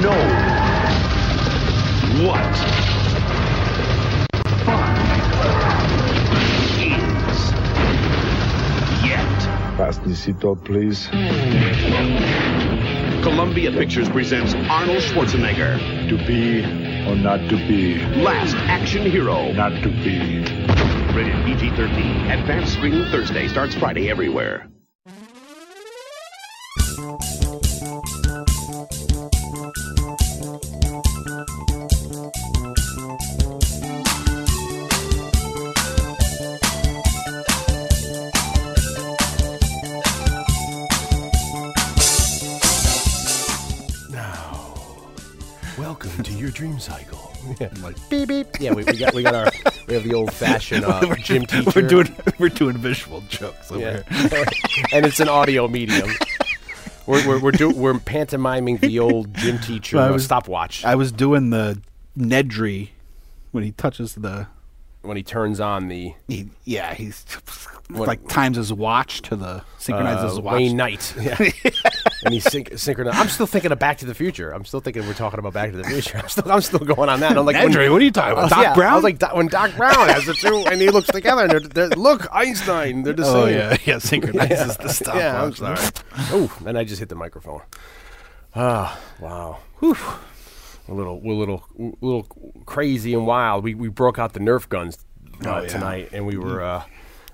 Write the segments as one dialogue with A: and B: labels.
A: know what fun is yet.
B: Fasten your seatbelt, please.
A: Columbia Pictures presents Arnold Schwarzenegger,
B: To be or not to be,
A: Last Action Hero.
B: not to be.
A: Rated PG-13. Advanced screening Thursday starts Friday everywhere.
C: Dream cycle.
D: Yeah, like beep beep. Yeah, we, we got we got our we have the old fashioned uh, gym teacher.
E: We're doing we're doing visual jokes over
D: yeah.
E: here.
D: and it's an audio medium. We're we're we're, do, we're pantomiming the old gym teacher
E: I
D: uh,
E: was-
D: stopwatch
E: I was doing the Nedry when he touches the
D: when he turns on the
E: he, yeah he's
D: What-
E: like times his watch to the synchronizes
D: uh,
E: his watch.
D: Wayne Knight. Yeah. and he's syn- synchronized. I'm still thinking of Back to the Future. I'm still thinking we're talking about Back to the Future. I'm still I'm still going on that. I'm like when-
E: Nedry, what are you talking about?
D: I was-
E: Doc
D: yeah,
E: Brown?
D: I was like Doc- when Doc Brown has the two, and he looks together, and they're, they're, look Einstein. They're the
E: oh
D: same.
E: yeah, yeah, synchronizes the stopwatch.
D: Yeah, I'm sorry. oh, then I just hit the microphone. Ah, wow. Whew. A little, we're a little, a little crazy and wild. We we broke out the Nerf guns uh,
E: Oh, yeah.
D: tonight, and we were, uh,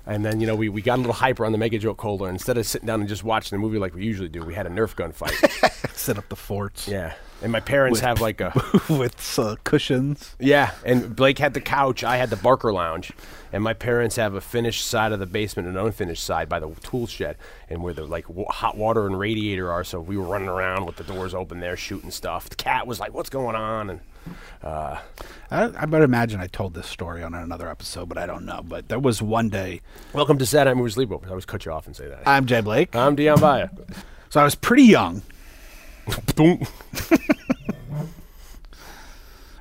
D: and then you know we, we got a little hyper on the Mega Joke Colder. Instead of sitting down and just watching the movie like we usually do, we had a Nerf gun fight.
E: Set up the forts.
D: yeah, and my parents have like a
E: with uh, cushions.
D: yeah, and Blake had the couch. I had the Barcalounger, and my parents have a finished side of the basement and an unfinished side by the tool shed, and where the like w- hot water and radiator are. So we were running around with the doors open there, shooting stuff. The cat was like, "What's going on?" And
E: I, I better imagine I told this story on another episode, but I don't know. But there was one day.
D: welcome to Saturday Movie Sleepover. I always cut you off and say that.
E: I'm Jay Blake.
D: I'm Dion Baya.
E: So I was pretty young.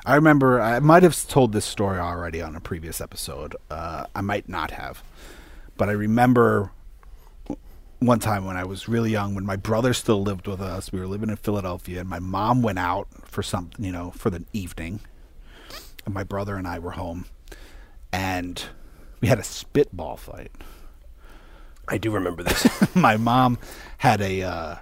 E: I remember I might have told this story already on a previous episode. Uh, I might not have, but I remember one time when I was really young, when my brother still lived with us. We were living in Philadelphia, and my mom went out for something, you know, for the evening, and my brother and I were home, and we had a spitball fight.
D: I do remember this.
E: my mom had a uh,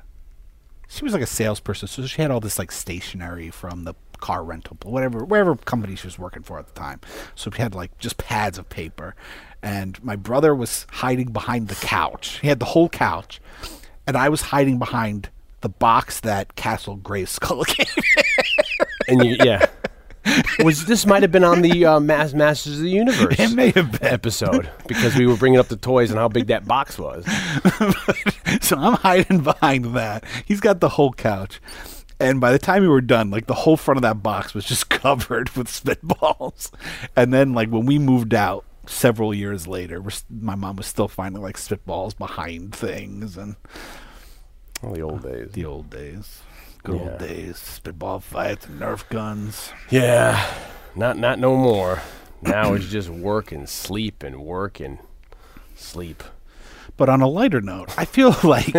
E: she was like a salesperson, so she had all this like stationery from the car rental, whatever, wherever company she was working for at the time. So we had like just pads of paper, and my brother was hiding behind the couch. He had the whole couch, and I was hiding behind the box that Castle Grayskull gave.
D: and you, yeah. Was this might have been on the uh, Mas- Masters of the Universe?
E: It may have been.
D: episode because we were bringing up the toys and how big that box was.
E: so I'm hiding behind that. He's got the whole couch. And by the time we were done, like the whole front of that box was just covered with spitballs. And then, like when we moved out several years later, we're, my mom was still finding like spitballs behind things and
D: All the old days.
E: the old days, good
D: Yeah.
E: old days, spitball fights, and Nerf guns.
D: Yeah, not not no more. Now it's just work and sleep and work and sleep.
E: But on a lighter note, I feel like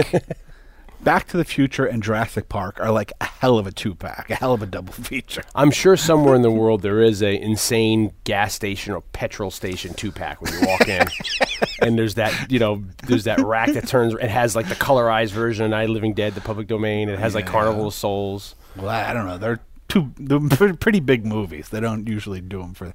E: Back to the Future and Jurassic Park are like a hell of a two pack, a hell of a double feature.
D: I'm sure somewhere in the world there is a insane gas station or petrol station two pack when you walk in, and there's that you know there's that rack that turns. It has like the colorized version of Night Living Dead, the public domain. It has like
E: Yeah.
D: Carnival of Souls.
E: Well, I, don't know. They're two they're pretty big movies. They don't usually do them for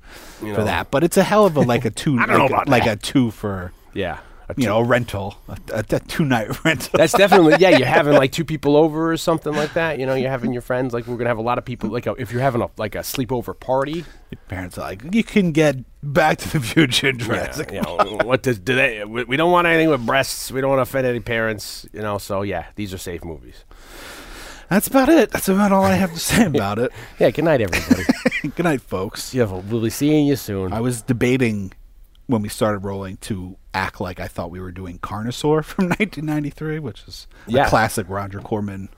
D: You
E: for
D: know.
E: that, but it's a hell of a like a two.
D: I don't know
E: like,
D: about
E: like a two for
D: Yeah, a
E: you
D: two-
E: know a rental, a, a, a two night rental.
D: That's definitely yeah. You're having like two people over or something like that. You know, you're having your friends. Like we're gonna have a lot of people. Like a, if you're having a like a sleepover party.
E: Your parents are like, you can get Back to the Future and
D: Yeah, you know, what does do they? We, we don't want anything with breasts. We don't want to offend any parents. You know, so yeah, these are safe movies.
E: That's about it. That's about all I have to say about it.
D: Yeah. Good night, everybody.
E: Good night, folks.
D: yeah, we'll be seeing you soon.
E: I was debating when we started rolling to act like I thought we were doing Carnosaur from 1993, which is
D: Yeah.
E: a classic Roger Corman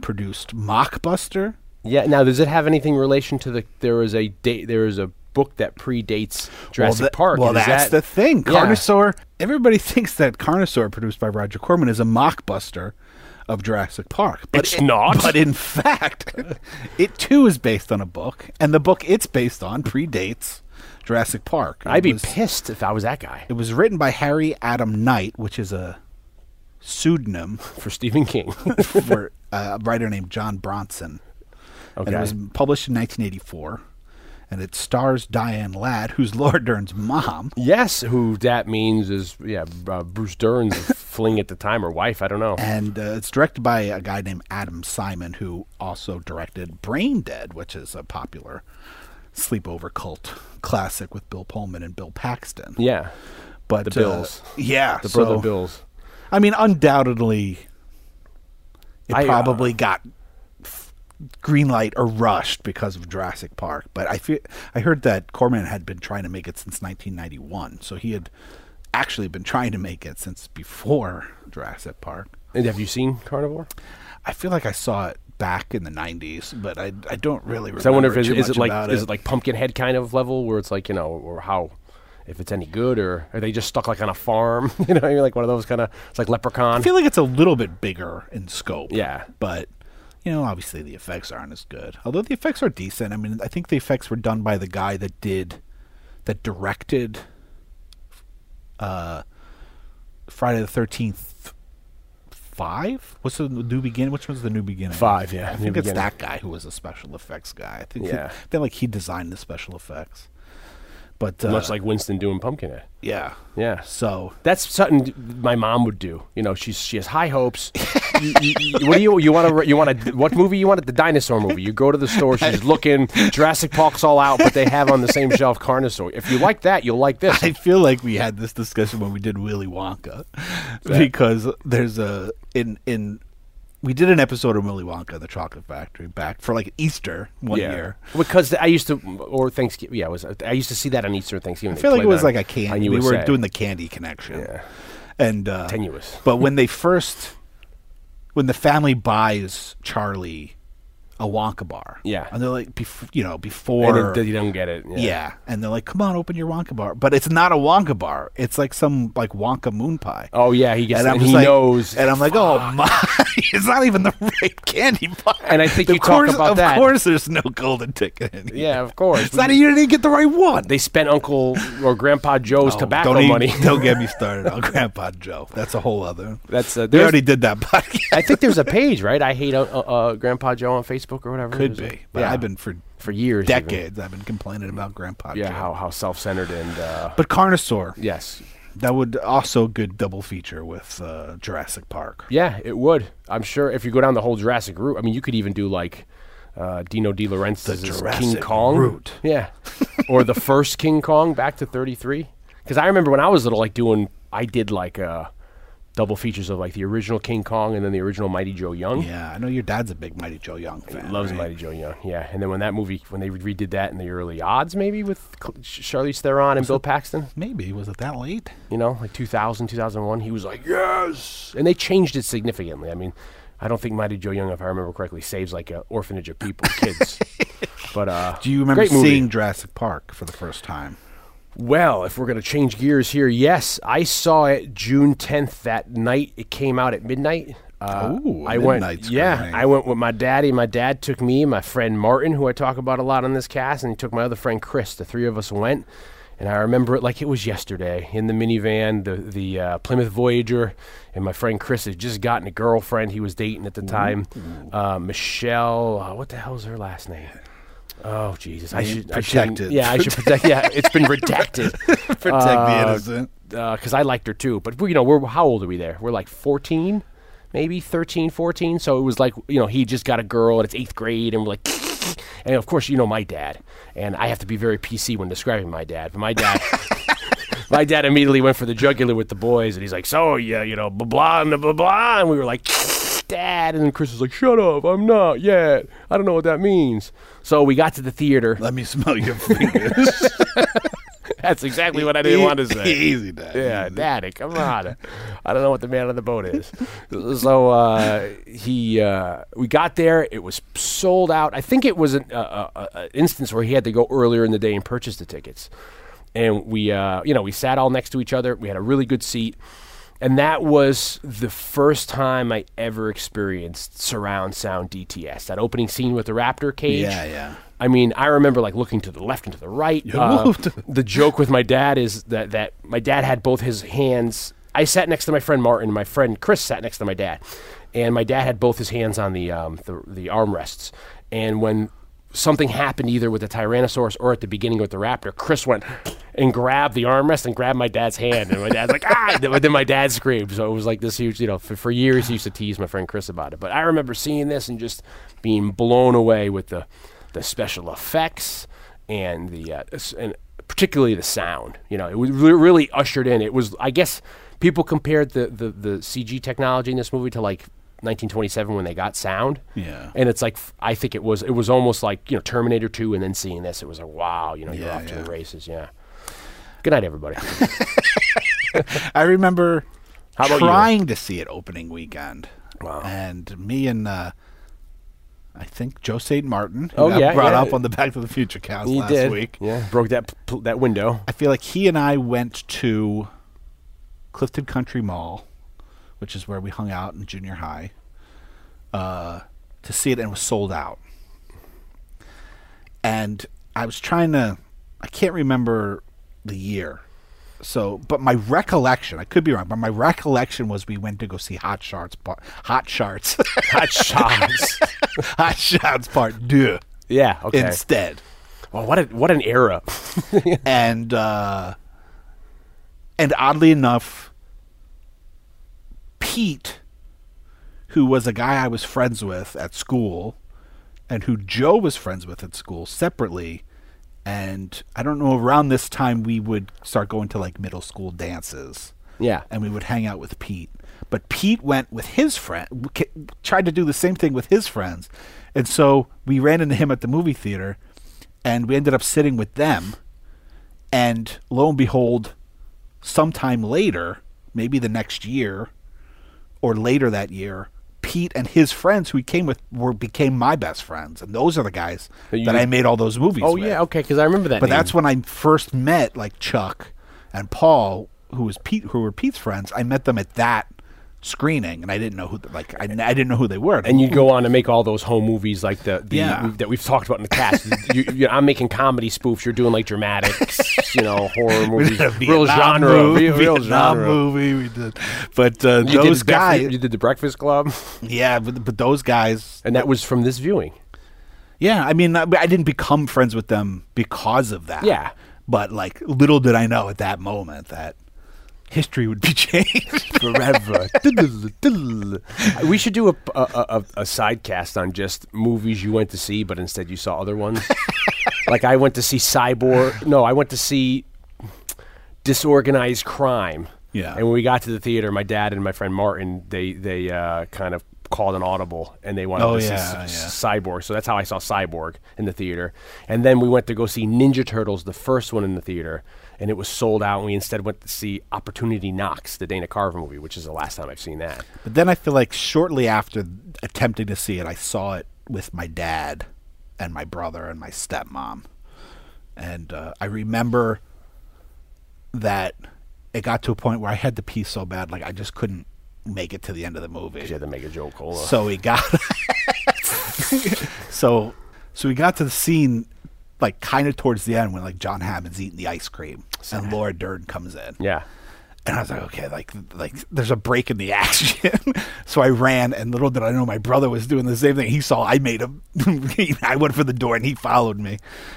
E: produced mockbuster.
D: Yeah. Now, does it have anything relation to the? There is a date. There is a book that predates Jurassic
E: well, tha-
D: Park.
E: Well,
D: Is
E: that's
D: that-
E: the thing.
D: Yeah.
E: Carnosaur. Everybody thinks that Carnosaur, produced by Roger Corman, is a mockbuster of Jurassic Park.
D: But It's
E: it-
D: not.
E: But in fact, it too is based on a book, and the book it's based on predates Jurassic Park. It
D: I'd be
E: was-
D: pissed if I was that guy
E: It was written by Harry Adam Knight, which is a pseudonym
D: for Stephen King.
E: for a writer named John Brosnan.
D: okay.
E: And it was published in 1984. And it stars Diane Ladd, who's Laura Dern's mom.
D: yes, who that means is yeah, uh, Bruce Dern's fling at the time or wife. I don't know.
E: And uh, it's directed by a guy named Adam Simon, who also directed Brain Dead, which is a popular sleepover cult classic with Bill Pullman and Bill Paxton.
D: Yeah,
E: But
D: the Bills.
E: uh, yeah,
D: the brother Bills.
E: I mean, undoubtedly, it
D: I, uh,
E: probably got f- green light or rushed because of Jurassic Park. But I feel I heard that Corman had been trying to make it since 1991, so he had actually been trying to make it since before Jurassic Park.
D: And have you seen Carnivore?
E: I feel like I saw it back in the 90s, but I I don't really remember.
D: So I wonder if it's, is it like
E: about
D: is it like Pumpkinhead kind of level where it's like you know or how if it's any good or are they just stuck like on a farm? you know, you're like one of those kind of it's like Leprechaun.
E: I feel like it's a little bit bigger in scope.
D: Yeah.
E: But, you know, obviously the effects aren't as good. Although the effects are decent. I mean, I think the effects were done by the guy that did, that directed uh, Friday the 13th 5? What's the new beginning? Which one's the new beginning?
D: Five, yeah,
E: I think it's
D: Beginning.
E: that guy who was a special effects guy. I think, he-
D: Yeah.
E: I feel like he designed the special effects. But, uh,
D: much like Winston doing Pumpkinhead.
E: yeah.
D: Yeah.
E: So,
D: That's something my mom would do. You know, she's she has high hopes. you, you, you- what do you you want to you want to what movie you want? The dinosaur movie. You go to the store. She's looking. Jurassic Park's all out, but they have on the same shelf Carnosaur. If you like that, you'll like this.
E: I feel like we had this discussion when we did Willy Wonka, because there's a in in we did an episode of Willy Wonka, the Chocolate Factory, back for like Easter one year.
D: because I used to or Thanksgiving. Yeah, it was I used to see that on Easter and Thanksgiving.
E: I feel like it was like a candy. We were doing the candy connection,
D: Yeah.
E: and uh,
D: Tenuous.
E: But when they first, when the family buys Charlie a Wonka bar,
D: Yeah.
E: and they're like, bef- you know, before
D: then you don't get it. Yeah.
E: Yeah. And they're like, come on, open your Wonka bar. But it's not a Wonka bar. It's like some like Wonka moon pie.
D: Oh yeah, he gets
E: and
D: it,
E: I'm
D: he
E: like,
D: knows.
E: And I'm like, oh my, it's not even the right candy bar.
D: And I think
E: of
D: you talk
E: course,
D: about
E: of
D: that.
E: Of course, there's no golden ticket.
D: Yeah, of course.
E: It's not you didn't get the right one.
D: they spent Uncle or Grandpa Joe's
E: Oh,
D: tobacco
E: don't even-
D: money.
E: don't get me started on Grandpa Joe. That's a whole other.
D: That's uh,
E: We
D: there's-
E: already did that podcast.
D: I think there's a page, right? I hate uh, uh, Grandpa Joe on Facebook or whatever.
E: Could be, but
D: yeah,
E: I've been for
D: for years, even.
E: decades. I've been complaining about Grandpa
D: Yeah,
E: Joe.
D: how how self-centered and uh,
E: But Carnosaur,
D: yes,
E: that would also a good double feature with uh, Jurassic Park.
D: yeah, it would. I'm sure if you go down the whole Jurassic route, I mean, you could even do like uh, Dino De Laurentiis' King Kong
E: route.
D: yeah, or the first King Kong back to 33. Because I remember when I was little, like doing, I did like uh, double features of like the original King Kong and then the original Mighty Joe Young.
E: Yeah, I know your dad's a big Mighty Joe Young fan.
D: Loves
E: right?
D: Mighty Joe Young, yeah. And then when that movie, when they redid that in the early odds, maybe with Charlize Theron and Bill Paxton,
E: Maybe was it that late?
D: you know, like 2000, 2001, he was like, yes. And they changed it significantly. I mean, I don't think Mighty Joe Young, if I remember correctly, saves like an orphanage of people, kids. but uh,
E: Do you remember seeing Jurassic Park for the first time?
D: Well, if we're going to change gears here, yes, I saw it June 10th that night. It came out at midnight. Uh,
E: Ooh,
D: I went. Yeah. I went with my daddy. My dad took me, my friend Martin, who I talk about a lot on this cast, and he took my other friend Chris. The three of us went, and I remember it like it was yesterday in the minivan, the the uh, Plymouth Voyager, and my friend Chris had just gotten a girlfriend he was dating at the time, uh, Michelle. Uh, what the hell hell's her last name? Oh Jesus! I should I shouldn't- Yeah, I should protect. Yeah, it's been redacted
E: Protect the
D: Uh,
E: innocent.
D: because I liked her too. But we- you know, we're how old are we there? We're like 14, maybe 13, 14. So it was like you know he just got a girl and it's eighth grade, and we're like, and of course you know my dad, and I have to be very PC when describing my dad. But my dad. My dad immediately went for the jugular with the boys, and he's like, "So, yeah, you know, blah blah and blah blah," and we were like, "Dad," and then Chris was like, "Shut up, I'm not yet. I don't know what that means." So we got to the theater.
E: Let me smell your fingers.
D: That's exactly what I didn't want to say.
E: Easy, Dad.
D: Yeah, daddy, come on. I don't know what the man on the boat is. So uh, he, uh, we got there. It was sold out. I think it was an uh, instance where he had to go earlier in the day and purchase the tickets. And we, uh, you know, we sat all next to each other. We had a really good seat. And that was the first time I ever experienced surround sound DTS. That opening scene with the raptor cage.
E: Yeah, yeah.
D: I mean, I remember like looking to the left and to the right. Uh, the joke with my dad is that that my dad had both his hands. I sat next to my friend Martin. My friend Chris sat next to my dad, and my dad had both his hands on the um, the, the armrests. And when something happened, either with the Tyrannosaurus or at the beginning with the Raptor, Chris went and grabbed the armrest and grabbed my dad's hand, and my dad's like ah. And then- my dad screamed. So it was like this huge, you know. For, for years, he used to tease my friend Chris about it. But I remember seeing this and just being blown away with the the special effects and the uh, and particularly the sound. You know, it was really ushered in. It was, I guess, people compared the, the the CG technology in this movie to like 1927 when they got sound.
E: Yeah.
D: and it's like I think it was it was almost like you know Terminator 2, and then seeing this, it was like wow, you know, you're
E: Yeah,
D: off to the races. Yeah. Good night, everybody.
E: I remember
D: How about you?
E: trying to see it opening weekend.
D: Wow.
E: And me and uh, I think Joe St. Martin, who
D: Oh,
E: got
D: yeah,
E: brought
D: yeah.
E: up on the Back to the Future cast
D: you
E: last
D: did.
E: week.
D: Yeah, broke that p- that window.
E: I feel like he and I went to Clifton Country Mall, which is where we hung out in junior high, uh, to see it, and it was sold out. And I was trying to, I can't remember the year. So, but my recollection, I could be wrong, but my recollection was we went to go see Hot Shots, Part, Hot Shots,
D: Hot shots.
E: Hot Shots Part Deux
D: yeah. Okay.
E: instead.
D: oh, what a what an era.
E: and uh, and oddly enough, Pete, who was a guy I was friends with at school, and who Joe was friends with at school separately, and I don't know around this time we would start going to like middle school dances,
D: yeah.
E: and we would hang out with Pete. But Pete went with his friend, tried to do the same thing with his friends, and so we ran into him at the movie theater, and we ended up sitting with them. And lo and behold, sometime later, maybe the next year or later that year, Pete and his friends who he came with were became my best friends, and those are the guys
D: That
E: I made all those movies.
D: Oh
E: with.
D: yeah. Okay. Because I remember that.
E: But
D: name.
E: that's when I first met like Chuck and Paul, who was Pete, who were Pete's friends. I met them at that screening, and I didn't know who the, like I, I didn't know who they were.
D: and you go on to make all those home movies like the, the
E: Yeah.
D: that we've talked about in the cast. you, you, I'm making comedy spoofs. You're doing like dramatics, you know, horror
E: We
D: movies, real genre,
E: movie,
D: real, real genre.
E: movie. We did, but uh, those
D: did
E: guys,
D: Breakfast- you did the Breakfast Club,
E: yeah, but, but those guys,
D: and that was from this viewing.
E: yeah. I mean, I, I didn't become friends with them because of that.
D: Yeah.
E: but like little did I know at that moment that history would be changed.
D: forever. we should do a, a, a, a side cast on just movies you went to see, but instead you saw other ones. like I went to see Cyborg. No, I went to see Disorganized Crime.
E: Yeah.
D: And when we got to the theater, my dad and my friend Martin, they they uh, kind of called an audible and they wanted
E: Oh,
D: to see
E: yeah,
D: S-
E: yeah.
D: Cyborg. So that's how I saw Cyborg in the theater. And then we went to go see Ninja Turtles, the first one in the theater, and it was sold out. And we instead went to see Opportunity Knocks, the Dana Carvey movie, which is the last time I've seen that.
E: But then I feel like shortly after attempting to see it, I saw it with my dad and my brother and my stepmom. And uh, I remember that it got to a point where I had to pee so bad, like I just couldn't make it to the end of the movie.
D: You had to make a joke. On.
E: So we got so so we got to the scene like kind of towards the end when like John Hammond's eating the ice cream and Laura Dern comes in.
D: yeah.
E: And I was like, okay, like like there's a break in the action. so I ran, and little did I know my brother was doing the same thing. He saw I made him. I went for the door, and he followed me.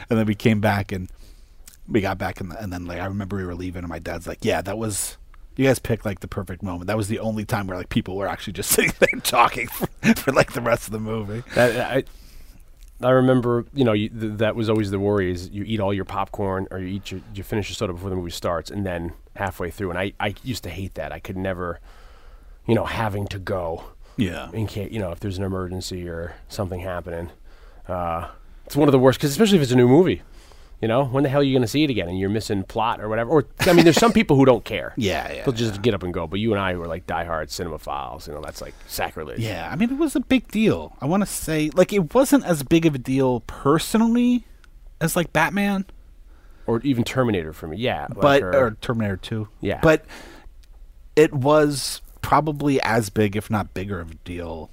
E: And then we came back, and we got back, and, and then like I remember we were leaving, and my dad's like, yeah, that was. You guys picked like the perfect moment. That was the only time where like people were actually just sitting there talking for, for like the rest of the movie.
D: That, I, I remember, you know, you, th- that was always the worry: is you eat all your popcorn or you eat your, you finish your soda before the movie starts, and then halfway through. And I, I used to hate that. I could never, you know, having to go
E: Yeah.
D: in case, you know, if there's an emergency or something happening. Uh, it's one of the worst because especially if it's a new movie. You know, when the hell are you going to see it again? And you're missing plot or whatever. Or I mean, there's some people who don't care.
E: Yeah, yeah,
D: They'll just get up and go. But you and I were like diehard cinemaphiles. You know, that's like sacrilege.
E: Yeah, I mean, it was a big deal. I want to say, like, it wasn't as big of a deal personally as like Batman,
D: Or even Terminator for me. Yeah. like,
E: but
D: or-
E: or Terminator Two.
D: Yeah.
E: but it was probably as big, if not bigger, of a deal,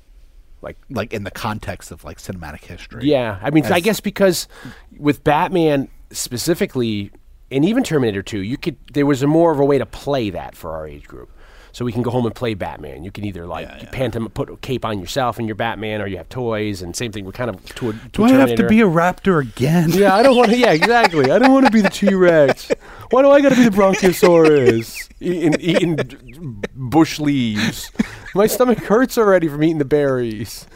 D: Like
E: like in the context of like cinematic history.
D: Yeah, I mean, I guess because with Batman specifically, and even Terminator Two, you could there was a more of a way to play that for our age group. So we can go home and play Batman. You can either like
E: Yeah, yeah.
D: pantom put a cape on yourself and your Batman, or you have toys, and same thing. We're kind of to a, to
E: Do
D: a
E: I have to be a raptor again?
D: Yeah, I don't want to. Yeah, exactly. I don't want to be the T Rex. Why do I got to be the Bronchiosaurus eating, eating bush leaves? My stomach hurts already from eating the berries.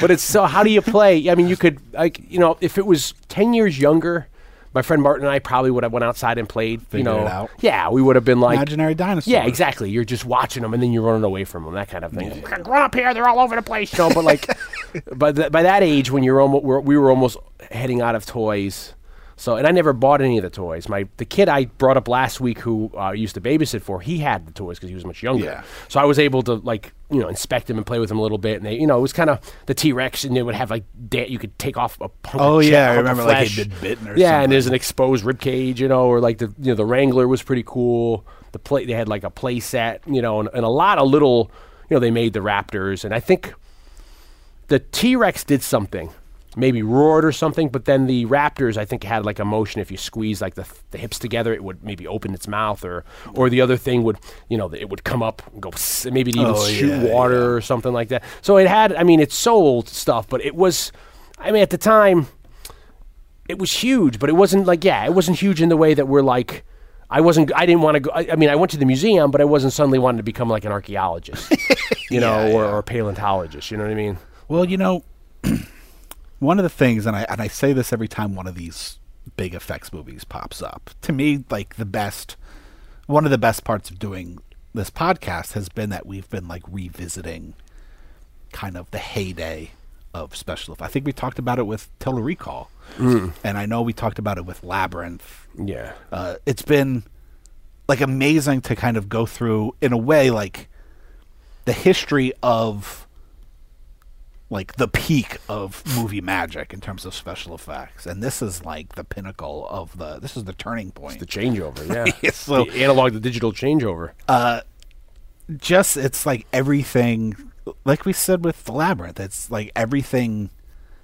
D: But it's so. How do you play? I mean, you could like you know, if it was ten years younger, my friend Martin and I probably would have went outside and played. you know,
E: it out.
D: yeah, we would have been like
E: Imaginary dinosaurs.
D: yeah, exactly. You're just watching them, and then you're running away from them, that kind of thing. Grow up here; they're all over the place. You know, but like, by th- by that age, when you're almost, we're, we were almost heading out of toys. So, and I never bought any of the toys. My the kid I brought up last week, who uh, used to babysit for, he had the toys because he was much younger.
E: Yeah.
D: So I was able to like you know inspect them and play with them a little bit, and they you know it was kind of the T Rex, and they would have like da- you could take off a hunk
E: Oh, yeah, I remember, like, had been bitten or
D: yeah,
E: something.
D: and there's an exposed rib cage, you know, or like the you know the Wrangler was pretty cool. The play they had like a play set, you know, and, and a lot of little, you know, they made the Raptors, and I think the T Rex did something, maybe roared or something, but then the Raptors I think had like a motion. If you squeeze like the, the hips together, it would maybe open its mouth, or or the other thing would you know it would come up and go maybe it even
E: Oh,
D: shoot
E: yeah,
D: water or something like that. So it had, I mean, it sold stuff, but it was, I mean, at the time it was huge, but it wasn't like yeah, it wasn't huge in the way that we're like. I wasn't. I didn't want to go. I, I mean, I went to the museum, but I wasn't suddenly wanting to become like an archaeologist, you know,
E: Yeah,
D: or,
E: yeah.
D: or a paleontologist. You know what I mean?
E: Well, you know, one of the things, and I and I say this every time one of these big effects movies pops up. To me, like the best, one of the best parts of doing this podcast has been that we've been like revisiting kind of the heyday of special effects. I think we talked about it with Total Recall, and I know we talked about it with Labyrinth.
D: Yeah.
E: Uh, it's been like amazing to kind of go through in a way like the history of like the peak of movie magic in terms of special effects and this is like the pinnacle of the this is the turning point
D: The changeover, yeah.
E: So-
D: the analog to digital changeover.
E: Uh, just it's like everything like we said with the labyrinth it's like everything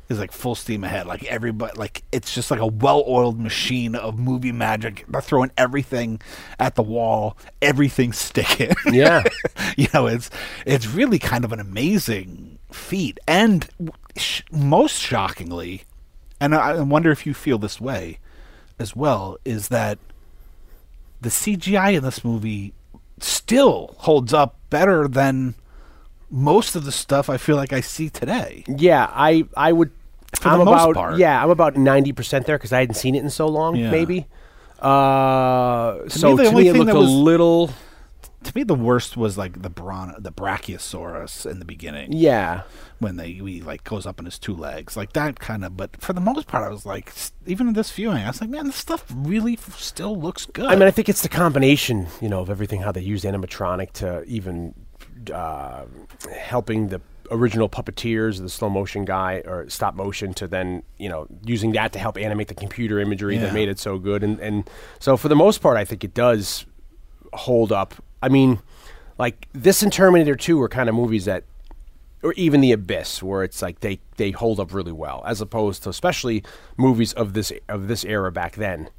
E: is like full steam ahead like everybody like it's just like a well-oiled machine of movie magic they're throwing everything at the wall everything's sticking
D: Yeah.
E: you know it's it's really kind of an amazing feat and sh- most shockingly and I, I wonder if you feel this way as well is that the CGI in this movie still holds up better than most of the stuff I feel like I see today.
D: Yeah, I I would.
E: For
D: I'm
E: the most
D: about
E: part.
D: yeah, I'm about ninety percent there because I hadn't seen it in so long,
E: Yeah.
D: maybe. Uh, so
E: the
D: to me, it looked a little.
E: To me, the worst was like the bron- the Brachiosaurus in the beginning
D: Yeah,
E: when they he like goes up on his two legs, like that kind of. But for the most part, I was like, even in this viewing, I was like, man, this stuff really f- still looks good.
D: I mean, I think it's the combination, you know, of everything how they use animatronic to even uh, helping the original puppeteers, the slow motion guy or stop motion, to then you know using that to help animate the computer imagery
E: Yeah.
D: that made it so good. And and so for the most part, I think it does hold up. I mean, like this and Terminator Two are kind of movies that or even the abyss where it's like they they hold up really well as opposed to especially movies of this of this era back then.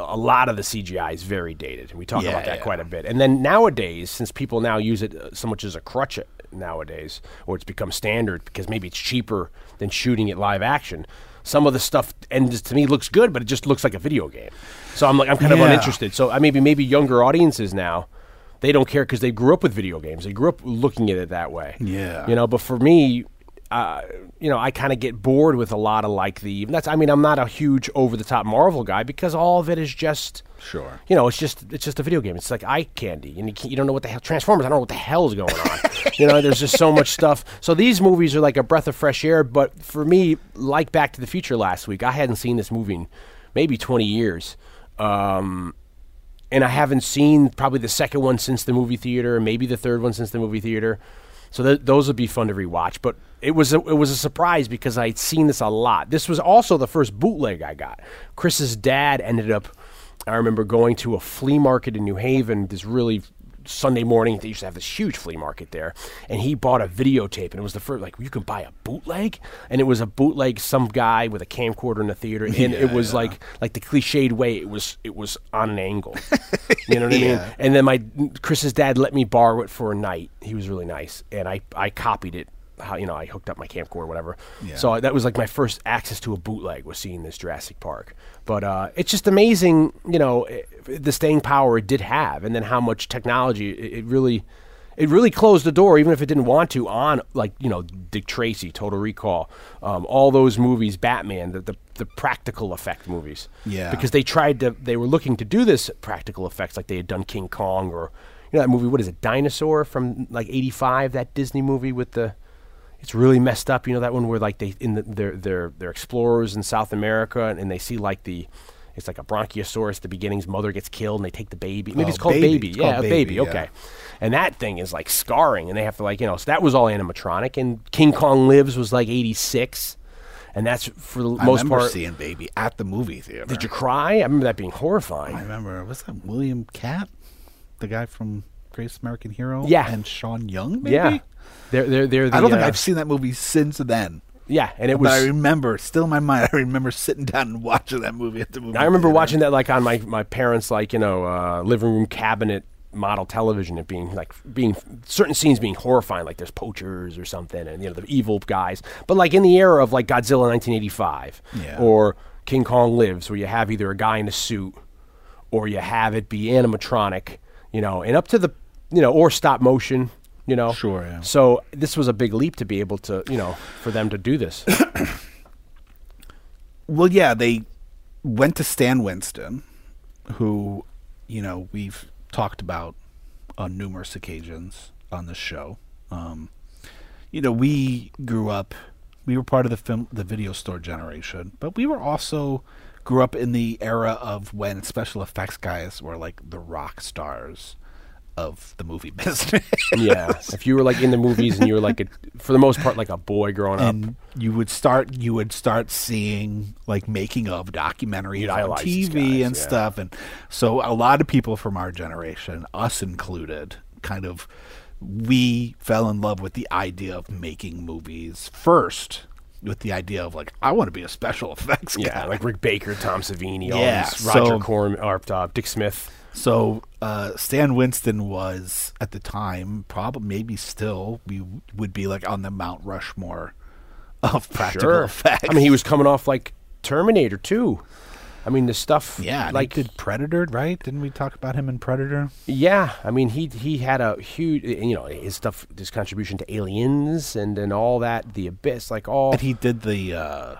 D: A lot of the CGI is very dated and we talk
E: Yeah,
D: about that
E: yeah.
D: quite a bit. And then nowadays since people now use it so much as a crutch nowadays or it's become standard because maybe it's cheaper than shooting it live action some of the stuff and just to me looks good but it just looks like a video game. So I'm like I'm kind of uninterested. So I maybe maybe younger audiences now they don't care because they grew up with video games. They grew up looking at it that way.
E: Yeah.
D: You know, but for me, uh, you know, I kind of get bored with a lot of like the. Even that's. I mean, I'm not a huge over the top Marvel guy because all of it is just.
E: Sure.
D: You know, it's just it's just a video game. It's like eye candy, and you, you don't know what the hell Transformers. I don't know what the hell's going on. you know, there's just so much stuff. So these movies are like a breath of fresh air. But for me, like Back to the Future last week, I hadn't seen this movie in maybe 20 years. Um, and I haven't seen probably the second one since the movie theater, maybe the third one since the movie theater. So th- those would be fun to rewatch. But it was a, it was a surprise because I'd seen this a lot. This was also the first bootleg I got. Chris's dad ended up. I remember going to a flea market in New Haven. This really Sunday morning. They used to have this huge flea market there, and he bought a videotape, and it was the first like you can buy a bootleg, and it was a bootleg. Some guy with a camcorder in the theater, and it was like like the cliched way. It was it was on an angle. you know what I mean?
E: Yeah.
D: And then my Chris's dad let me borrow it for a night. He was really nice, and I I copied it. How you know I hooked up my camcorder, whatever.
E: Yeah.
D: So that was like my first access to a bootleg was seeing this Jurassic Park. But uh, it's just amazing, you know, the staying power it did have, and then how much technology it, it really. It really closed the door, even if it didn't want to, on like you know Dick Tracy, Total Recall, um, all those movies, Batman, the, the the practical effect movies.
E: Yeah.
D: Because they tried to, they were looking to do this practical effects, like they had done King Kong or you know that movie. What is it, Dinosaur from like '85? That Disney movie with the it's really messed up. You know that one where like they in the, they're they're they're explorers in South America and, and they see like the it's like a bronchiosaurus. The beginning's mother gets killed and they take the baby. Maybe
E: Oh,
D: it's called
E: Baby.
D: baby.
E: It's
D: yeah,
E: called
D: a
E: Baby,
D: baby.
E: yeah.
D: Okay. And that thing is like scarring, and they have to like you know. So that was all animatronic. And King Kong Lives was like '86, and that's for the
E: I
D: most
E: remember
D: part.
E: seeing Baby at the movie theater.
D: Did you cry? I remember that being horrifying.
E: I remember. Was that William Katt, the guy from Greatest American Hero?
D: Yeah.
E: and Sean Young. Maybe.
D: Yeah. They're, they're, they're the,
E: I don't think
D: uh,
E: I've seen that movie since then.
D: Yeah, and it
E: but I remember, still in my mind, I remember sitting down and watching that movie at the movie.
D: I remember
E: theater.
D: watching that like on my, my parents' like you know uh, living room cabinet model television. It being like being certain scenes being horrifying, like there's poachers or something, and you know the evil guys. But like in the era of like Godzilla 1985
E: Yeah.
D: or King Kong Lives, where you have either a guy in a suit or you have it be animatronic, you know, and up to the you know or stop motion. You know,
E: Sure, yeah.
D: So this was a big leap to be able to, you know, for them to do this.
E: Well, yeah, they went to Stan Winston, who, you know, we've talked about on numerous occasions on this show. Um, you know, we grew up, we were part of the film, the video store generation, but we were also grew up in the era of when special effects guys were like the rock stars of the movie business.
D: yeah, if you were like in the movies and you were like a, for the most part like a boy growing up,
E: you would start you would start seeing like making of documentaries on TV
D: guys,
E: and
D: yeah.
E: stuff and so a lot of people from our generation us included kind of we fell in love with the idea of making movies first with the idea of like I want to be a special effects guy
D: yeah, like Rick Baker, Tom Savini, all these Roger
E: so-
D: Corman or uh, Dick Smith.
E: So uh, Stan Winston was at the time, probably maybe still, we would be like on the Mount Rushmore of practical
D: Sure.
E: effects.
D: I mean, he was coming off like Terminator too. I mean, the stuff.
E: yeah,
D: like
E: did Predator, right? Didn't we talk about him in Predator?
D: Yeah, I mean, he he had a huge, you know, his stuff, his contribution to Aliens and and all that, The Abyss, like all
E: And he did the uh,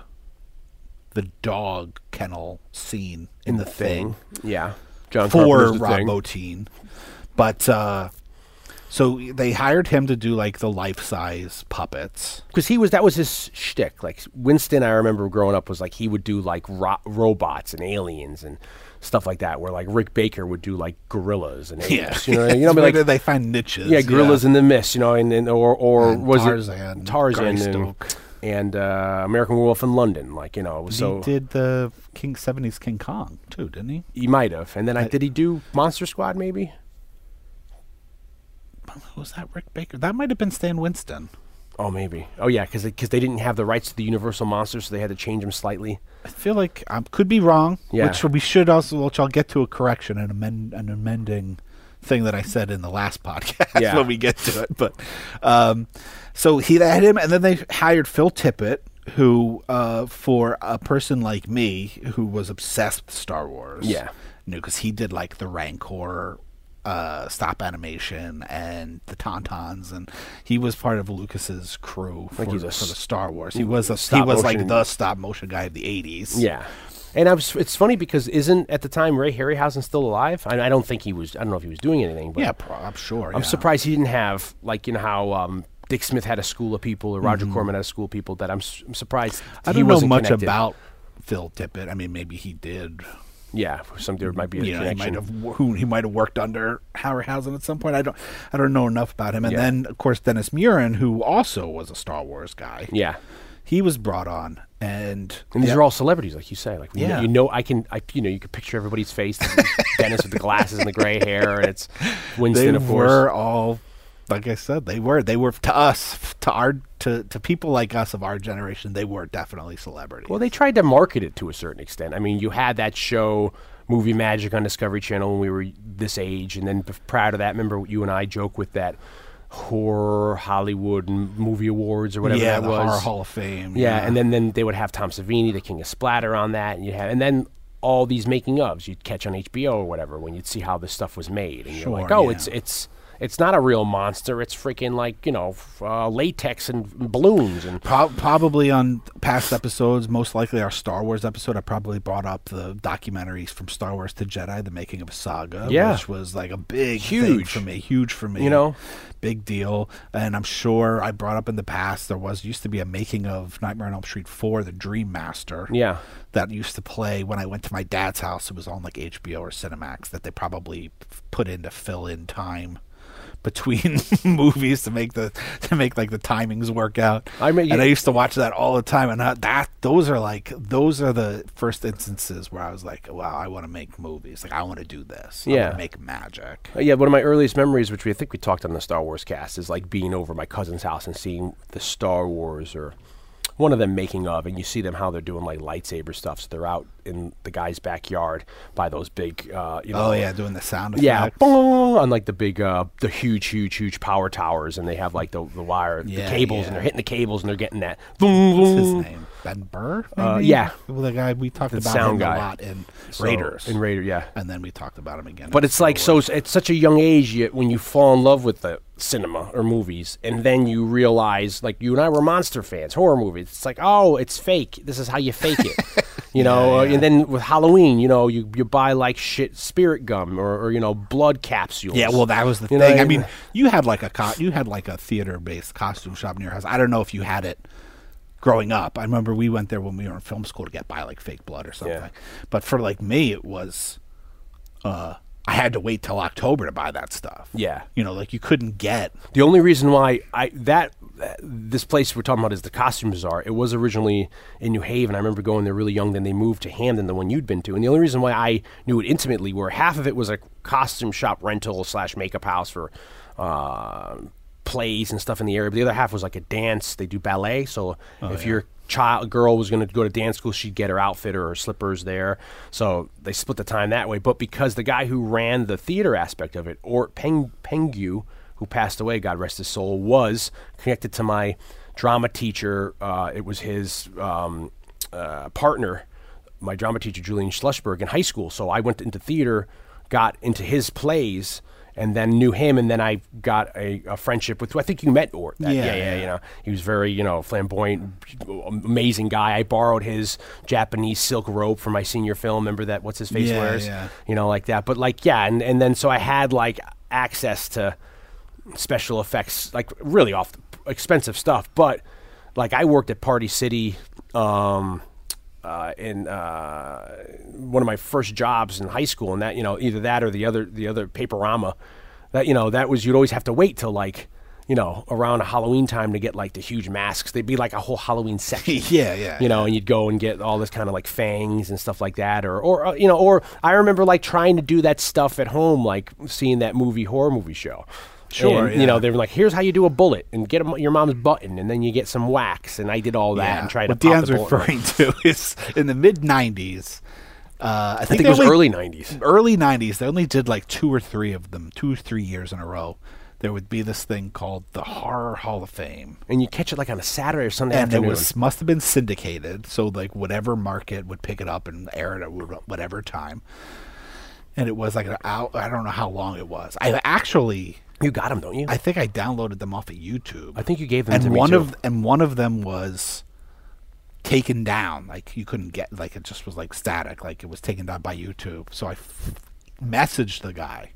E: the dog kennel scene in, the, thing,
D: Yeah, John
E: for
D: Carpenter's The
E: Rob
D: Thing.
E: Bottin. But uh, so they hired him to do like the life size puppets.
D: because he was that was his shtick. Like Winston, I remember growing up was like he would do like ro- robots and aliens and stuff like that. Where like Rick Baker would do like gorillas and apes. You know, what I mean? you know,
E: Where
D: like
E: did they find niches?
D: yeah, gorillas in the mist. You know, and, and or or
E: And
D: was
E: Tarzan,
D: it Tarzan and,
E: Greystoke.
D: And uh, American Werewolf in London? Like you know, so
E: he did the King seventies King Kong too, didn't he?
D: he might have. And then I,
E: I-
D: did he do Monster Squad? Maybe.
E: Was that Rick Baker? That might have been Stan Winston.
D: Oh, maybe. Oh, yeah, because because they didn't have the rights to the Universal monsters, so they had to change them slightly.
E: I feel like I could be wrong.
D: Yeah.
E: Which we should also, which I'll get to a correction and amend an amending thing that I said in the last podcast
D: Yeah.
E: when we get to it. But um, so he had him, and then they hired Phil Tippett, who uh, for a person like me who was obsessed with Star Wars,
D: Yeah.
E: you know, because he did like the Rancor. Uh, stop animation and the Tauntauns, and he was part of Lucas's crew for,
D: Like
E: for the Star Wars. He was a, he was like the stop motion guy of the '80s.
D: Yeah. And I was, it's funny because isn't at the time Ray Harryhausen still alive? I, I don't think he was. I don't know if he was doing anything. But
E: Yeah, I'm sure.
D: I'm
E: yeah.
D: surprised he didn't have like you know how um, Dick Smith had a school of people or Roger Corman had a school of people. That I'm, s- I'm surprised.
E: Mm-hmm. I don't know
D: wasn't
E: much
D: connected.
E: about Phil Tippett. I mean, maybe he did.
D: Yeah, some there might be a
E: You know, he
D: connection.
E: might have who he might have worked under Harryhausen at some point. I don't. I don't know enough about him. And
D: Yeah.
E: then, of course, Dennis Muren, who also was a Star Wars guy.
D: yeah,
E: he was brought on, and
D: And these
E: yeah,
D: are all celebrities, like you say. Like you know-
E: Yeah.
D: you know, I can, I you know, you can picture everybody's face. Dennis with the glasses and the gray hair, and it's
E: they
D: Winston, of course.
E: They were all like I said, they were they were to us to our to to people like us of our generation, they were definitely celebrities.
D: Well, they tried to market it to a certain extent. I mean, you had that show, Movie Magic, on Discovery Channel when we were this age, and then prior to that, remember you and I joke with that horror Hollywood movie awards or whatever
E: yeah,
D: that was.
E: Horror Hall of Fame.
D: Yeah, and then, then they would have Tom Savini, the King of Splatter, on that, and you have, and then all these making ofs you'd catch on HBO or whatever when you'd see how this stuff was made, and you're like, oh,
E: yeah.
D: it's it's it's not a real monster, it's freaking like you know uh, latex and balloons and
E: Pro- probably on past episodes, most likely our Star Wars episode, I probably brought up the documentaries from Star Wars to Jedi, the making of a saga,
D: Yeah.
E: which was like a big thing
D: Huge.
E: for me, huge for me,
D: You know?
E: big deal. And I'm sure I brought up in the past there was used to be a making of Nightmare on Elm Street 4, the Dream Master,
D: yeah.
E: that used to play when I went to my dad's house. It was on like HBO or Cinemax that they probably put in to fill in time between movies to make the to make like the timings work out.
D: I mean,
E: and. I used to watch that all the time, and that, that those are like those are the first instances where I was like, wow, I want to make movies. Like I want to do this. I
D: Yeah.
E: make magic.
D: Uh, Yeah, one of my earliest memories, which we I think we talked on the Star Wars cast, is like being over my cousin's house and seeing the Star Wars or one of them making of, and you see them how they're doing like lightsaber stuff. So they're out in the guy's backyard by those big, uh, you know,
E: Oh yeah, doing the sound effects.
D: yeah, boom, on like the big, uh, the huge, huge, huge power towers, and they have like the the wire, the cables,
E: yeah.
D: and they're hitting the cables, and they're getting that. Boom,
E: What's his name? Ben Burtt.
D: Uh, yeah.
E: well, the guy we talked
D: The
E: about
D: sound
E: him
D: guy.
E: a lot in
D: So-
E: Raiders.
D: in Raider, yeah.
E: and then we talked about him again.
D: But it's like so at such a young age you, when you fall in love with the cinema or movies, and then you realize like you and I were monster fans, horror movies. It's like oh, it's fake. This is how you fake it, you know. uh,
E: yeah.
D: And then with Halloween, you know, you you buy like shit spirit gum or, or you know blood capsules.
E: Yeah, well, that was the
D: You know,
E: thing. I mean, you had like a co- you had like a theater based costume shop in your house. I don't know if you had it growing up. I remember we went there when we were in film school to get buy like fake blood or something.
D: Yeah.
E: But for like me, it was uh, I had to wait till October to buy that stuff.
D: Yeah.
E: you know, like you couldn't get.
D: The only reason why I that this place we're talking about is the costume bazaar. It was originally in New Haven. I remember going there really young. Then they moved to Hamden, the one you'd been to. And the only reason why I knew it intimately were half of it was a costume shop rental slash makeup house for uh, plays and stuff in the area. But the other half was like a dance. They do ballet. So if your child girl was going to go to dance school, she'd get her outfit or her slippers there. So they split the time that way. But because the guy who ran the theater aspect of it, or Peng Pengu, who passed away, God rest his soul, was connected to my drama teacher. Uh, it was his um, uh, partner, my drama teacher, Julian Schlussberg, in high school. So I went into theater, got into his plays, and then knew him. And then I got a, a friendship with, I think you met Ort. That,
E: Yeah,
D: yeah, yeah, you know. He was very, you know, flamboyant, amazing guy. I borrowed his Japanese silk robe for my senior film. Remember that? What's his face
E: Yeah,
D: wears?
E: yeah.
D: You know, like that. But like, yeah, and, and then so I had like access to special effects, like really off expensive stuff. But like I worked at Party City um, uh, in uh, one of my first jobs in high school, and that you know either that or the other the other Paperama. That you know that was you'd always have to wait till like. You know, around Halloween time to get like the huge masks. They'd be like a whole Halloween section.
E: Yeah, yeah,
D: You know, and you'd go and get all this kind of like fangs and stuff like that, or, or uh, you know, or I remember like trying to do that stuff at home, like seeing that movie horror movie show.
E: Sure,
D: And, You know, they were like, "Here's how you do a bullet, and get a, your mom's button, and then you get some wax." And I did all that and tried to
E: what Dan's referring to is in the mid '90s. Uh, I
D: I
E: think,
D: think it was
E: only-
D: early '90s.
E: early 90s they only did like two or three of them two or three years in a row there would be this thing called the horror hall of fame
D: And you catch it like on a Saturday or Sunday
E: and it was must have been syndicated so like whatever market would pick it up and air it at whatever time and it was like an hour i don't know how long it was i actually
D: you got them, don't you?
E: i think i downloaded them off of youtube
D: I think you gave them
E: and
D: to me
E: one
D: too.
E: of and one of them was taken down like you couldn't get like it just was like static like it was taken down by youtube so i f- messaged the guy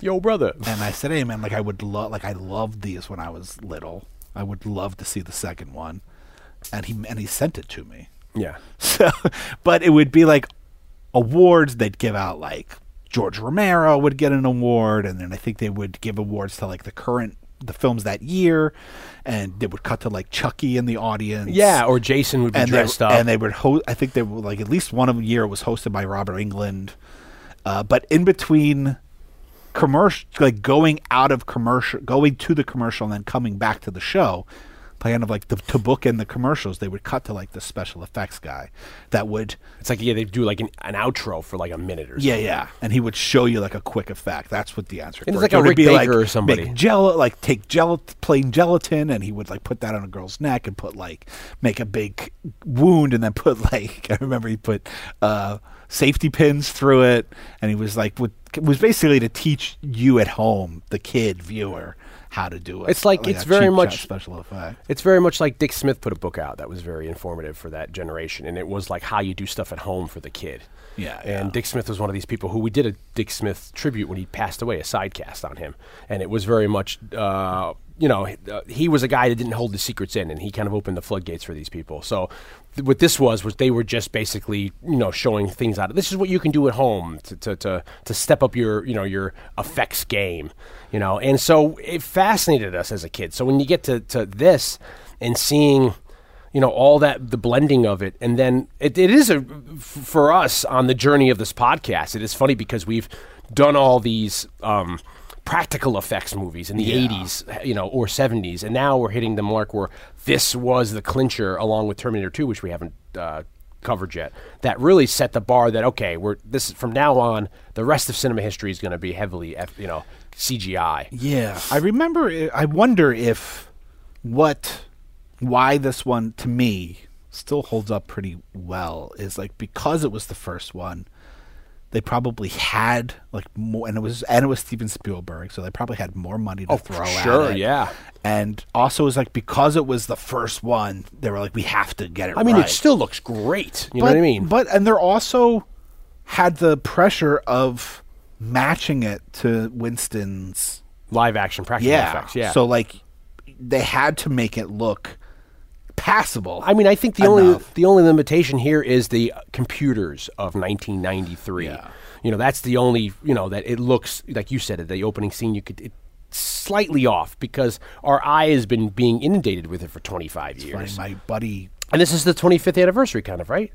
D: Yo, brother.
E: and i said hey man like i would love like i loved these when i was little i would love to see the second one and he and he sent it to me
D: Yeah.
E: so but it would be like awards they'd give out like george romero would get an award and then i think they would give awards to like the current the films that year, and they would cut to like Chucky in the audience.
D: Yeah, or Jason would be
E: and
D: dressed
E: they,
D: up.
E: and they would host. I think they were like at least one of the year was hosted by Robert Englund. Uh, but in between commercial, like going out of commercial, going to the commercial, and then coming back to the show, kind of like the, to bookend the commercials, they would cut to like the special effects guy that would
D: it's like yeah, they do like an, an outro for like a minute or
E: yeah,
D: something.
E: yeah, and he would show you like a quick effect. That's what the answer.
D: And it's like a Rick Baker
E: like,
D: or somebody.
E: Make gel like take gel plain gelatin, and he would like put that on a girl's neck and put like make a big wound, and then put like I remember he put uh, safety pins through it, and he was like would it was basically to teach you at home, the kid viewer, how to do it.
D: It's like- it's very much-
E: special effect.
D: It's very much like Dick Smith put a book out that was very informative for that generation, and it was like how you do stuff at home for the kid.
E: Yeah,
D: And
E: yeah.
D: Dick Smith was one of these people who we did a Dick Smith tribute when he passed away, a sidecast on him, and it was very much, uh, you know, he- uh, he was a guy that didn't hold the secrets in, and he kind of opened the floodgates for these people. So th- what this was was they were just basically, you know, showing things out. Of this is what you can do at home to to to, to step up your, you know, your effects game, you know, and so it fascinated us as a kid. So when you get to to this and seeing you know all that the blending of it and then it, it is a for us on the journey of this podcast it is funny because we've done all these um, practical effects movies in the 80s you know or 70s and now we're hitting the mark where this was the clincher along with terminator 2 which we haven't uh, covered yet that really set the bar that okay we're this from now on the rest of cinema history is going to be heavily you know cgi
E: Yeah, I remember. i- I wonder if what, why this one to me still holds up pretty well is like because it was the first one. They probably had like more, and it was and it was Steven Spielberg, so they probably had more money to
D: Oh,
E: throw
D: sure,
E: at it.
D: yeah.
E: And also, it was like because it was the first one, they were like, we have to get it.
D: i mean
E: right.
D: it still looks great you
E: but,
D: know what i mean
E: But and they're also had the pressure of matching it to Winston's
D: live action practical
E: yeah.
D: effects yeah
E: So like they had to make it look passable.
D: I mean, I think the only the only limitation here is the computers of 1993.
E: Yeah.
D: You know, that's the only you know that it looks like you said at The opening scene, you could it, slightly off because our eye has been being inundated with it for 25
E: Funny,
D: years,
E: my buddy
D: and this is the 25th anniversary, kind of right.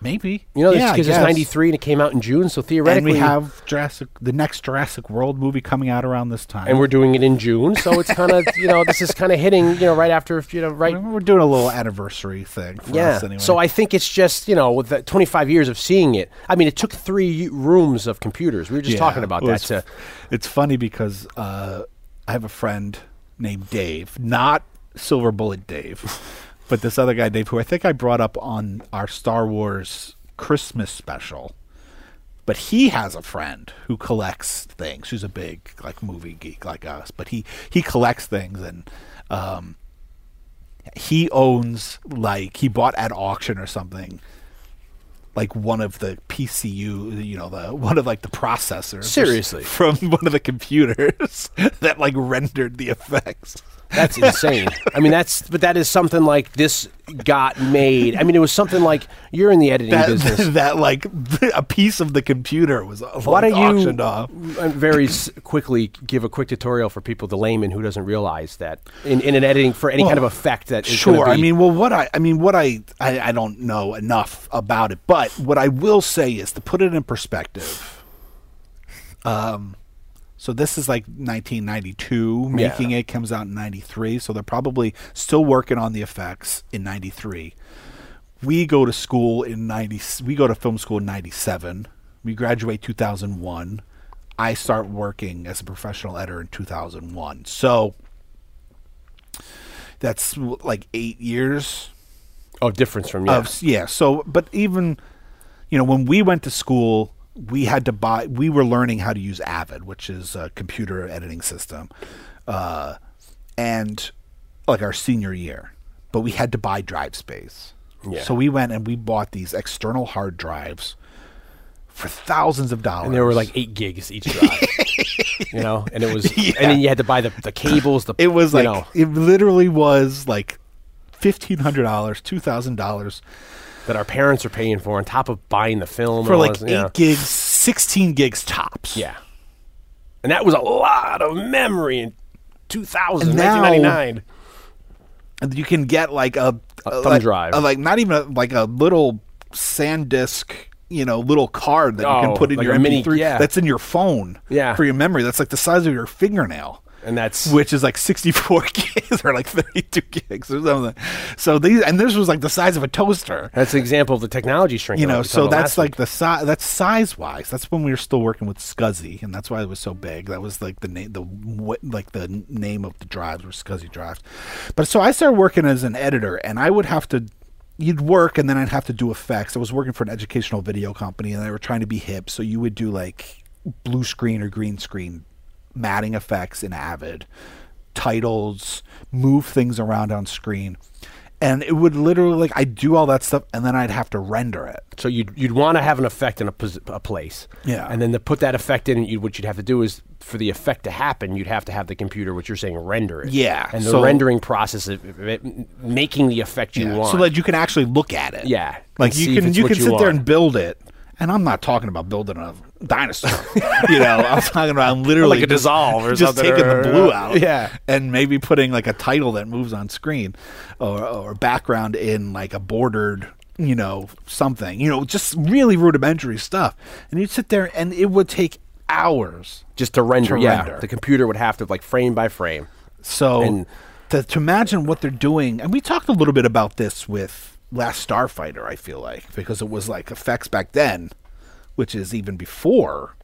E: Maybe.
D: You know,
E: yeah,
D: because it's 93 and it came out in June, so
E: And
D: theoretically,
E: we have Jurassic the next Jurassic World movie coming out around this time.
D: and we're doing it in June, so it's kind of you know this is kind of hitting you know right after you know right
E: we're doing a little anniversary thing for
D: Yeah.
E: us anyway.
D: So I think it's just you know with the 25 years of seeing it. I mean, it took three rooms of computers. We were just
E: Yeah,
D: talking about that.
E: It's,
D: To,
E: it's funny because uh, I have a friend named Dave, not Silver Bullet Dave, but this other guy Dave, who I think I brought up on our Star Wars Christmas special. But he has a friend who collects things. Who's a big like movie geek like us, but he he collects things and. Um, he owns like he bought at auction or something like one of the PCU, you know, the one of like the processors.
D: Seriously?
E: from one of the computers that like rendered the effects.
D: That's insane. I mean, that's but that is something like this got made. I mean, it was something like you're in the editing
E: That
D: business.
E: that like a piece of the computer was uh,
D: Why don't you
E: off.
D: very s- quickly give a quick tutorial for people, the layman who doesn't realize that in, in an editing for any kind of effect that
E: Sure. I mean, well, what I, I mean, what I, I, I don't know enough about it, but what I will say is to put it in perspective. Um, so this is like 1992. Making it comes out in 93, so they're probably still working on the effects in 93. We go to school in 90. We go to film school in 97. We graduate 2001. I start working as a professional editor in 2001. So that's like eight years
D: oh, difference from yeah.
E: of yeah. So, but even you know when we went to school, we had to buy. We were learning how to use Avid, which is a computer editing system, uh, and like our senior year. But we had to buy drive space.
D: Yeah.
E: So we went and we bought these external hard drives for thousands of dollars.
D: and there were like eight gigs each drive. you know, and it was,
E: Yeah.
D: and then you had to buy the, the cables. The
E: It was like
D: know,
E: it literally was like fifteen hundred dollars, two thousand dollars
D: that our parents are paying for on top of buying the film
E: for like
D: this,
E: eight
D: you know.
E: gigs, sixteen gigs tops.
D: Yeah. And that was a lot of memory in 2000,
E: And
D: 1999.
E: And you can get like a,
D: A thumb
E: like,
D: drive.
E: a- like not even a, like a little SanDisk, you know, little card that you
D: Oh,
E: can put in
D: like
E: your
D: mini-
E: MP3
D: yeah.
E: that's in your phone
D: Yeah.
E: for your memory. That's like the size of your fingernail.
D: And that's
E: which is like 64 gigs or like 32 gigs or something. So these and this was like the size of a toaster.
D: that's an example of the technology shrinking.
E: You know, so that's like the size. That's size wise. That's when we were still working with SCSI, and that's why it was so big. That was like the name, the what, like the name of the drives were SCSI drives. But so I started working as an editor, and I would have to. You'd work, and then I'd have to do effects. I was working for an educational video company, and they were trying to be hip. So you would do like blue screen or green screen matting effects in Avid, titles, move things around on screen. And it would literally like I'd do all that stuff and then I'd have to render it.
D: So you'd you'd want to have an effect in a, pos- a place,
E: Yeah.
D: and then to put that effect in, you, what you'd have to do is for the effect to happen, you'd have to have the computer, what you're saying, render it.
E: Yeah,
D: and the
E: so-
D: rendering process of it, making the effect you want.
E: So that you can actually look at it.
D: Yeah,
E: Like you
D: if
E: can
D: it's
E: you
D: what
E: can
D: you
E: sit there
D: want.
E: and build it. And I'm not talking about building a dinosaur. you know, I'm talking about I'm literally
D: Like a
E: just-
D: dissolve or
E: just
D: something,
E: taking the blue out.
D: yeah.
E: And maybe putting like a title that moves on screen or or background in like a bordered you know, something, you know, just really rudimentary stuff. And you'd sit there and it would take hours.
D: just to render.
E: To
D: yeah,
E: render.
D: the computer would have to like frame by frame.
E: So
D: And-
E: to, to imagine what they're doing, and we talked a little bit about this with Last Starfighter, I feel like, because it was like effects back then, which is even before.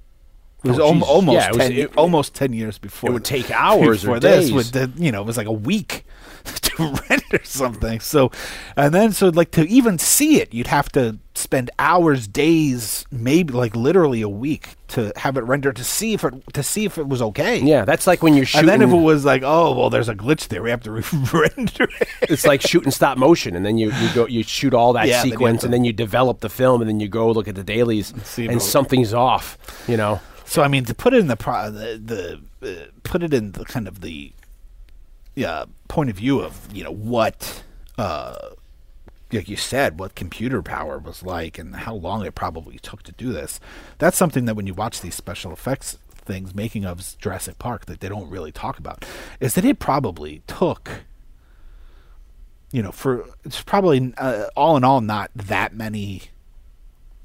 E: It was
D: Oh,
E: al- almost
D: Yeah, it was-
E: 10,
D: it-
E: almost ten years before.
D: It would take hours or
E: before this. With the, you know, it was like a week to render something. So, and then so like to even see it, you'd have to spend hours, days, maybe like literally a week to have it rendered to see if it to see if it was okay.
D: Yeah, that's like when you're shooting.
E: And then if it was like, oh well, there's a glitch there, we have to re- render it.
D: it's like shooting stop motion, and then you, you go you shoot all that
E: Yeah, then you have
D: sequence, and then you develop the film, and then you go look at the dailies, and
E: it-
D: something's off. You know,
E: So I mean, to put it in the pro- the, the uh, put it in the kind of the yeah point of view of you know what uh like you said what computer power was like and how long it probably took to do this. That's something that when you watch these special effects things making of Jurassic Park that they don't really talk about is that it probably took you know for it's probably uh, all in all not that many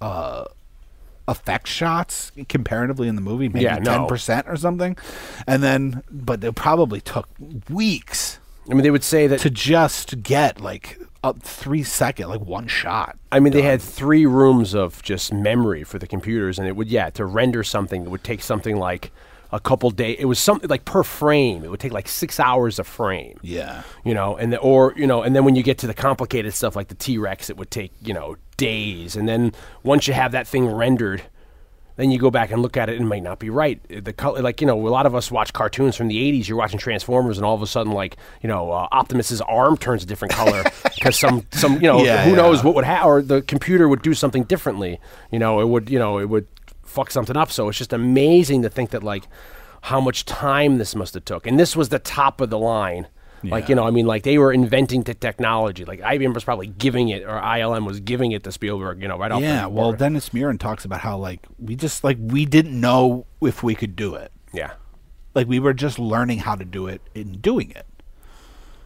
E: uh effect shots comparatively in the movie, maybe
D: Yeah, no.
E: ten percent or something, and then but it probably took weeks
D: I mean, they would say that.
E: to just get like a three second, like one shot.
D: I mean, they had three rooms of just memory for the computers, and it would yeah to render something it would take something like a couple days. It was something like per frame. It would take like six hours a frame.
E: Yeah,
D: you know, and the, or you know, and then when you get to the complicated stuff like the T Rex, it would take you know days, and then once you have that thing rendered, then you go back and look at it, and it might not be right. The color, like you know, a lot of us watch cartoons from the '80s. You're watching Transformers, and all of a sudden, like you know, uh, Optimus's arm turns a different color because some some you know
E: Yeah,
D: who
E: yeah.
D: knows what would happen, or the computer would do something differently. You know, it would you know it would fuck something up. So it's just amazing to think that like how much time this must have took, and this was the top of the line. Like you know, I mean, like they were inventing the technology. Like IBM was probably giving it, or ILM was giving it to Spielberg. You know, right off.
E: yeah.
D: the
E: Well. Dennis Muren talks about how like we just like we didn't know if we could do it.
D: yeah,
E: Like we were just learning how to do it in doing it.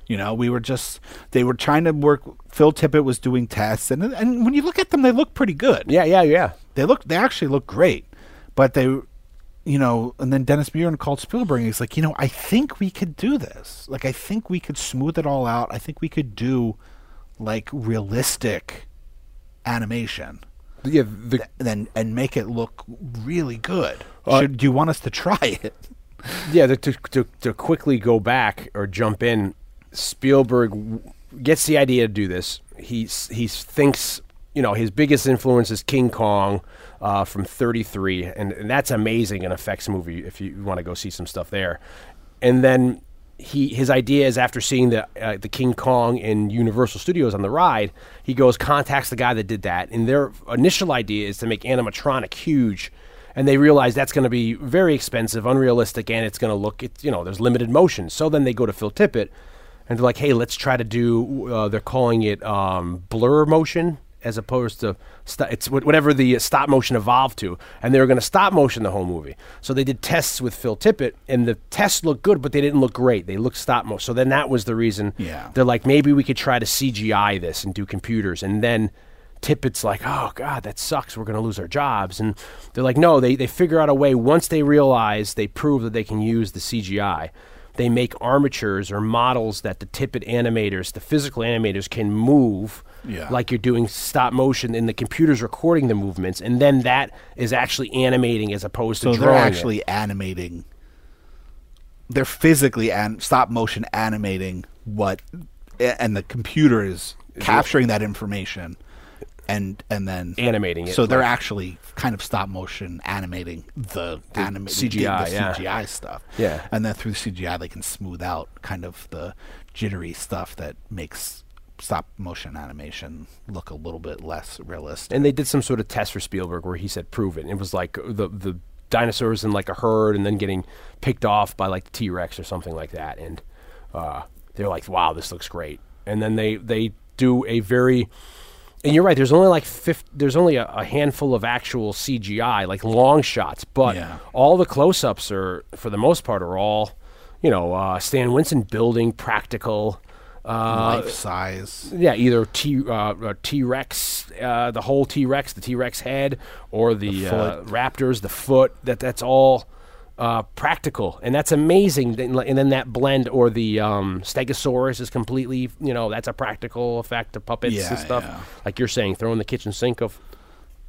E: You know, we were just they were trying to work. Phil Tippett was doing tests, and and when you look at them, they look pretty good.
D: yeah, yeah, yeah.
E: they look they actually look great but they you know and then dennis muren called spielberg and he's like you know i think we could do this. Like i think we could smooth it all out. I think we could do like realistic animation.
D: Yeah, the,
E: and then and make it look really good.
D: Uh,
E: Should, do you want us to try it?
D: Yeah. To, to to quickly go back or jump in, Spielberg w- gets the idea to do this. He he thinks you know his biggest influence is King Kong uh, from '33, and, and that's amazing an effects movie if you want to go see some stuff there. And then he his idea is after seeing the uh, the King Kong in Universal Studios on the ride, he goes contacts the guy that did that, and their initial idea is to make animatronic huge. And they realize that's going to be very expensive, unrealistic, and it's going to look, it's, you know, there's limited motion. So then they go to Phil Tippett, and they're like, "Hey, let's try to do." Uh, they're calling it um, blur motion, as opposed to st- it's whatever the stop motion evolved to, and they were going to stop motion the whole movie. So they did tests with Phil Tippett, and the tests looked good, but they didn't look great. They looked stop motion. So then that was the reason.
E: Yeah.
D: they're like maybe we could try to CGI this and do computers, and then. Tippett's like, oh God, that sucks. We're going to lose our jobs. And they're like, no, they, they figure out a way. Once they realize, they prove that they can use the CGI, they make armatures or models that the Tippett animators, the physical animators, can move
E: Yeah.
D: like you're doing stop motion and the computer's recording the movements. And then that is actually animating as opposed
E: So
D: to
E: they're
D: drawing. it.
E: actually animating. They're physically and stop motion animating what, and the computer is capturing that information, and and then
D: Animating it,
E: So they're
D: like-
E: actually kind of stop motion animating the, anima-
D: CGI,
E: the
D: yeah.
E: CGI stuff.
D: Yeah.
E: and then through the CGI they can smooth out kind of the jittery stuff that makes stop motion animation look a little bit less realistic.
D: and they did some sort of test for Spielberg where he said prove it. It was like the the dinosaurs in like a herd and then getting picked off by like the T Rex or something like that. And uh, they're like, wow, this looks great. And then they they do a very and you're right. There's only like 50, there's only a, a handful of actual CGI, like long shots, but
E: Yeah.
D: all the close-ups are, for the most part, are all, you know, uh, Stan Winston building practical. Uh,
E: Life size.
D: yeah, either T uh, uh, T Rex, uh, the whole T Rex, the T Rex head, or the, uh. Raptors, the foot. That that's all uh, practical, and that's amazing. And then that blend, or the um, Stegosaurus, is completely you know that's a practical effect, of puppets
E: Yeah,
D: and stuff.
E: yeah.
D: Like you're saying, throwing the kitchen sink of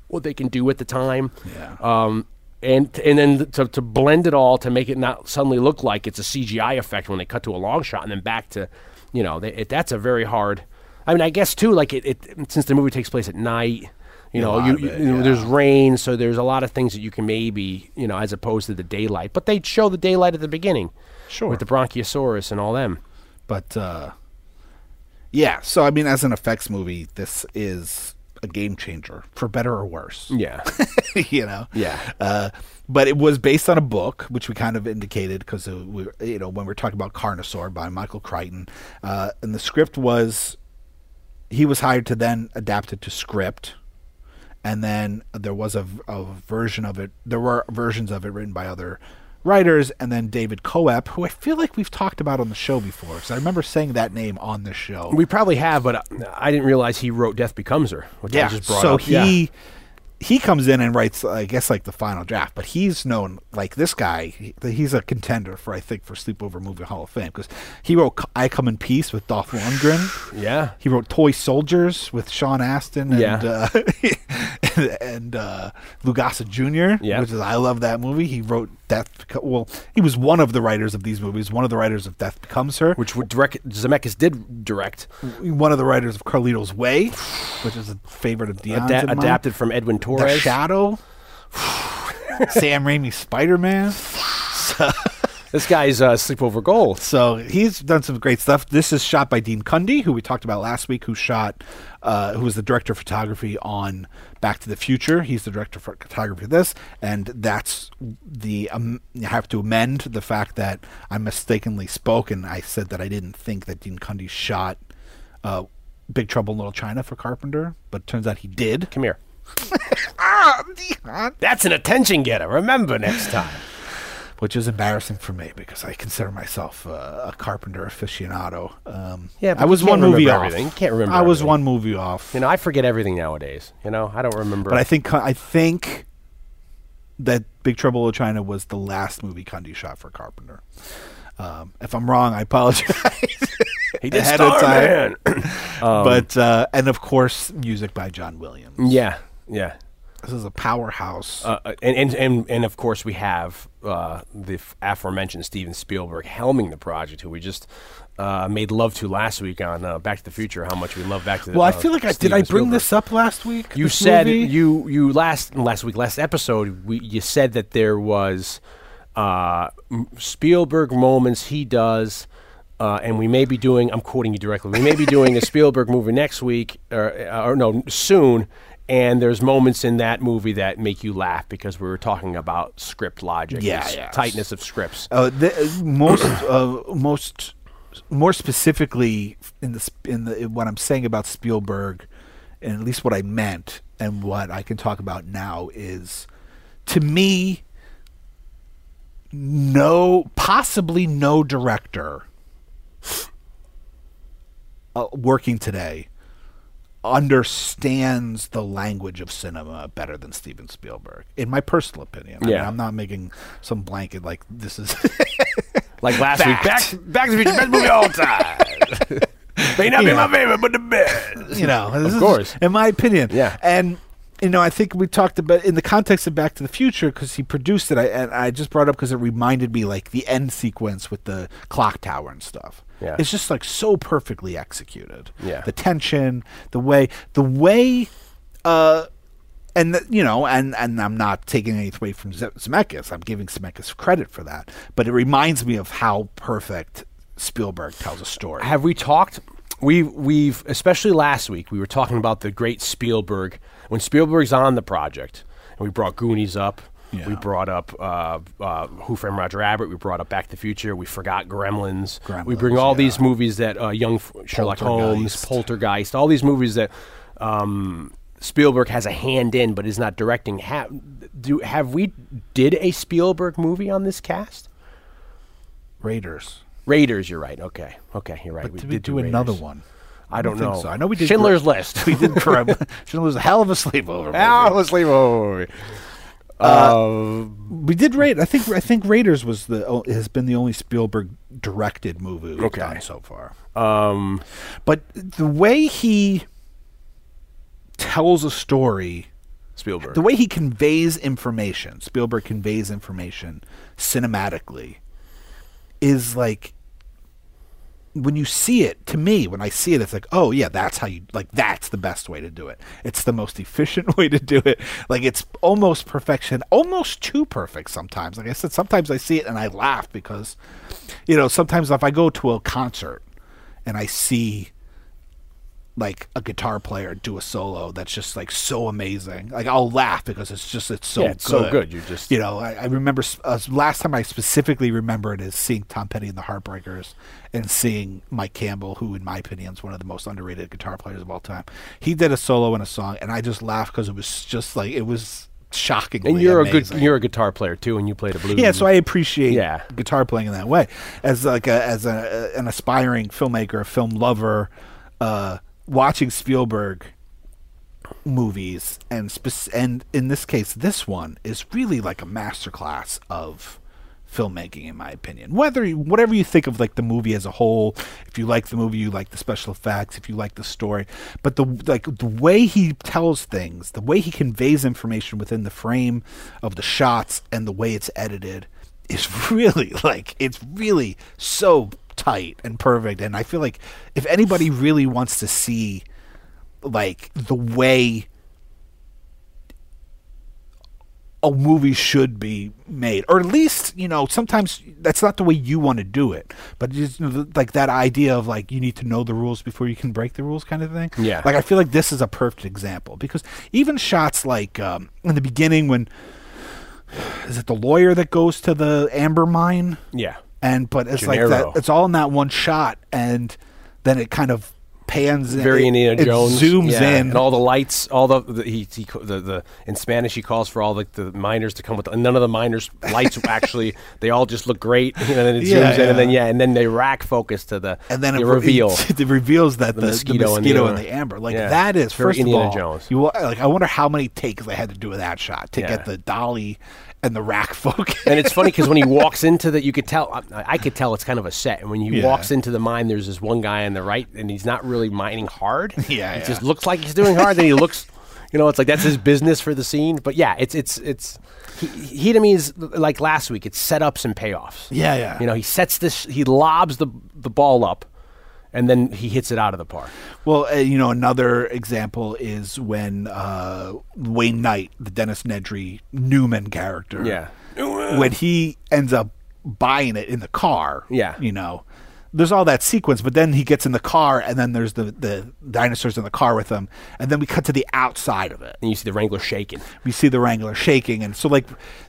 D: what they can do at the time.
E: Yeah.
D: Um, and and then to, to blend it all to make it not suddenly look like it's a CGI effect when they cut to a long shot and then back to, you know, they, it, that's a very hard. I mean, I guess too, like it, it since the movie takes place at night, you know, you,
E: it,
D: you know,
E: yeah.
D: there's rain, so there's a lot of things that you can maybe, you know, as opposed to the daylight. But they show the daylight at the beginning,
E: Sure.
D: with the Brachiosaurus and all them.
E: But uh, yeah, so I mean, as an effects movie, this is a game changer for better or worse.
D: Yeah,
E: you know.
D: Yeah.
E: Uh, but it was based on a book, which we kind of indicated because we, you know, when we are talking about Carnosaur by Michael Crichton, uh, and the script was he was hired to then adapt it to script. And then there was a, a version of it. There were versions of it written by other writers, and then David Koepp, who I feel like we've talked about on the show before, because I remember saying that name on the show.
D: we probably have, but I didn't realize he wrote Death Becomes Her, which I
E: yeah,
D: just brought
E: so
D: up.
E: he
D: Yeah.
E: he comes in and writes, I guess, like the final draft. But he's known like this guy. He's a contender for I think for Sleepover Movie Hall of Fame because he wrote "I Come in Peace" with Dolph Lundgren.
D: yeah,
E: He wrote Toy Soldiers with Sean Astin and
D: Yeah.
E: uh, and, and uh, Lugasa Jr.
D: Yeah.
E: which is I love that movie. He wrote Death. Beco- well, he was one of the writers of these movies. One of the writers of Death Becomes Her.
D: which would direct Zemeckis did direct,
E: one of the writers of Carlito's Way, which is a favorite of Dion's.
D: Ada- adapted from Edwin Torres. The.
E: Shadow. Sam Raimi's Spider Man.
D: This guy's uh, Sleepover goal.
E: So he's done some great stuff. This is shot by Dean Cundey, who we talked about last week, who shot, uh, who was the director of photography on Back to the Future. He's the director of photography of this, and that's the. Um, I have to amend the fact that I mistakenly spoke and I said that I didn't think that Dean Cundey shot uh, Big Trouble in Little China for Carpenter, but it turns out he did.
D: Come here.
E: Ah,
D: That's an attention getter. Remember next time.
E: Which is embarrassing for me because I consider myself uh, a Carpenter aficionado. Um,
D: Yeah, but
E: I
D: you
E: was
D: can't
E: one movie off.
D: everything. You can't remember
E: I was
D: everything.
E: one movie off.
D: You know, I forget everything nowadays. You know, I don't remember.
E: but I think I think that Big Trouble in China was the last movie Cundey shot for Carpenter. Um, if I'm wrong, I apologize.
D: he did
E: ahead of
D: Starman.
E: but uh, and of course, music by John Williams.
D: yeah, yeah.
E: This is a powerhouse.
D: Uh, uh, and, and and and of course we have uh, the f- aforementioned Steven Spielberg helming the project, who we just uh, made love to last week on uh, Back to the Future. How much we love Back to the. Future.
E: Well, I
D: uh,
E: feel like I did. I bring
D: Spielberg.
E: this up last week.
D: You said
E: movie?
D: you you last last week last episode we, you said that there was uh, Spielberg moments he does. Uh, and we may be doing. I'm quoting you directly. We may be doing a Spielberg movie next week, or, or no, soon. And there's moments in that movie that make you laugh because we were talking about script logic, and
E: Yeah,
D: s-
E: yeah.
D: tightness of scripts.
E: Uh, the, uh, most, uh, most, more specifically in the in the in what I'm saying about Spielberg and at least what I meant and what I can talk about now is to me no possibly no director uh, working today understands the language of cinema better than Steven Spielberg, in my personal opinion. I mean,
D: Yeah.
E: I'm not making some blanket like this is.
D: Like last week, back Back to the Future, best movie of all time. May not be my favorite, but the best.
E: you know, is-
D: course.
E: in my opinion.
D: Yeah.
E: and you know, I think we talked about in the context of Back to the Future because he produced it. I and I just brought it up because it reminded me like the end sequence with the clock tower and stuff.
D: Yeah.
E: it's just like so perfectly executed.
D: Yeah.
E: the tension, the way, the way. Uh, and the, you know, and and I'm not taking anything away from Ze- Zemeckis. I'm giving Zemeckis credit for that. But it reminds me of how perfect Spielberg tells a story.
D: Have we talked? We've we've especially last week we were talking about the great Spielberg when Spielberg's on the project, and we brought Goonies up.
E: Yeah.
D: We brought up uh, uh, Who Framed Roger Rabbit. We brought up Back to the Future. We forgot Gremlins. we bring all
E: yeah.
D: these movies that uh, young Sherlock Holmes,
E: Poltergeist.
D: All these movies that um, Spielberg has a hand in, but is not directing. Have do have we did a Spielberg movie on this cast?
E: Raiders.
D: Raiders. You're right. Okay. Okay. You're right.
E: But
D: we
E: did we do another one?
D: I don't, know.
E: so. I know we did
D: Schindler's
E: Gra-
D: List.
E: We did Gremlins. Schindler's a hell of a sleepover. movie.
D: Ah, let's leave over.
E: we did Raid. I think I think Raiders was the o- has been the only Spielberg directed movie we've
D: Okay.
E: done so far.
D: um,
E: But the way he tells a story,
D: Spielberg.
E: the way he conveys information, Spielberg conveys information cinematically, is like when you see it to me when i see it it's like oh yeah that's how you like that's the best way to do it. It's the most efficient way to do it. Like it's almost perfection almost too perfect sometimes. Like i said sometimes i see it and i laugh because you know sometimes if i go to a concert and i see like a guitar player do a solo that's just like so amazing like i'll laugh because it's just it's so
D: Yeah, it's
E: good
D: so good. You just-
E: you know, I, I remember uh, last time I specifically remember it is seeing Tom Petty and the Heartbreakers and seeing Mike Campbell, who in my opinion is one of the most underrated guitar players of all time. He did a solo in a song, and I just laughed because it was just like it was shocking.
D: and you're a good you're a guitar player too, and you played a blues.
E: yeah, so I appreciate
D: Yeah.
E: guitar playing in that way as like a, as a, an aspiring filmmaker, a film lover, uh, watching Spielberg movies and and in this case, this one is really like a masterclass of filmmaking, in my opinion. Whether you- whatever you think of like the movie as a whole, if you like the movie, you like the special effects, if you like the story, but the like the way he tells things, the way he conveys information within the frame of the shots, and the way it's edited is really like it's really so tight and perfect. And I feel like if anybody really wants to see like the way a movie should be made, or at least you know sometimes that's not the way you want to do it, but just you know, like that idea of like you need to know the rules before you can break the rules kind of thing.
D: Yeah.
E: like I feel like this is a perfect example because even shots like um, in the beginning when is it the lawyer that goes to the amber mine?
D: yeah.
E: And but it's like that. It's all in that one shot, and then it kind of pans.
D: In very
E: it,
D: Indiana
E: it
D: Jones.
E: zooms
D: yeah.
E: in.
D: and all the lights, all the the, he, he the the in Spanish he calls for all the, the miners to come with. and none of the miners' lights actually. They all just look great. You know, and then it
E: Yeah,
D: zooms in, and then
E: yeah.
D: yeah, and then they rack focus to the
E: and then
D: the
E: it
D: reveal.
E: It, it reveals that the, the mosquito,
D: mosquito
E: and,
D: and
E: the, amber. Like
D: yeah.
E: that is first
D: Indiana
E: of all.
D: Jones.
E: You like I wonder how many takes they had to do with that shot to
D: Yeah.
E: get the dolly and the rack folk.
D: and it's funny because when he walks into the, you could tell. I, I could tell it's kind of a set. And when he
E: Yeah.
D: walks into the mine, there's this one guy on the right, and he's not really mining hard.
E: Yeah,
D: he
E: yeah.
D: just looks like he's doing hard. then he looks, you know, it's like that's his business for the scene. But yeah, it's it's it's he, he to me is like last week. It's setups and payoffs.
E: Yeah, yeah.
D: You know, he sets this, he lobs the the ball up, and then he hits it out of the park.
E: Well, uh, you know, another example is when uh, Wayne Knight, the Dennis Nedry Newman character,
D: Yeah.
E: when he ends up buying it in the car,
D: Yeah.
E: you know, there's all that sequence, but then he gets in the car, and then there's the the dinosaurs in the car with him, and then we cut to the outside of it.
D: And you see the Wrangler shaking.
E: We see the Wrangler shaking, and so like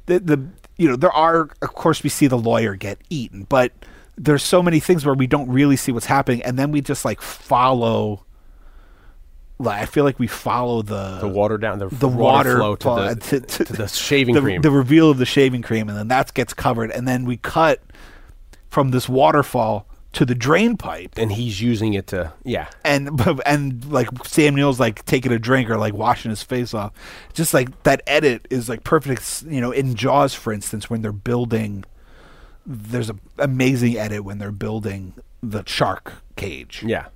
E: the the you know there are of course we see the lawyer get eaten, but there's so many things where we don't really see what's happening, and then we just like follow like, I feel like we follow the
D: The water down the,
E: the water,
D: flow to the, to, the shaving
E: the,
D: cream.
E: the reveal of the shaving cream, and then that gets covered, and then we cut from this waterfall to the drain pipe,
D: and he's using it to yeah.
E: and and like Sam Neill's like taking a drink or like washing his face off. Just like that edit is like perfect. You know, in Jaws, for instance, when they're building, there's a amazing edit when they're building the shark cage
D: Yeah.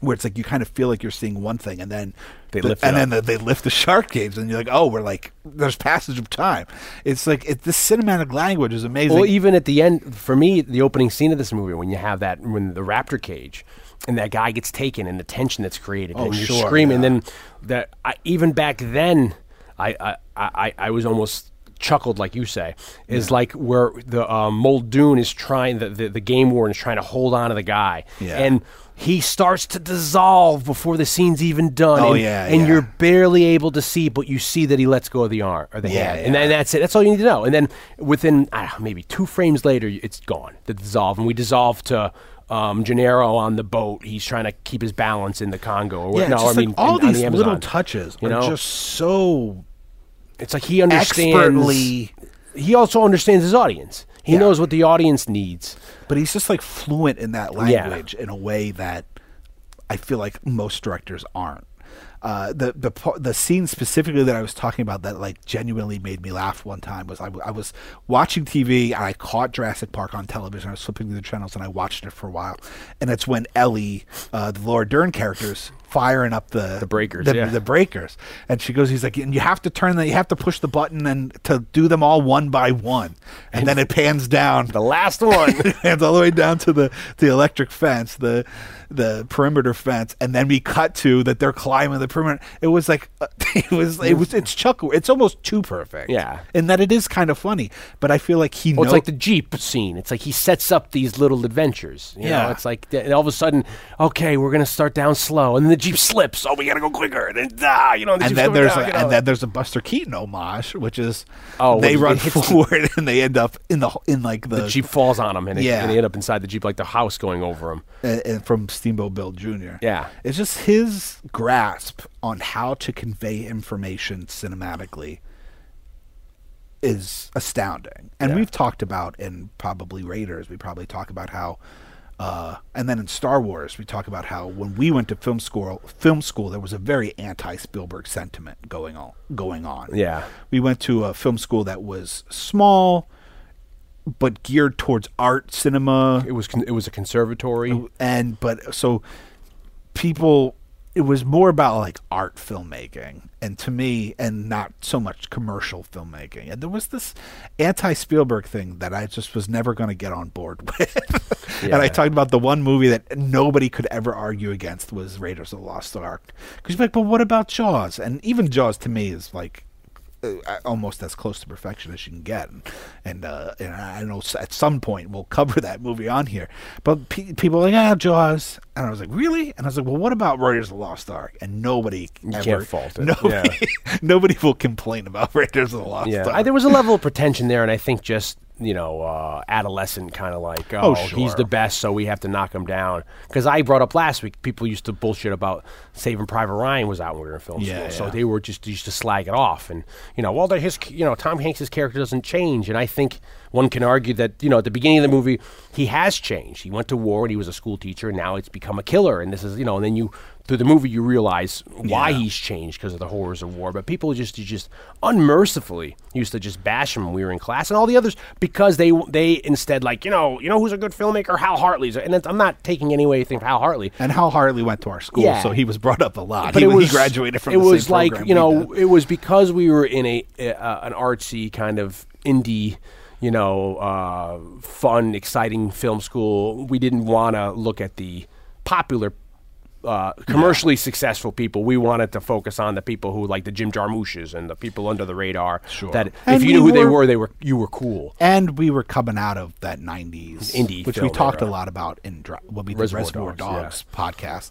E: where it's like you kind of feel like you're seeing one thing, and then
D: They
E: the-
D: lift it
E: and then the, they lift the shark cage, and you're like, oh, we're like, there's passage of time. It's like it, this cinematic language is amazing.
D: Well, even at the end, for me, the opening scene of this movie, when you have that, when the raptor cage, and that guy gets taken, and the tension that's created,
E: Oh,
D: and you're
E: sure,
D: screaming,
E: yeah.
D: then that I, even back then, I, I, I, I was almost chuckled, like you say, is like where the um, Muldoon is trying, the, the the game warden is trying to hold on to the guy,
E: Yeah.
D: and. He starts to dissolve before the scene's even done.
E: Oh,
D: and,
E: yeah,
D: and
E: yeah.
D: you're barely able to see, but you see that he lets go of the arm or the
E: Yeah,
D: hand, and then that's it. That's all you need to know. And then within know, maybe two frames later, it's gone. The dissolve, and we dissolve to um, Gennaro on the boat. He's trying to keep his balance in the Congo. Or,
E: yeah,
D: no,
E: just
D: I
E: like
D: mean
E: all
D: in-
E: these
D: the
E: little touches
D: you
E: are
D: know?
E: just so
D: It's like he understands.
E: expertly.
D: He also understands his audience. He
E: Yeah.
D: knows what the audience needs.
E: But he's just like fluent in that
D: Yeah.
E: language in a way that I feel like most directors aren't. Uh, the the the scene specifically that I was talking about that like genuinely made me laugh one time was I, w- I was watching TV and I caught Jurassic Park on television. I was flipping through the channels and I watched it for a while, and it's when Ellie, uh, the Laura Dern characters, firing up the
D: The breakers,
E: the,
D: yeah.
E: the breakers, and she goes, he's like, and you have to turn the, you have to push the button and to do them all one by one, and then it pans down
D: The last one.
E: pans all the way down to the the electric fence, the the perimeter fence, and then we cut to that they're climbing the perimeter. It was like uh, it was it was it's chuckle. It's almost too perfect.
D: Yeah.
E: in that it is kind of funny, but I feel like he
D: Well, it's like the Jeep scene. It's like he sets up these little adventures. You
E: Yeah.
D: know, it's like and all of a sudden, okay, we're gonna start down slow, and then the Jeep slips. Oh, we gotta go quicker. And then, ah, you know, the
E: and
D: Jeep's
E: then there's
D: down,
E: a,
D: you know.
E: and then there's a Buster Keaton homage, which is
D: Oh,
E: they run
D: hits the-
E: forward and they end up in the in like the,
D: the Jeep falls on him, and, it,
E: Yeah.
D: and they end up inside the Jeep like the house going over him.
E: And, uh, from Steamboat Bill Jr.
D: Yeah.
E: It's just his grasp on how to convey information cinematically is astounding. And
D: Yeah.
E: we've talked about in probably Raiders, we probably talk about how uh, and then in Star Wars, we talk about how when we went to film school, film school, there was a very anti-Spielberg sentiment going on. Going on.
D: Yeah.
E: we went to a film school that was small, but geared towards art cinema
D: It was con- it was a conservatory.
E: and but so people it was more about like art filmmaking and to me and not so much commercial filmmaking. And there was this anti-spielberg thing that i just was never going to get on board with. And i talked about the one movie that nobody could ever argue against was raiders of the lost ark. Because you're like but what about jaws? And even jaws to me is like almost as close to perfection as you can get, and and, uh, and I know at some point we'll cover that movie on here. But pe- people are like, ah, Jaws, and I was like, really? And I was like, well, what about Raiders of the Lost Ark? And nobody ever,
D: can't fault it.
E: Nobody, nobody will complain about Raiders of the Lost
D: Yeah,
E: Ark.
D: I, there was a level of pretension there, and I think just you know, uh, adolescent kind of like, oh,
E: Oh,
D: he's the best, so we have to knock him down. Because I brought up last week, people used to bullshit about Saving Private Ryan was out when we were in film
E: Yeah,
D: school, so they were just used to slag it off, and you know, well, his, you know, Tom Hanks's character doesn't change, and I think one can argue that you know, at the beginning of the movie, he has changed. He went to war and he was a school teacher, and now it's become a killer, and this is, you know, and then you through the movie you realize why
E: Yeah.
D: he's changed because of the horrors of war. But people just just unmercifully used to just bash him when we were in class, and all the others because they they instead like you know you know who's a good filmmaker Hal Hartley's, and I'm not taking any anything from Hal Hartley.
E: and Hal Hartley went to our school,
D: Yeah.
E: so he was brought up a lot.
D: But
E: he,
D: it was
E: he graduated from
D: It was like you know it was because we were in a uh, an artsy kind of indie. You know, uh, fun, exciting film school. We didn't want to look at the popular uh, commercially successful people. We wanted to focus on the people who like the Jim Jarmusch's and the people under the radar.
E: Sure.
D: That
E: And
D: if you knew who they
E: were-
D: were, they were you were cool.
E: And we were coming out of that '90s
D: Indie
E: which we talked
D: era.
E: a lot about in Dra- what we did
D: Reservoir
E: Reservoir,
D: Dogs,
E: Dogs, podcast.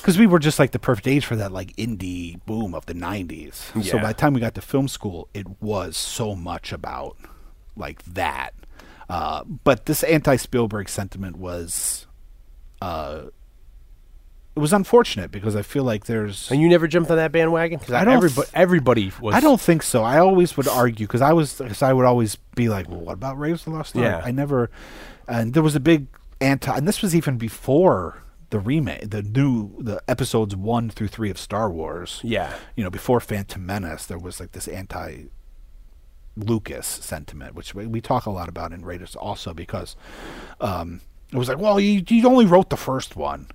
E: Because we were just like the perfect age for that like indie boom of the '90s. So by the time we got to film school, it was so much about like that. Uh, but this anti-Spielberg sentiment was uh, it was unfortunate because I feel like there's
D: And you never jumped on that bandwagon because
E: I don't
D: Everybody, everybody was.
E: I don't think so. I always would argue because I was because I would always be like, well, what about Raves of the Lost Ark?
D: Yeah.
E: I never, and there was a big anti, and this was even before the remake, the new the episodes one through three of Star Wars.
D: Yeah.
E: you know, before Phantom Menace, there was like this anti Lucas sentiment, which we, we talk a lot about in Raiders also because um, it was like, well, you, you only wrote the first one.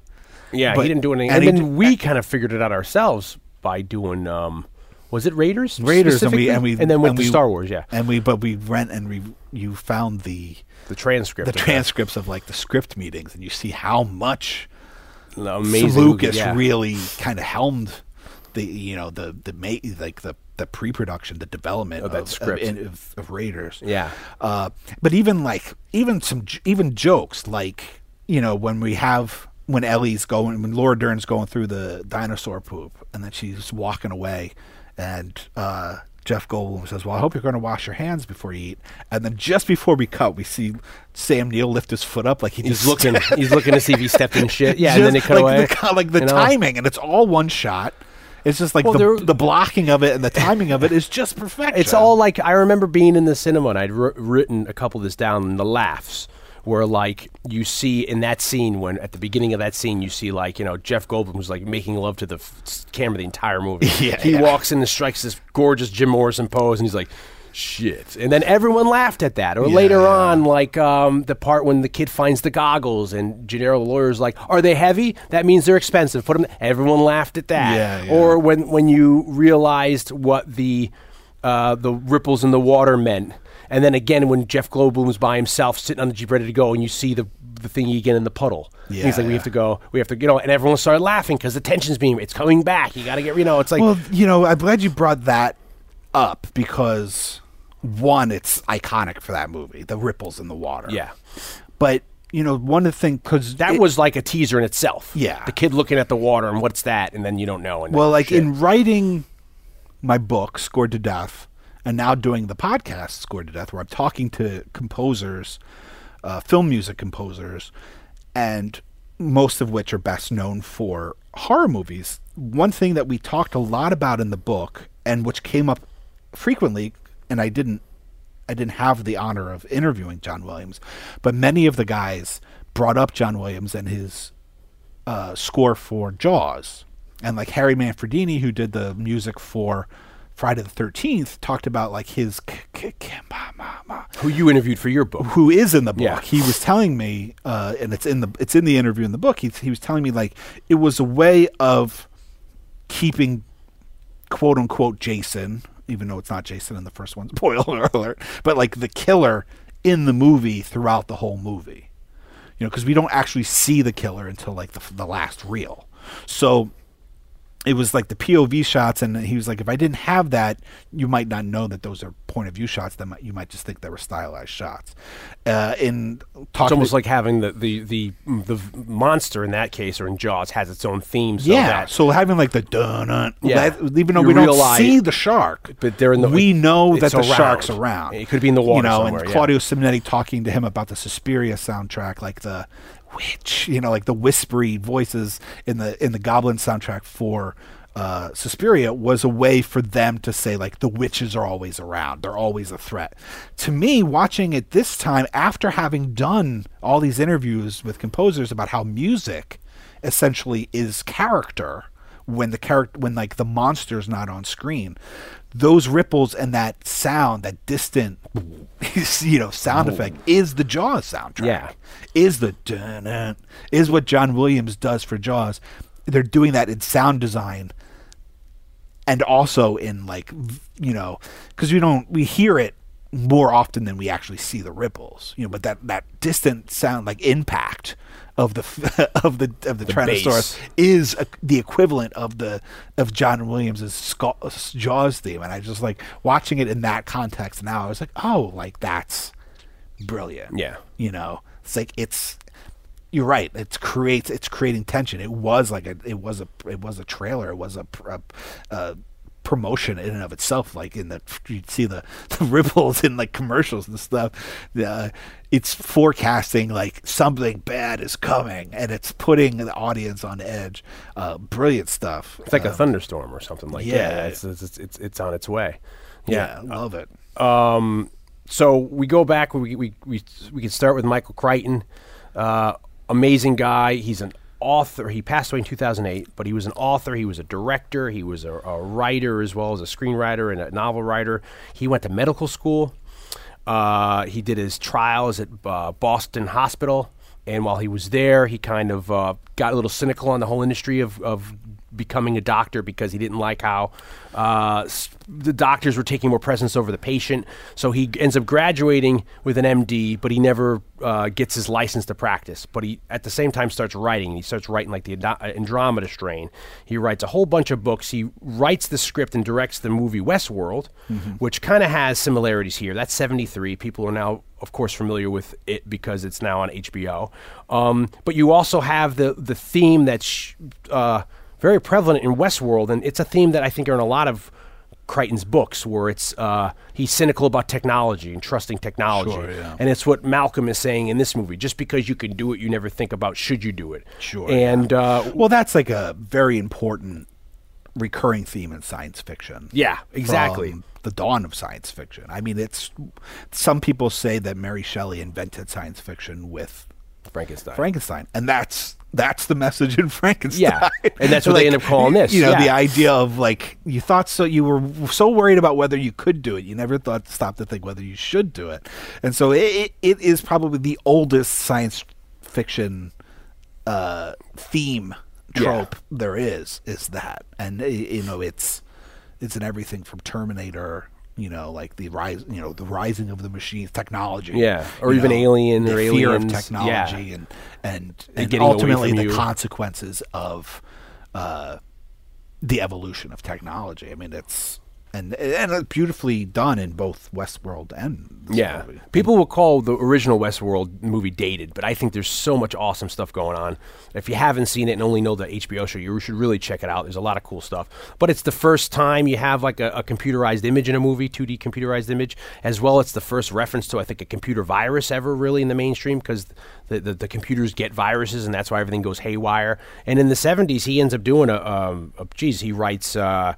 D: Yeah,
E: but-
D: he didn't do anything.
E: and
D: And, then we kind of figured it out ourselves by doing. um Was it Raiders?
E: Raiders and we and we
D: and then went
E: and
D: to
E: we-
D: Star Wars. Yeah,
E: and we but we rent and we you found the
D: the transcript.
E: the
D: of that.
E: transcripts of like the script meetings and you see how much
D: Amazing.
E: Lucas
D: yeah.
E: really kind of helmed the you know the the ma- like the the pre-production the development
D: Of that script.
E: of, of, of Raiders
D: Yeah.
E: uh, but even like even some j- even jokes like you know when we have when Ellie's going when Laura Dern's going through the dinosaur poop and then she's walking away and uh, Jeff Goldblum says, "Well, I hope you're going to wash your hands before you eat." And then just before we cut, we see Sam Neill lift his foot up like he
D: He's looking. he's looking to see if he stepped in shit. Yeah, and then they
E: just
D: cut
E: like
D: away.
E: The, like the
D: you know?
E: timing, and it's all one shot. It's just like
D: Well,
E: the,
D: there-
E: the blocking of it and the timing of it is just perfection.
D: It's all like I remember being in the cinema and I'd wr- written a couple of this down. And the laughs where like you see in that scene when at the beginning of that scene you see like you know Jeff Goldblum was like making love to the f- camera the entire movie.
E: Yeah,
D: he
E: yeah.
D: walks in and strikes this gorgeous Jim Morrison pose and he's like. Shit, and then everyone laughed at that. Or
E: Yeah,
D: later on, like um, the part when the kid finds the goggles, and Gennaro the lawyer's like, "Are they heavy? That means they're expensive. Put them." Everyone laughed at that. Or when when you realized what the uh, the ripples in the water meant, and then again when Jeff Goldblum's by himself sitting on the jeep ready to go, and you see the the thingy again in the puddle.
E: Yeah,
D: he's like, "We have to go. We have to, you know." And everyone started laughing because the tension's being. It's coming back. You got to get, you know. It's like,
E: well, you know, I'm glad you brought that up because one, it's iconic for that movie, the ripples in the water.
D: yeah,
E: but you know, one of the things because
D: that was like a teaser in itself.
E: Yeah.
D: the kid looking at the water and what's that, and then you don't know. And
E: well, like
D: shit.
E: in writing my book, Scored to Death, and now doing the podcast, Scored to Death, where I'm talking to composers, uh, film music composers, and most of which are best known for horror movies. One thing that we talked a lot about in the book, and which came up frequently, and I didn't I didn't have the honor of interviewing John Williams, but many of the guys brought up John Williams and his uh, score for Jaws, and like Harry Manfredini, who did the music for Friday the Thirteenth, talked about like his k- k-
D: who you interviewed for your book.
E: who is in the book.
D: Yeah.
E: He was telling me, uh, and it's in the it's in the interview in the book. He he was telling me like it was a way of keeping quote unquote Jason, even though it's not Jason in the first one. Spoiler alert! But like the killer in the movie throughout the whole movie, you know, because we don't actually see the killer until like the the last reel. So it was like the POV shots, and he was like, if I didn't have that, you might not know that those are point of view shots. That might, you might just think they were stylized shots. Uh, in talking,
D: It's almost
E: to-
D: like having the, the, the, the monster in that case or in Jaws has its own theme. So
E: yeah.
D: that,
E: so having like the dun dun,
D: Yeah.
E: even though we don't see the shark,
D: but they're in the-
E: we know that the
D: around.
E: shark's around.
D: It could be in the water
E: you know.
D: somewhere,
E: and
D: yeah.
E: Claudio Simonetti talking to him about the Suspiria soundtrack, like the witch, you know, like the whispery voices in the in the Goblin soundtrack for. Uh, Suspiria was a way for them to say like the witches are always around; they're always a threat. To me, watching it this time after having done all these interviews with composers about how music essentially is character when the character when like the monster's not on screen those ripples and that sound that distant you know sound effect is the jaws soundtrack.
D: Yeah.
E: is the is what john williams does for jaws. They're doing that in sound design and also in like you know because we don't we hear it more often than we actually see the ripples you know but that that distant sound like impact of the of the of the, Tyrannosaurus
D: bass.
E: is a, the equivalent of the of John Williams's Skull, Jaws theme. And I just like watching it in that context now I was like oh like that's brilliant.
D: Yeah.
E: you know it's like it's you're right. It's creates it's creating tension. It was like a it was a it was a trailer. It was a, a, a promotion in and of itself. Like in the you'd see the, the ripples in like commercials and stuff. Uh, it's forecasting like something bad is coming, and it's putting the audience on edge. Uh, brilliant stuff.
D: It's like
E: Uh,
D: a thunderstorm or something like
E: yeah.
D: that. It's, it's, it's, it's on its way.
E: yeah, love it.
D: so we go back. We we we we can start with Michael Crichton, uh, amazing guy. He's an author. He passed away in 2008, but he was an author. He was a director. He was a, a writer as well as a screenwriter and a novel writer. He went to medical school. Uh, he did his trials at uh, Boston Hospital, and while he was there, he kind of uh, got a little cynical on the whole industry of, of becoming a doctor because he didn't like how uh, the doctors were taking more presence over the patient. So he ends up graduating with an MD, but he never uh, gets his license to practice. But he, at the same time, starts writing. He starts writing like the Andromeda Strain. He writes a whole bunch of books. He writes the script and directs the movie Westworld, which kind of has similarities here. That's 73. People are now, of course, familiar with it because it's now on HBO. Um, but you also have the, the theme that's uh, very prevalent in Westworld, and it's a theme that I think are in a lot of Crichton's books, where it's uh, he's cynical about technology and trusting technology,
E: Sure, yeah.
D: and it's what Malcolm is saying in this movie. Just because you can do it, you never think about should you do it.
E: Sure,
D: And uh,
E: Well, that's like a very important recurring theme in science fiction.
D: yeah, exactly.
E: from the dawn of science fiction. I mean, it's some people say that Mary Shelley invented science fiction with
D: Frankenstein.
E: Frankenstein, and that's that's the message in Frankenstein.
D: Yeah, and that's what they end up calling this,
E: You know, the idea of like you thought so you were so worried about whether you could do it, you never thought to stop to think whether you should do it, and so it, it, is probably the oldest science fiction uh, theme
D: Yeah.
E: trope there is. Is that, and you know, it's it's in everything from Terminator. You know, like the rise, you know, the rising of the machines, technology.
D: Yeah, or even Alien
E: the
D: or
E: fear
D: Aliens,
E: of
D: yeah.
E: technology, and and, and ultimately the
D: you.
E: consequences of uh, the evolution of technology. I mean, it's and and it's beautifully done in both Westworld and
D: Yeah.
E: movie.
D: People will call the original Westworld movie dated, but I think there's so much awesome stuff going on. If you haven't seen it and only know the HBO show, you should really check it out. There's a lot of cool stuff. But it's the first time you have like a, a computerized image in a movie, 2D computerized image, as well. It's the first reference to, I think, a computer virus ever really in the mainstream because the, the, the computers get viruses and that's why everything goes haywire. And in the 70s, he ends up doing a, um, a geez, he writes. Uh,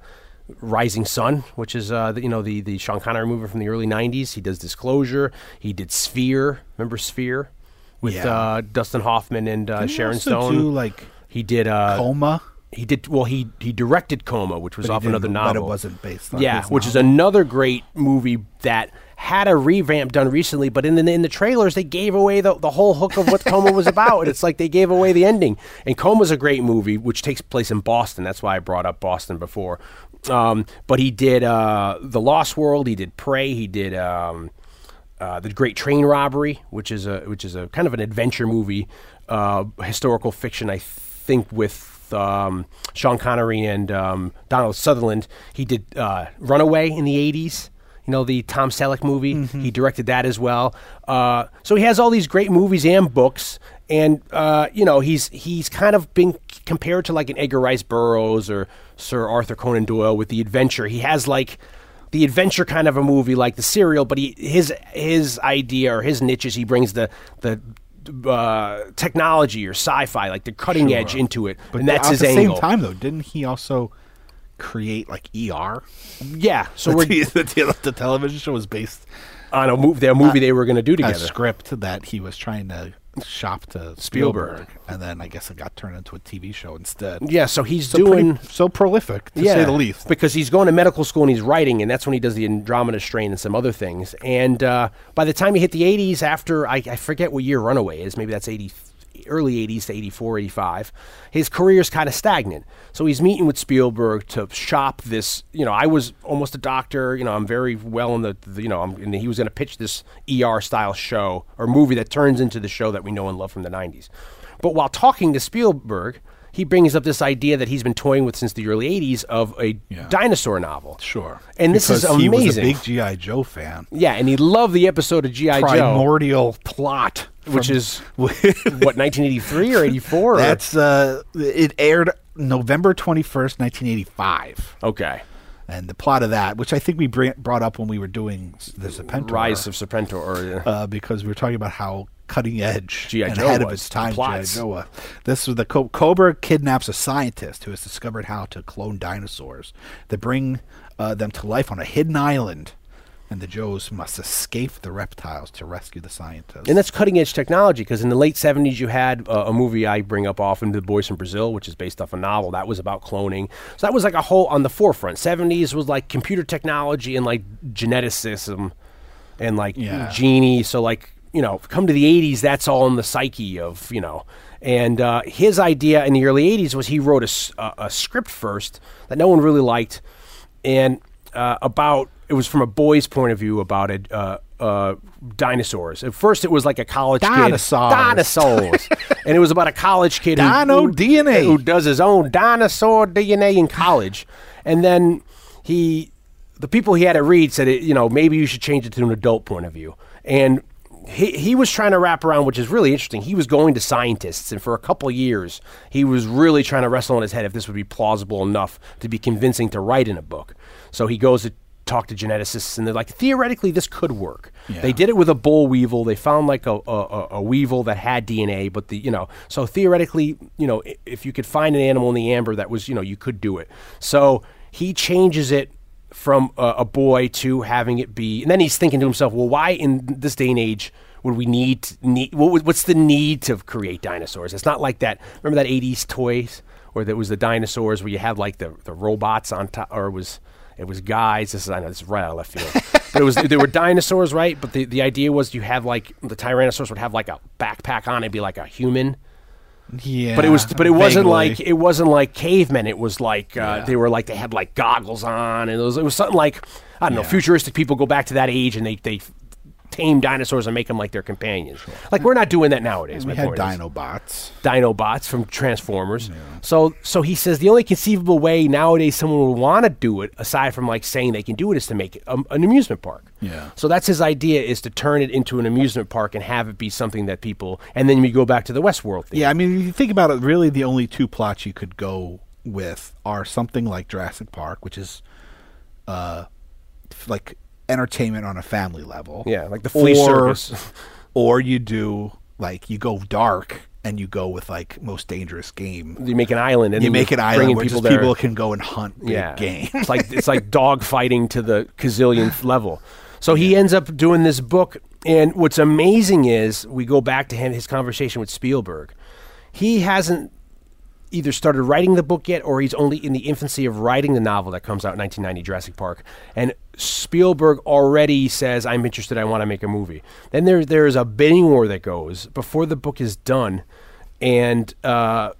D: Rising Sun, which is uh, the, you know the the Sean Connery movie from the early '90s. He does Disclosure. He did Sphere. Remember Sphere with
E: Yeah.
D: uh, Dustin Hoffman and uh, Sharon Stone.
E: do, like,
D: he did uh,
E: Coma.
D: He did well. He he directed Coma, which was
E: But
D: off another novel.
E: but it wasn't based on
D: Yeah, which is another great movie that had a revamp done recently. But in the in the trailers, they gave away the the whole hook of what Coma was about. And it's like they gave away the ending. And Coma's a great movie, which takes place in Boston. That's why I brought up Boston before. Um, but he did uh, the Lost World. He did Prey. He did. Um, uh, the Great Train Robbery, which is a which is a kind of an adventure movie, uh, historical fiction. I think with um, Sean Connery and um, Donald Sutherland. He did uh, Runaway in the '80s. You know the Tom Selleck movie. He directed that as well. Uh, so he has all these great movies and books. And uh, you know he's he's kind of been compared to like an Edgar Rice Burroughs or Sir Arthur Conan Doyle with the adventure. He has like the adventure kind of a movie like the serial, but he his his idea or his niche is he brings the the uh, technology or sci-fi, like the cutting edge into it, and that's his angle.
E: at the same time, though, didn't he also create like ER?
D: yeah. So
E: the, the, the television show was based
D: on a movie, their movie they were going to do
E: a
D: together.
E: script that he was trying to shop to
D: Spielberg.
E: Spielberg, and then I guess it got turned into a TV show instead.
D: Yeah, so he's
E: so
D: doing
E: pretty, so prolific to say the least.
D: Because he's going to medical school and he's writing, and that's when he does the Andromeda Strain and some other things. And uh, by the time he hit the 80s, after I, I forget what year Runaway is, maybe that's 80, early 80s to 84, 85, his career's kind of stagnant. So he's meeting with Spielberg to shop this. You know, I was almost a doctor. You know, I'm very well in the, the you know, I'm, and he was going to pitch this ER style show or movie that turns into the show that we know and love from the 90s. But while talking to Spielberg, he brings up this idea that he's been toying with since the early 80s of a
E: Yeah.
D: dinosaur novel.
E: Sure,
D: And this is
E: Because He was a
D: amazing.
E: big GI Joe fan.
D: Yeah, and he loved the episode of G.I. Joe,
E: Primordial plot,
D: which is, what, 1983 or 84?
E: that's uh, it aired November twenty first, nineteen eighty five.
D: Okay.
E: And the plot of that, which I think we bring, brought up when we were doing the Serpentor,
D: Rise of Serpentor. Or, uh,
E: uh, because we were talking about how cutting edge
D: G.I.
E: and
D: Joe
E: ahead of
D: was,
E: its time G.I.
D: plots.
E: Joe was. This was the Co- Cobra kidnaps a scientist who has discovered how to clone dinosaurs. They bring uh, them to life on a hidden island, and the Joes must escape the reptiles to rescue the scientist.
D: And that's cutting edge technology because in the late 70s, you had uh, a movie I bring up often, The Boys from Brazil, which is based off a novel. That was about cloning. So that was like a whole on the forefront. 70s was like computer technology and like geneticism and like
E: Yeah.
D: genie. So, like, you know, come to the 80s, that's all in the psyche of, you know. And uh, his idea in the early 80s was he wrote a script first that no one really liked. And uh, about, it was from a boy's point of view about it. Uh, uh, dinosaurs. At first, it was like a college
E: Dinosaurs.
D: kid. Dinosaurs. and it was about a college kid who,
E: Dino
D: who-
E: DNA.
D: who does his own dinosaur DNA in college. And then he, the people he had to read said, it, you know, maybe you should change it to an adult point of view. And he, he was trying to wrap around, which is really interesting. He was going to scientists, and for a couple of years, he was really trying to wrestle in his head if this would be plausible enough to be convincing to write in a book. So he goes to talk to geneticists, and they're like, theoretically, this could work. They did it with a boll weevil. They found like a, a- a weevil that had DNA, but the you know, so theoretically, you know, if you could find an animal in the amber that was, you know, you could do it. So he changes it from a, a boy to having it be, and then he's thinking to himself, well, why in this day and age would we need need what, what's the need to create dinosaurs? It's not like that. Remember that '80s toys where there was the dinosaurs where you had like the the robots on top, or it was it was guys. This is I know this is right out of left field, but it was there were dinosaurs, right? But the the idea was you have like the Tyrannosaurus would have like a backpack on, it'd be like a human.
E: Yeah,
D: But it was, but it wasn't
E: vaguely.
D: like it wasn't like cavemen. It was like uh, they were like they had like goggles on, and it was it was something like I don't know. Futuristic people go back to that age and they they tame dinosaurs and make them like their companions. Like we're not doing that nowadays.
E: we had. Dinobots.
D: Dinobots from Transformers. So so he says the only conceivable way nowadays someone would want to do it, aside from like saying they can do it, is to make it um, an amusement park.
E: Yeah.
D: So that's his idea is to turn it into an amusement park and have it be something that people. And then we go back to the Westworld thing.
E: Yeah, I mean, if you think about it, really the only two plots you could go with are something like Jurassic Park, which is uh, like entertainment on a family level.
D: Yeah, like the flea
E: or,
D: circus.
E: or you do like you go dark and you go with like most dangerous game.
D: You make an island and
E: You make an island where
D: people
E: just people can go and hunt big
D: yeah,
E: game.
D: it's like it's like dog fighting to the gazillionth level. So he ends up doing this book, and what's amazing is we go back to him his conversation with Spielberg. He hasn't either started writing the book yet, or he's only in the infancy of writing the novel that comes out in 1990, Jurassic Park. And Spielberg already says, "I'm interested. I want to make a movie." Then there there is a bidding war that goes before the book is done, and. Uh,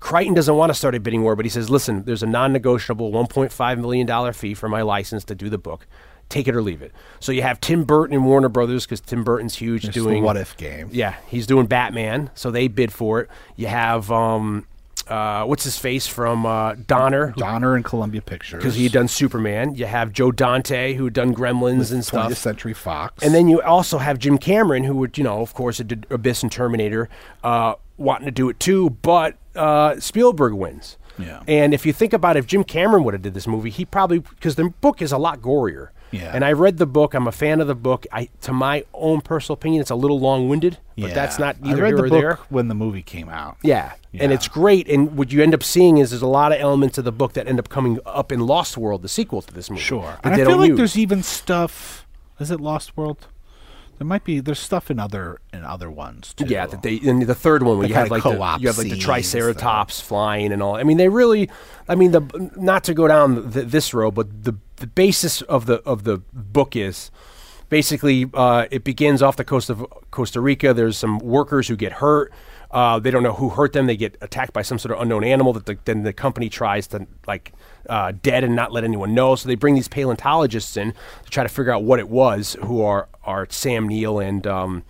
D: Crichton doesn't want to start a bidding war, but he says, "Listen, there's a non-negotiable 1.5 million dollar fee for my license to do the book. Take it or leave it." So you have Tim Burton and Warner Brothers because Tim Burton's huge
E: It's
D: doing
E: what if game.
D: Yeah, he's doing Batman, so they bid for it. You have um, uh, what's his face from uh, Donner
E: Donner and Columbia Pictures
D: because he had done Superman. You have Joe Dante who had done Gremlins and
E: 20th
D: stuff.
E: Century Fox,
D: And then you also have Jim Cameron, who would, you know, of course, did Abyss and Terminator, uh, wanting to do it too, but uh, Spielberg wins.
E: Yeah.
D: And if you think about it, if Jim Cameron would have did this movie, he probably because the book is a lot gorier.
E: Yeah.
D: And I read the book. I'm a fan of the book. I, to my own personal opinion, it's a little long-winded, but that's not
E: I
D: either
E: read
D: here
E: the
D: or
E: book
D: there.
E: when the movie came out.
D: Yeah. and it's great. And what you end up seeing is there's a lot of elements of the book that end up coming up in Lost World, the sequel to this movie.
E: Sure. And I feel like
D: use.
E: there's even stuff. Is it Lost World? There might be. There's stuff in other in other ones too.
D: Yeah, that they and the third one where you have like the, you have like the triceratops flying and all. I mean, they really. I mean, the not to go down th- this road, but the the basis of the of the book is basically uh, it begins off the coast of Costa Rica. There's some workers who get hurt. Uh, they don't know who hurt them. They get attacked by some sort of unknown animal that the, then the company tries to like uh, dead and not let anyone know. So they bring these paleontologists in to try to figure out what it was. Who are are Sam Neill and um,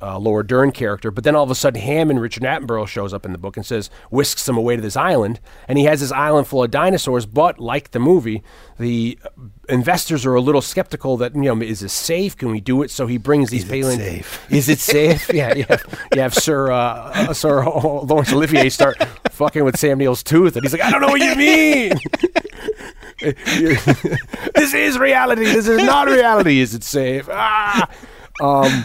D: uh, Laura Dern character. But then all of a sudden, Hammond, Richard Attenborough, shows up in the book and says, whisks them away to this island. And he has this island full of dinosaurs. But like the movie, the investors are a little skeptical that, you know, is this safe? Can we do it? So he brings these
E: Is it safe?
D: Is it safe? yeah, you have, you have Sir, uh, uh, Sir Laurence Olivier start fucking with Sam Neill's tooth. And he's like, I don't know what you mean. this is reality. This is not reality. Is it safe? Ah. Um,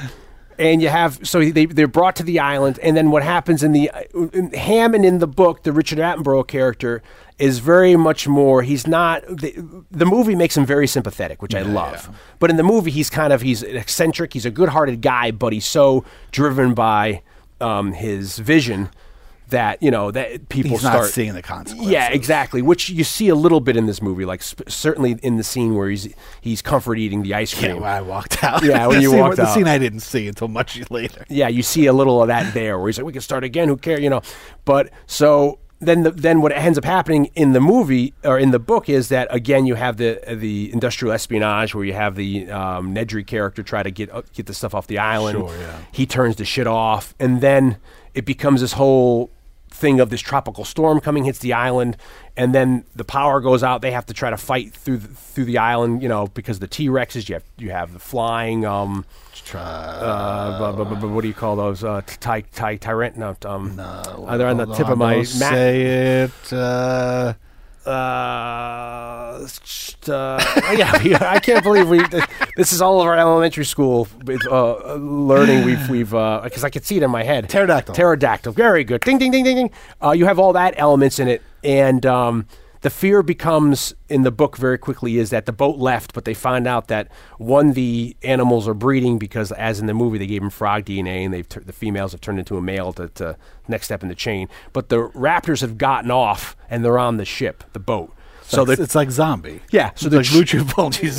D: and you have so they they're brought to the island, and then what happens in the in Hammond in the book, the Richard Attenborough character is very much more. He's not the, the movie makes him very sympathetic, which I love. But in the movie, he's kind of he's eccentric. He's a good-hearted guy, but he's so driven by um, his vision that you know that people
E: He's
D: start
E: not seeing the consequences.
D: yeah, exactly. Which you see a little bit in this movie, like sp- certainly in the scene where he's he's comfort eating the ice
E: Yeah,
D: cream.
E: when I walked out.
D: Yeah, when
E: The
D: you
E: scene-
D: walked
E: the
D: out.
E: scene I didn't see until much later.
D: yeah, you see a little of that there, where he's like, "We can start again. Who cares?" You know. But so then, the, then what ends up happening in the movie or in the book is that again you have the the industrial espionage, where you have the um, Nedry character try to get uh, get the stuff off the island.
E: Sure, yeah.
D: He turns the shit off, and then it becomes this whole thing of this tropical storm coming hits the island and then the power goes out they have to try to fight through the, through the island you know because the T-Rexes you have you have the flying um uh, what do you call those? Uh, ty, ty, tyrant? No, um, uh, they're on the tip of my
E: don't
D: map.
E: Say it. Uh,
D: Uh, uh, yeah, I can't believe we. This is all of our elementary school uh, learning. We've we've because I could see it in my head.
E: Pterodactyl.
D: Pterodactyl. Very good. Ding ding ding ding ding. Uh, you have all that elements in it, and um, the fear becomes in the book very quickly is that the boat left, but they find out that one the animals are breeding because, as in the movie, they gave them frog DNA, and they've the females have turned into a male to, to next step in the chain. But the raptors have gotten off, and they're on the ship, the boat. So they're
E: it's like zombie.
D: yeah, so they're
E: like
D: tr-.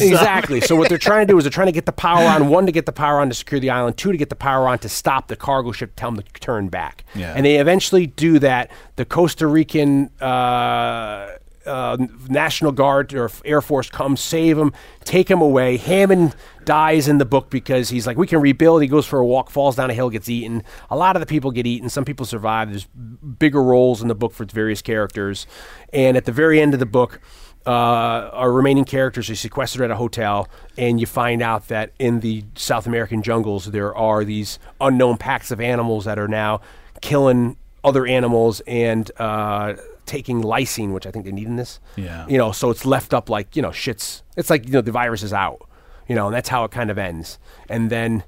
D: Exactly. So what they're trying to do is they're trying to get the power on one to get the power on to secure the island, two to get the power on to stop the cargo ship, tell them to turn back.
E: Yeah.
D: And they eventually do that. The Costa Rican uh, uh, National Guard or Air Force comes, save him, take him away. Hammond dies in the book because he's like, we can rebuild. He goes for a walk, falls down a hill, gets eaten. A lot of the people get eaten. Some people survive. There's bigger roles in the book for various characters. And at the very end of the book, uh, our remaining characters are sequestered at a hotel, and you find out that in the South American jungles there are these unknown packs of animals that are now killing other animals and uh, taking lysine, which I think they need in this.
E: Yeah.
D: You know, so it's left up like you know shits. It's like you know the virus is out. You know, and that's how it kind of ends. And then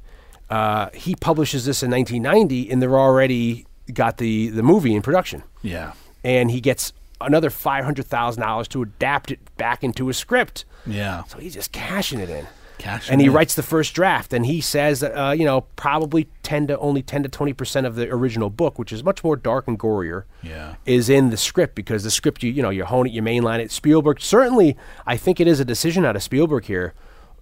D: uh, he publishes this in 1990, and they're already got the the movie in production
E: Yeah.
D: and he gets another five hundred thousand dollars to adapt it back into a script.
E: Yeah.
D: So he's just cashing it in.
E: Cashing
D: and he writes the first draft, and he says, that, uh, you know, probably ten to only ten to twenty percent of the original book, which is much more dark and gorier,
E: Yeah.
D: is in the script because the script you you know you hone it, you mainline it. Spielberg certainly, I think it is a decision out of Spielberg here.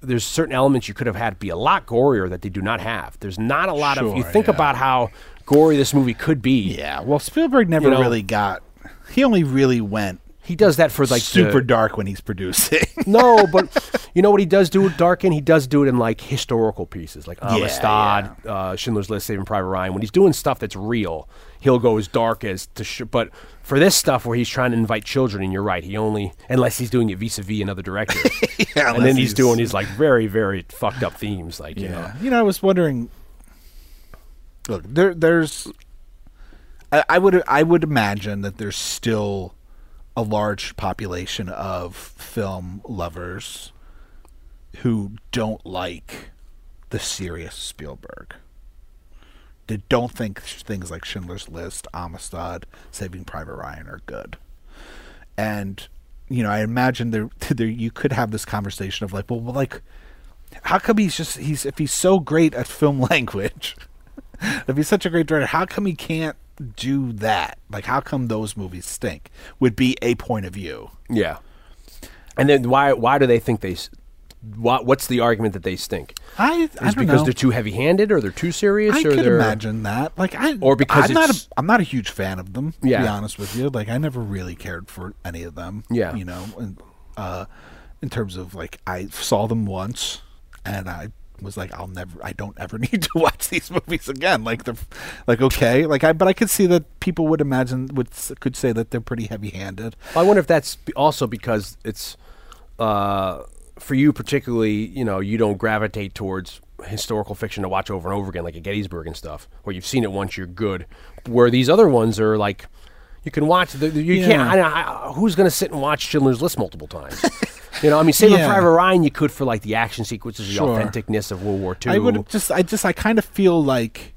D: There's certain elements you could have had be a lot gorier that they do not have. There's not a lot of. You think
E: yeah.
D: about how gory this movie could be.
E: Yeah. Well, Spielberg never
D: You know-
E: really got. He only really went
D: He does that for like
E: super
D: the,
E: dark when he's producing.
D: No, but you know what he does do with Darkin? He does do it in like historical pieces, like Amistad, Uh, Schindler's List, Saving Private Ryan. When he's doing stuff that's real, he'll go as dark as to. Sh- but for this stuff where he's trying to invite children, and you're right, he only unless he's doing it vis-a-vis another director,
E: Yeah,
D: and then he's,
E: he's-
D: doing these like very very fucked up themes, like you know.
E: You know, I was wondering. Look, there, there's. I, I would, I would imagine that there's still a large population of film lovers who don't like the serious Spielberg. They don't think things like Schindler's List, Amistad, Saving Private Ryan are good. And you know, I imagine there, there you could have this conversation of like, well, like, how come he's just he's if he's so great at film language, if he's such a great director, how come he can't do that? Like, how come those movies stink? Would be a point of view.
D: Yeah. And then why why do they think they? what's the argument that they stink?
E: I, I
D: Is because
E: know.
D: they're too heavy-handed, or they're too serious,
E: I
D: or
E: could
D: they're
E: imagine that. Like I,
D: Or because
E: I'm not. A, I'm not a huge fan of them. To
D: Yeah.
E: be honest with you, like I never really cared for any of them.
D: Yeah.
E: you know, and, uh, in terms of like I saw them once, and I was like, I'll never. I don't ever need to watch these movies again. Like they're, like okay, like I. But I could see that people would imagine would could say that they're pretty heavy-handed.
D: I wonder if that's also because it's uh, for you particularly. You know, you don't gravitate towards historical fiction to watch over and over again, like a Gettysburg and stuff, where you've seen it once, you're good. Where these other ones are like, You can watch. The, you
E: Yeah.
D: can't. I, I, who's going to sit and watch Schindler's List multiple times? you know, I mean, Saving
E: Yeah.
D: Private Ryan, you could for like the action sequences, the
E: Sure.
D: authenticness of World War II.
E: I would just, I just, I kind of feel like,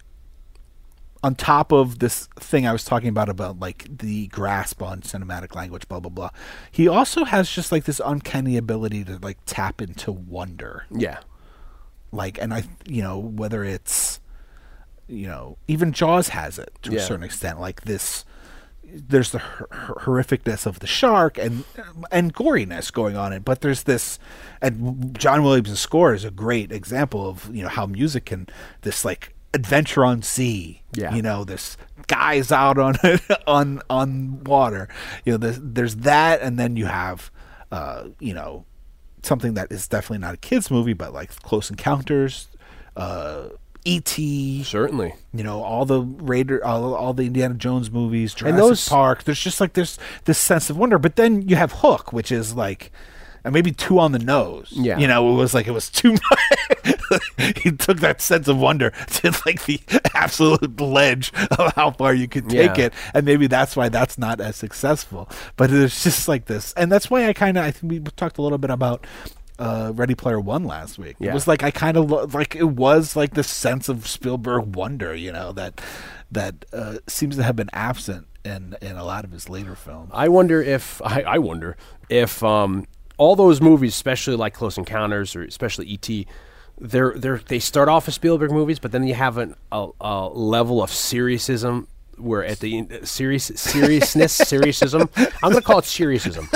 E: on top of this thing I was talking about about like the grasp on cinematic language, blah blah blah. He also has just like this uncanny ability to like tap into wonder.
D: yeah,
E: like and i you know whether it's you know even jaws has it to a certain extent like this there's the hor- hor- horrificness of the shark and and goriness going on it but there's this and john williams' score is a great example of you know how music can this like adventure on sea
D: Yeah.
E: you know this guys out on on on water you know there's, there's that and then you have uh you know something that is definitely not a kids movie, but like Close Encounters, uh, E.T.
D: certainly.
E: You know all the Raider, all, all the Indiana Jones movies, Jurassic
D: those-
E: Park. There's just like this this sense of wonder. But then you have Hook, which is like. And maybe too on the nose.
D: Yeah.
E: You know, it was like it was too much. he took that sense of wonder to like the absolute ledge of how far you could take
D: Yeah.
E: it and maybe that's why that's not as successful. But it's just like this, and that's why I kind of I think we talked a little bit about uh, Ready Player One last week.
D: Yeah.
E: It was like I kind of lo- like it was like the sense of Spielberg wonder, you know, that that uh, seems to have been absent in in a lot of his later films.
D: I wonder if I, I wonder if um, all those movies, especially like Close Encounters or especially E.T., they're they're they start off as Spielberg movies, but then you have an, a, a level of seriousism where at the in- serious seriousness seriesism I'm gonna call it seriousism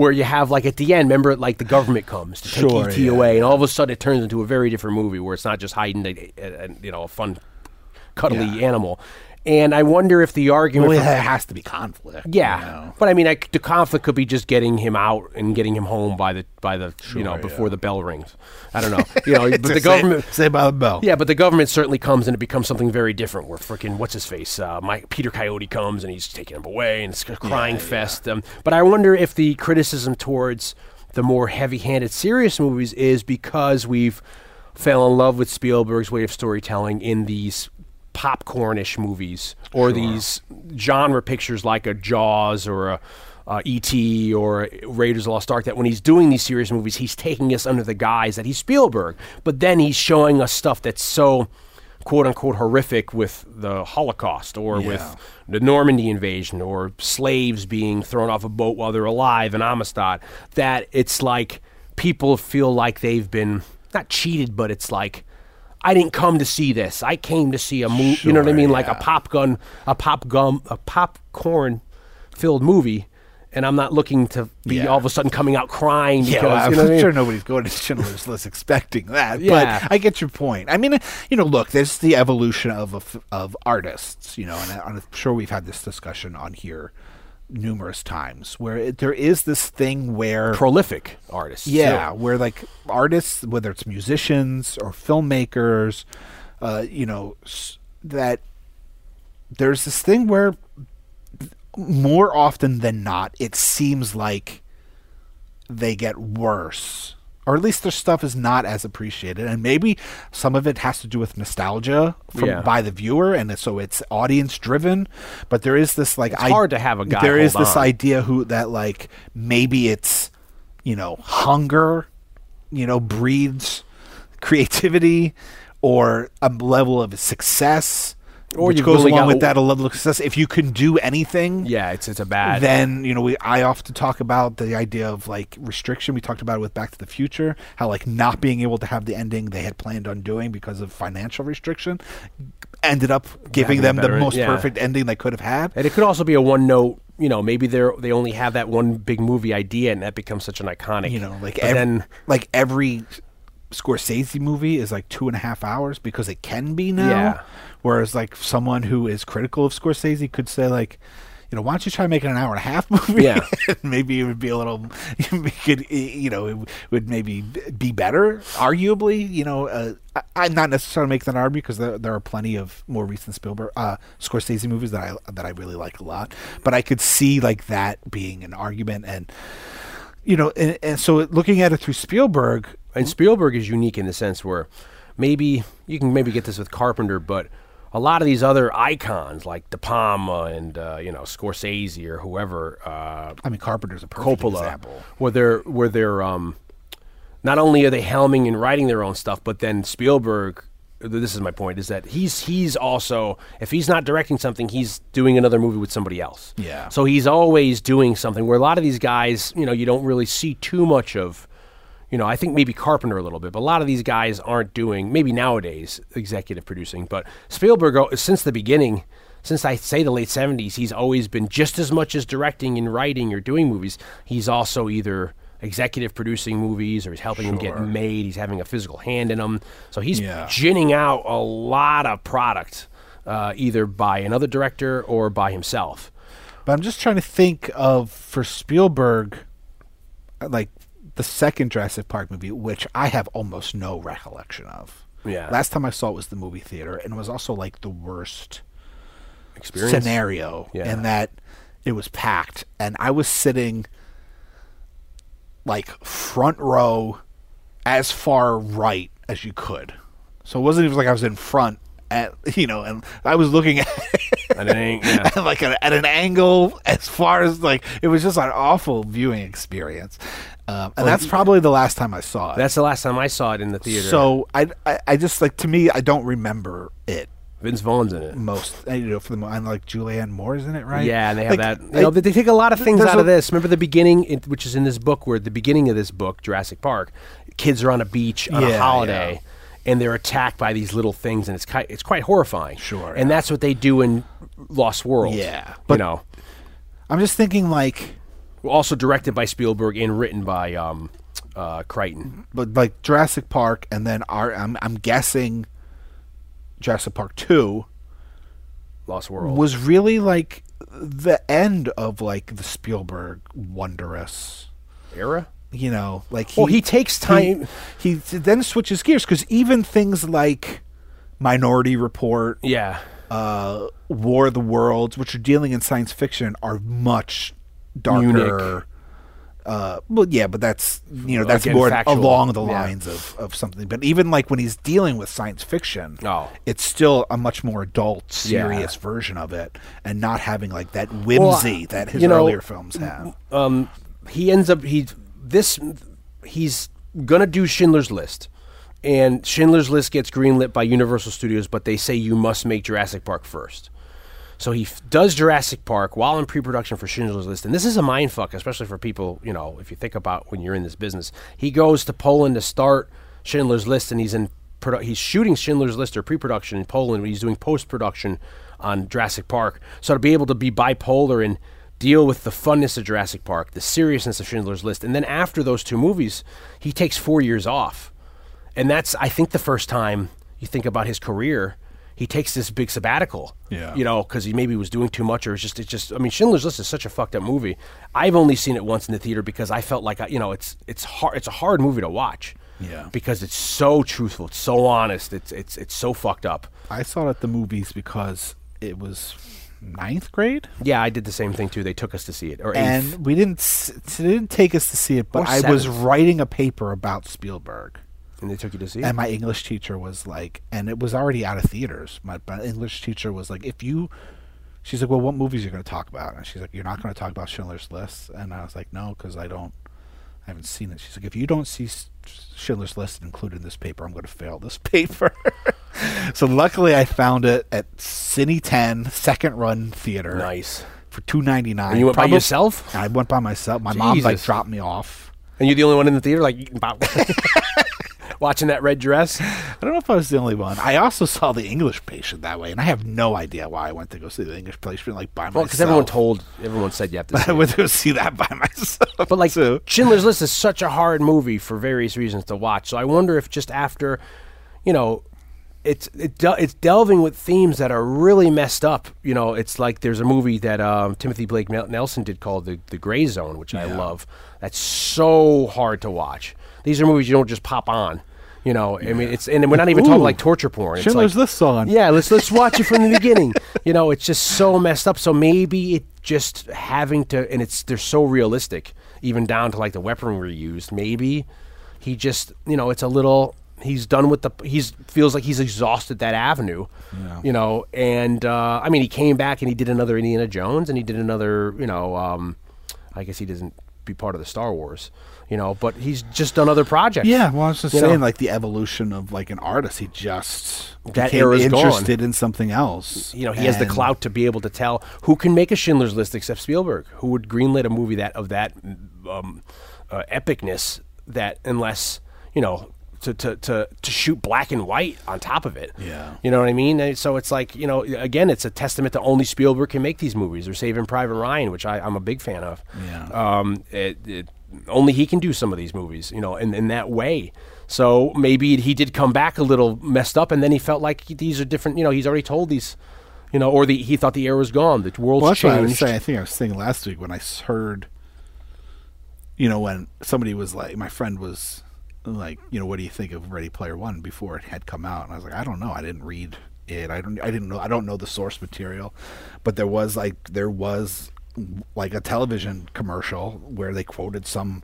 D: where you have like at the end remember like the government comes to take
E: Sure,
D: ET
E: yeah,
D: away and all of a sudden it turns into a very different movie where it's not just hiding a, a, a- you know a fun cuddly
E: Yeah.
D: animal and I wonder if the argument
E: Well,
D: for-
E: has to be conflict.
D: yeah,
E: you know?
D: but I mean, like, the conflict could be just getting him out and getting him home by the by the you know before
E: yeah.
D: the bell rings. I don't know, you know, but the government.
E: say about the bell.
D: Yeah, but the government certainly comes and it becomes something very different. Where freaking what's his face, uh, Mike Peter Coyote comes and he's taking him away and it's a crying fest. Um, but I wonder if the criticism towards the more heavy-handed, serious movies is because we've fell in love with Spielberg's way of storytelling in these popcornish movies or these genre pictures like a Jaws or a uh, E.T. or Raiders of the Lost Ark. That when he's doing these serious movies, he's taking us under the guise that he's Spielberg, but then he's showing us stuff that's so quote unquote horrific with the Holocaust or
E: Yeah.
D: with the Normandy invasion or slaves being thrown off a boat while they're alive in Amistad that it's like people feel like they've been not cheated, but it's like I didn't come to see this. I came to see a movie. you know what I
E: Sure,
D: mean? Like a pop gun, a pop gum, a popcorn filled movie. And I'm not looking to be
E: Yeah.
D: all of a sudden coming out crying because
E: Yeah, well, I'm
D: you know what I mean?
E: sure nobody's going to Schindler's List expecting that.
D: Yeah.
E: But I get your point. I mean, you know, look, there's the evolution of of artists, you know, and I'm sure we've had this discussion on here numerous times where it, there is this thing where
D: prolific artists.
E: yeah,
D: too.
E: where like artists, whether it's musicians or filmmakers, uh, you know, s- that there's this thing where more often than not, it seems like they get worse. Or at least their stuff is not as appreciated, and maybe some of it has to do with nostalgia from
D: Yeah.
E: by the viewer, and so it's audience driven. But there is this like
D: It's hard to have a guy
E: There is this
D: on.
E: idea who that like maybe it's you know hunger, you know breeds creativity, or a level of success,
D: Or
E: which goes along with that a level of success. If you can do anything,
D: yeah, it's it's a bad.
E: then you know we I often talk about the idea of like restriction. We talked about it with Back to the Future, how like not being able to have the ending they had planned on doing because of financial restriction ended up giving
D: a
E: them the most
D: yeah.
E: perfect ending they could have had.
D: And it could also be a one note. You know, maybe they're they only have that one big movie idea, and that becomes such an iconic.
E: You know, like ev-
D: then
E: like every Scorsese movie is like two and a half hours because it can be now.
D: Yeah.
E: Whereas like someone who is critical of Scorsese could say like, you know, why don't you try making an hour and a half movie?
D: Yeah.
E: maybe it would be a little, it could, you know, it would maybe be better, arguably. You know, uh, I, I'm not necessarily making that argument because there, there are plenty of more recent Spielberg, uh, Scorsese movies that I that I really like a lot. But I could see like that being an argument and. You know, and, and so looking at it through Spielberg,
D: and Spielberg is unique in the sense where maybe you can maybe get this with Carpenter, but a lot of these other icons like De Palma and uh, you know Scorsese or whoever, uh,
E: I mean, Carpenter's a perfect
D: Coppola,
E: example.
D: where they're where they're um, not only are they helming and writing their own stuff, but then Spielberg. This is my point: is that he's he's also if he's not directing something, he's doing another movie with somebody else.
E: Yeah.
D: So he's always doing something. Where a lot of these guys, you know, you don't really see too much of. You know, I think maybe Carpenter a little bit, but a lot of these guys aren't doing maybe nowadays executive producing. But Spielberg, oh, since the beginning, since I say the late seventies, he's always been just as much as directing and writing or doing movies. He's also either executive producing movies or he's helping them get made. He's having a physical hand in them, so he's
E: Yeah.
D: ginning out a lot of product, uh, either by another director or by himself.
E: But I'm just trying to think of for Spielberg, like the second Jurassic Park movie, which I have almost no recollection of.
D: Yeah.
E: Last time I saw it was the movie theater, and it was also like the worst
D: Experience
E: scenario
D: Yeah.
E: in that it was packed, and I was sitting like front row, as far right as you could. So it wasn't even like I was in front. At, you know, and I was looking at
D: it ain't, yeah.
E: at like a, at an angle as far as like it was just an awful viewing experience, um, and that's probably the last time I saw it.
D: That's the last time I saw it in the theater.
E: so I, I I just like to me I don't remember it
D: Vince Vaughn's in it.
E: most you know for the and like Julianne Moore's in it right
D: Yeah, and they have
E: Like,
D: that. You know, they, they take a lot of things out
E: a-
D: of this. Remember the beginning, which is in this book, where at the beginning of this book, Jurassic Park, kids are on a beach on a
E: Yeah,
D: holiday, and they're attacked by these little things, and it's quite, it's quite horrifying.
E: Sure,
D: and
E: yeah.
D: that's what they do in Lost World.
E: Yeah,
D: you
E: but-
D: know,
E: I'm just thinking like
D: also directed by Spielberg and written by um, uh, Crichton.
E: but like Jurassic Park and then our I'm I'm guessing Jurassic Park two
D: Lost World.
E: was really like the end of like the Spielberg wondrous
D: era.
E: You know like he,
D: Well, he takes time.
E: he, he then switches gears because even things like Minority Report,
D: Yeah.
E: uh, War of the Worlds, which are dealing in science fiction, are much darker. Uh, well, yeah, but that's you know that's
D: Again,
E: more
D: factual.
E: along the
D: Yeah.
E: lines of, of something. But even like when he's dealing with science fiction,
D: Oh.
E: it's still a much more adult,
D: Yeah.
E: serious version of it, and not having like that whimsy that his
D: you know,
E: earlier films have.
D: um, he ends up he this he's gonna do Schindler's List, and Schindler's List gets greenlit by Universal Studios, but they say you must make Jurassic Park first. So he f- does Jurassic Park while in pre-production for Schindler's List, and this is a mind fuck, especially for people. You know, if you think about when you're in this business, he goes to Poland to start Schindler's List, and he's in produ- he's shooting Schindler's List or pre-production in Poland. He's doing post-production on Jurassic Park. So to be able to be bipolar and deal with the funness of Jurassic Park, the seriousness of Schindler's List, and then after those two movies, he takes four years off, and that's I think the first time you think about his career. He takes this big sabbatical,
E: Yeah.
D: you know, because he maybe was doing too much, or it's just, it's just. I mean, Schindler's List is such a fucked up movie. I've only seen it once in the theater because I felt like, I, you know, it's it's hard. It's a hard movie to watch.
E: Yeah.
D: Because it's so truthful, it's so honest, it's it's it's so fucked up.
E: I saw it at the movies because it was ninth grade.
D: Yeah, I did the same thing too. They took us to see it, or eighth.
E: and we didn't s- they didn't take us to see it, but
D: Or
E: I was
D: seventh.
E: writing a paper about Spielberg,
D: and they took you to see it.
E: and my English teacher was like, and it was already out of theaters. My, my English teacher was like, if you, she's like, well, what movies are you going to talk about? And she's like, you're not going to talk about Schindler's List, and I was like, no, because I don't, I haven't seen it. She's like, if you don't see Schindler's List included in this paper, I'm going to fail this paper. so luckily, I found it at Cine 10 second run theater.
D: nice.
E: For two ninety nine.
D: You went by yourself?
E: I went by myself. My mom like dropped me off.
D: And you're the only one in the theater, like watching that red dress.
E: I don't know if I was the only one. I also saw the English patient that way, and I have no idea why I went to go see the English patient like by
D: Well,
E: myself.
D: because everyone told, everyone said you have to. See
E: I went to go see that by myself.
D: But like
E: too.
D: Schindler's List is such a hard movie for various reasons to watch. So I wonder if just after, you know, it's it del- it's delving with themes that are really messed up. You know, it's like there's a movie that um, Timothy Blake Nelson did called The The Gray Zone, which I love. That's so hard to watch. These are movies you don't just pop on. You know, I mean, it's and we're not even talking like torture porn. It's
E: Schindler's
D: like,
E: List song.
D: yeah, let's let's watch it from the beginning. You know, it's just so messed up. So maybe it just having to, and it's they're so realistic, even down to like the weaponry used. Maybe he just, you know, it's a little He's done with the. He's feels like he's exhausted that avenue. yeah. You know, and uh, I mean, he came back and he did another Indiana Jones, and he did another. You know, um, I guess he doesn't be part of the Star Wars. You know, but he's just done other projects.
E: Yeah, well, I was just
D: You
E: saying,
D: know?
E: like the evolution of like an artist. He just
D: That era's gone.
E: interested in something else.
D: you know, he has the clout to be able to tell who can make a Schindler's List except Spielberg, who would greenlit a movie that of that um, uh, epicness that unless you know to, to to to shoot black and white on top of it.
E: Yeah.
D: you know what I mean. And so it's like you know, again, it's a testament to only Spielberg can make these movies, or Saving Private Ryan, which I, I'm a big fan of.
E: Yeah.
D: Um, it, it, only he can do some of these movies, you know, in, in that way. So maybe he did come back a little messed up, and then he felt like he- these are different. You know, he's already told these, you know, or the he thought the era was gone, the world's
E: Well, what I was
D: changed.
E: saying. I think I was saying last week when I heard, you know, when somebody was like, my friend was like, you know, what do you think of Ready Player One before it had come out? And I was like, I don't know. I didn't read it. I don't. I didn't know. I don't know the source material, but there was like there was like a television commercial where they quoted some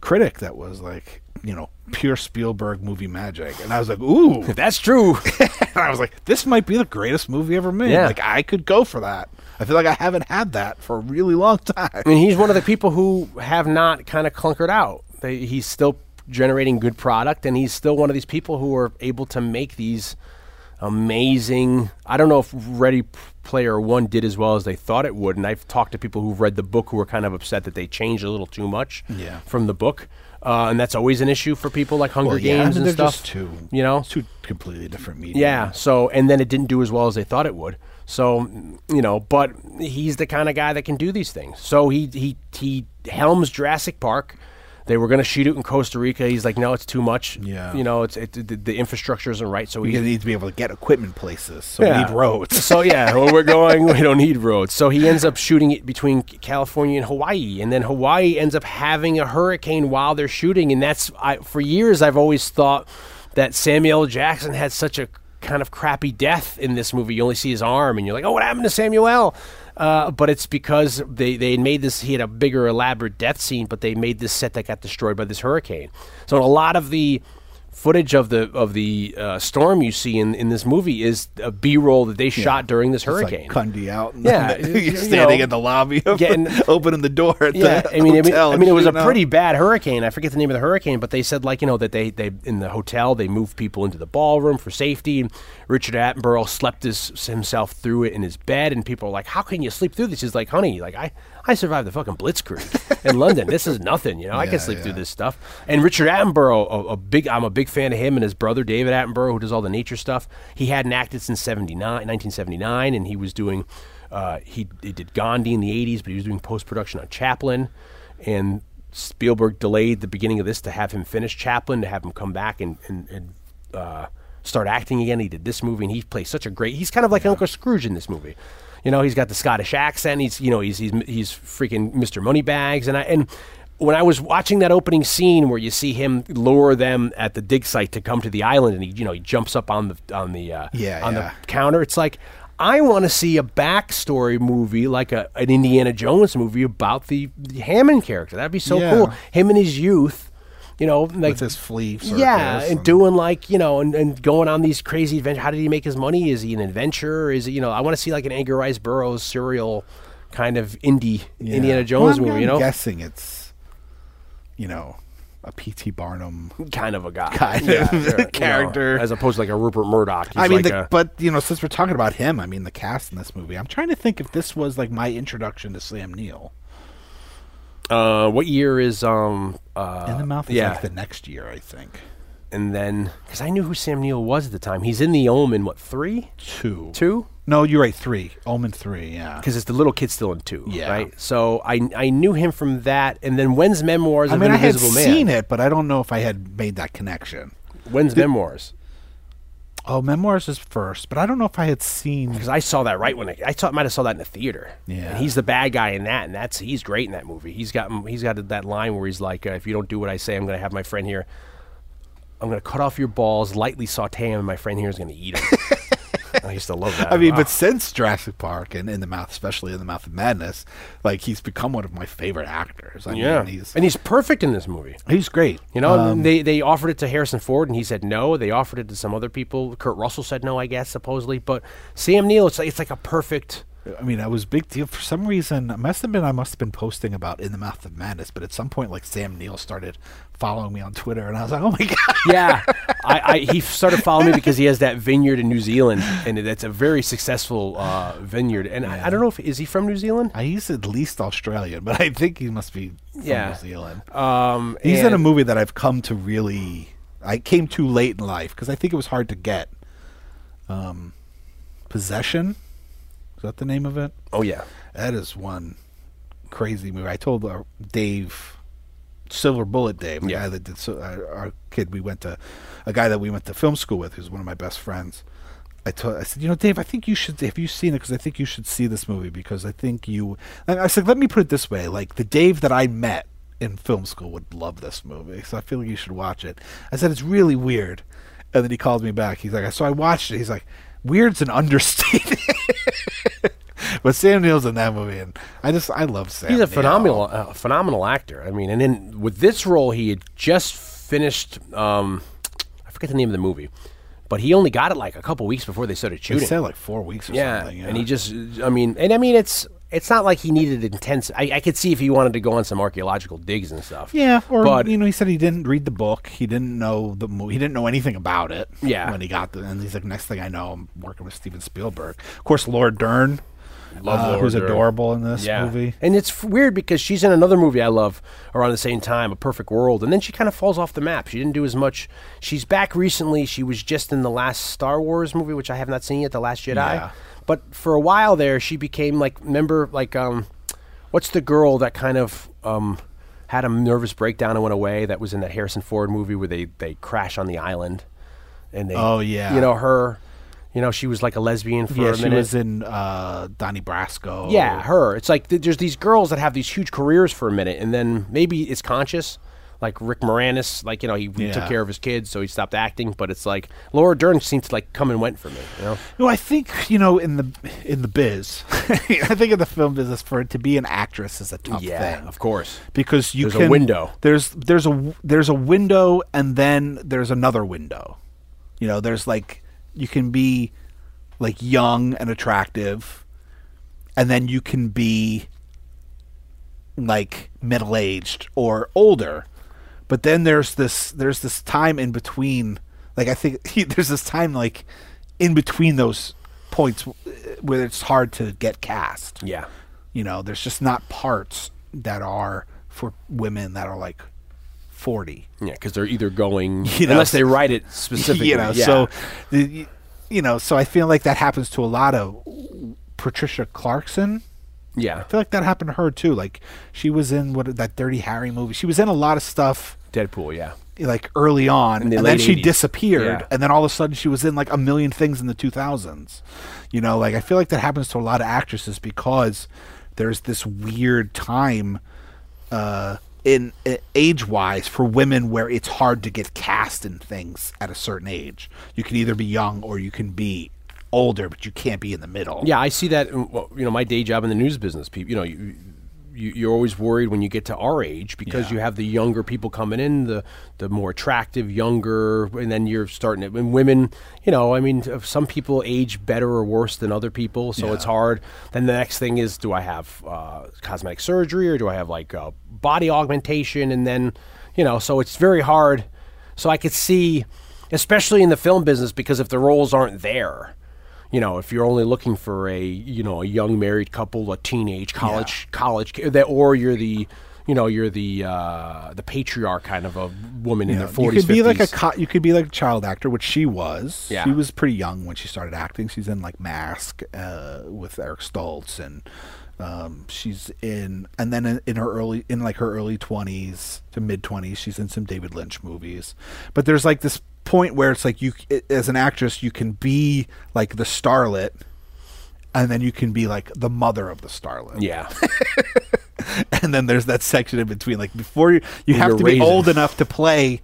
E: critic that was like, you know, pure Spielberg movie magic, and I was like, ooh.
D: That's true.
E: and I was like, this might be the greatest movie ever made.
D: Yeah.
E: Like I could go for that. I feel like I haven't had that for a really long time.
D: I mean, he's one of the people who have not kind of clunkered out. They, he's still generating good product, and he's still one of these people who are able to make these amazing. I don't know if Ready Player One did as well as they thought it would, and I've talked to people who've read the book who are kind of upset that they changed a little too much
E: Yeah.
D: from the book, uh, and that's always an issue for people like Hunger
E: Well, yeah,
D: Games
E: I mean,
D: and stuff.
E: two,
D: you know,
E: two completely different media.
D: yeah. So, and then it didn't do as well as they thought it would. So, you know, but he's the kind of guy that can do these things. So he he he helms Jurassic Park. They were going to shoot it in Costa Rica. He's like, no, it's too much.
E: Yeah.
D: You know, it's it, the, the infrastructure isn't right. So
E: We
D: he
E: need to be able to get equipment places, so
D: Yeah.
E: we need roads.
D: so yeah, where we're going, we don't need roads. So he ends up shooting it between California and Hawaii, and then Hawaii ends up having a hurricane while they're shooting, and that's I, for years I've always thought that Samuel Jackson had such a kind of crappy death in this movie. You only see his arm, and you're like, oh, what happened to Samuel? Uh, but it's because they, they made this. He had a bigger, elaborate death scene, but they made this set that got destroyed by this hurricane. So a lot of the footage of the of the uh, storm you see in, in this movie is a B roll that they shot during this
E: It's like
D: hurricane.
E: Cundey out. And
D: Yeah,
E: you're
D: know,
E: standing in the lobby, of
D: getting-
E: opening the door. At
D: yeah,
E: the
D: I mean, I mean,
E: hotel
D: I mean, it was a
E: out.
D: pretty bad hurricane. I forget the name of the hurricane, but they said like you know that they they in the hotel they moved people into the ballroom for safety. And Richard Attenborough slept his, himself through it in his bed, and people are like, "How can you sleep through this?" He's like, "Honey, like I I survived the fucking Blitzkrieg in London. This is nothing, you know. I can
E: Yeah,
D: sleep through this stuff." And Richard Attenborough, a, a big, I'm a big fan of him and his brother David Attenborough, who does all the nature stuff. He hadn't acted since 79, 1979, and he was doing. Uh, he, he did Gandhi in the 80s, but he was doing post production on Chaplin. And Spielberg delayed the beginning of this to have him finish Chaplin, to have him come back and, and, and uh, start acting again. He did this movie, and he plays such a great. He's kind of like Uncle Scrooge in this movie. You know, he's got the Scottish accent. He's you know he's he's he's freaking Mr. Moneybags, and I and when I was watching that opening scene where you see him lure them at the dig site to come to the island, and he you know he jumps up on the on the uh,
E: Yeah,
D: on
E: yeah.
D: the counter. It's like I want to see a backstory movie, like a an Indiana Jones movie about the, the Hammond character. That'd be so
E: Yeah.
D: cool. Him in his youth, you know, like
E: with his flea.
D: yeah,
E: circus
D: and doing like you know, and, and going on these crazy adventures. How did he make his money? Is he an adventurer? Is it you know? I want to see like an Edgar Rice Burroughs serial kind of indie
E: Yeah.
D: Indiana Jones
E: Well,
D: movie. You know,
E: guessing it's, you know, a P.T. Barnum.
D: kind of a guy,
E: Kind
D: Yeah,
E: of
D: sure, you know,
E: character.
D: as opposed to like a Rupert Murdoch. He's
E: I mean,
D: like
E: the,
D: a-
E: but you know, since we're talking about him, I mean, the cast in this movie. I'm trying to think if this was like my introduction to Sam Neill.
D: Uh, what year is um uh,
E: In the mouth is
D: yeah,
E: like the next year, I think.
D: and then because I knew who Sam Neill was at the time. He's in the Omen. What three,
E: Two.
D: two?
E: No, you're right. Three. Omen three. Yeah.
D: Because it's the little kid still in two,
E: Yeah.
D: right? So I I knew him from that, and then when's Memoirs
E: I
D: of
E: mean,
D: an
E: I had
D: Invisible Man?
E: seen it, but I don't know if I had made that connection.
D: When's Memoirs?
E: Oh, Memoirs is first, but I don't know if I had seen.
D: Because I saw that right when I, I saw, might have saw that in the theater.
E: Yeah.
D: and he's the bad guy in that, and that's he's great in that movie. He's got he's got that line where he's like, uh, "If you don't do what I say, I'm going to have my friend here. I'm going to cut off your balls, lightly saute him, and my friend here is going to eat him." used to love that.
E: I mean,
D: Wow.
E: but since Jurassic Park and In the Mouth, especially In the Mouth of Madness, like he's become one of my favorite actors. I
D: yeah,
E: mean, he's
D: and he's perfect in this movie.
E: he's great.
D: You know,
E: Um,
D: they they offered it to Harrison Ford, and he said no. They offered it to some other people. Kurt Russell said no, I guess supposedly. But Sam Neill, it's like it's like a perfect.
E: I mean, I was big deal for some reason. It must have been I must have been posting about In the Mouth of Madness, but at some point, like Sam Neill started following me on Twitter, and I was like, oh my god.
D: Yeah, I, I he started following me because he has that vineyard in New Zealand, and it's a very successful uh, vineyard. And I, I don't know if is he from New Zealand.
E: Uh, He's at least Australian, but I think he must be from
D: Yeah.
E: New Zealand.
D: Um,
E: He's in a movie that I've come to really. I came too late in life because I think it was hard to get. Um, Possession, that the name of it?
D: Oh yeah,
E: That is one crazy movie. I told uh, Dave, Silver Bullet Dave, the
D: Yeah.
E: guy that did so, our, our kid. We went to a guy that we went to film school with, who's one of my best friends. I told, I said, you know, Dave, I think you should. Have you seen it? Because I think you should see this movie because I think you. And I said, let me put it this way: like the Dave that I met in film school would love this movie, so I feel like you should watch it. I said it's really weird, and then he called me back. He's like, so I watched it. He's like, weird's an understatement. But Sam Neill's in that movie, and I just I love Sam.
D: he's a
E: Neill.
D: phenomenal, uh, phenomenal actor. I mean, and then with this role, he had just finished. Um, I forget the name of the movie, but he only got it like a couple weeks before they started
E: They
D: shooting.
E: said like four weeks or
D: yeah,
E: something.
D: and he just, I mean, and I mean, it's it's not like he needed intense. I, I could see if he wanted to go on some archaeological digs and stuff.
E: yeah, or
D: but
E: you know, he said he didn't read the book. He didn't know the movie. He didn't know anything about it.
D: Yeah.
E: when he got the, and he's like, next thing I know, I'm working with Steven Spielberg. Of course, Laura Dern, uh, who's
D: Dern.
E: adorable in this
D: yeah,
E: movie.
D: and it's f- weird because she's in another movie I love around the same time, A Perfect World, and then she kind of falls off the map. She didn't do as much. She's back recently. She was just in the last Star Wars movie, which I have not seen yet, The Last Jedi.
E: Yeah.
D: But for a while there, she became like, remember, like, um, what's the girl that kind of um, had a nervous breakdown and went away? That was in that Harrison Ford movie where they they crash on the island, and they,
E: Oh, yeah.
D: you know her. You know, she was like a lesbian for
E: yeah,
D: a minute.
E: she was in uh, Donnie Brasco.
D: Yeah, her. It's like th- there's these girls that have these huge careers for a minute, and then maybe it's conscious. Like Rick Moranis, like you know, he
E: Yeah.
D: took care of his kids, so he stopped acting. But it's like Laura Dern seemed to like come and went for me. You know,
E: No, I think you know in the in the biz, I think in the film business for it to be an actress is a tough thing.
D: of course.
E: because you
D: There's a
E: can
D: window.
E: There's there's a there's a window and then there's another window. You know, there's like you can be like young and attractive, and then you can be like middle aged or older. But then there's this there's this time in between. Like I think there's this time like in between those points where it's hard to get cast.
D: Yeah,
E: You know, there's just not parts that are for women that are like 40.
D: yeah, because they're either going
E: You know,
D: unless they write it specifically.
E: you know,
D: yeah.
E: so the you know, so I feel like that happens to a lot of Patricia Clarkson.
D: yeah,
E: I feel like that happened to her too. Like she was in what that Dirty Harry movie. She was in a lot of stuff
D: Deadpool. Yeah,
E: like early on,
D: the
E: and then she
D: 80s.
E: disappeared,
D: Yeah.
E: and then all of a sudden she was in like a million things in the 2000s. You know, like I feel like that happens to a lot of actresses because there's this weird time uh, in uh, age wise for women where it's hard to get cast in things at a certain age. You can either be young or you can be older, but you can't be in the middle.
D: Yeah, I see that. You know, my day job in the news business. People, you know, you, you you're always worried when you get to our age because
E: Yeah.
D: you have the younger people coming in, the the more attractive, younger, and then you're starting it. And women, you know, I mean, uh, some people age better or worse than other people, so it's hard. Then the next thing is, do I have uh, cosmetic surgery or do I have like uh, body augmentation? And then, you know, so it's very hard. So I could see, especially in the film business, because if the roles aren't there you know, if you're only looking for a, you know, a young married couple, a teenage college college that or you're the, you know, you're the uh, the patriarch kind of a woman in
E: You
D: their forties.
E: you could be like a co- you could be like a child actor, which she was.
D: Yeah.
E: she was pretty young when she started acting. She's in like Mask uh, with Eric Stoltz, and um, she's in, and then in, in her early, in like her early twenties to mid twenties, she's in some David Lynch movies. But there's like this point where it's like you, as an actress, you can be like the starlet. And then you can be like the mother of the starlet
D: yeah,
E: and then there's that section in between like before you you have
D: you're
E: to be
D: raising.
E: old enough to play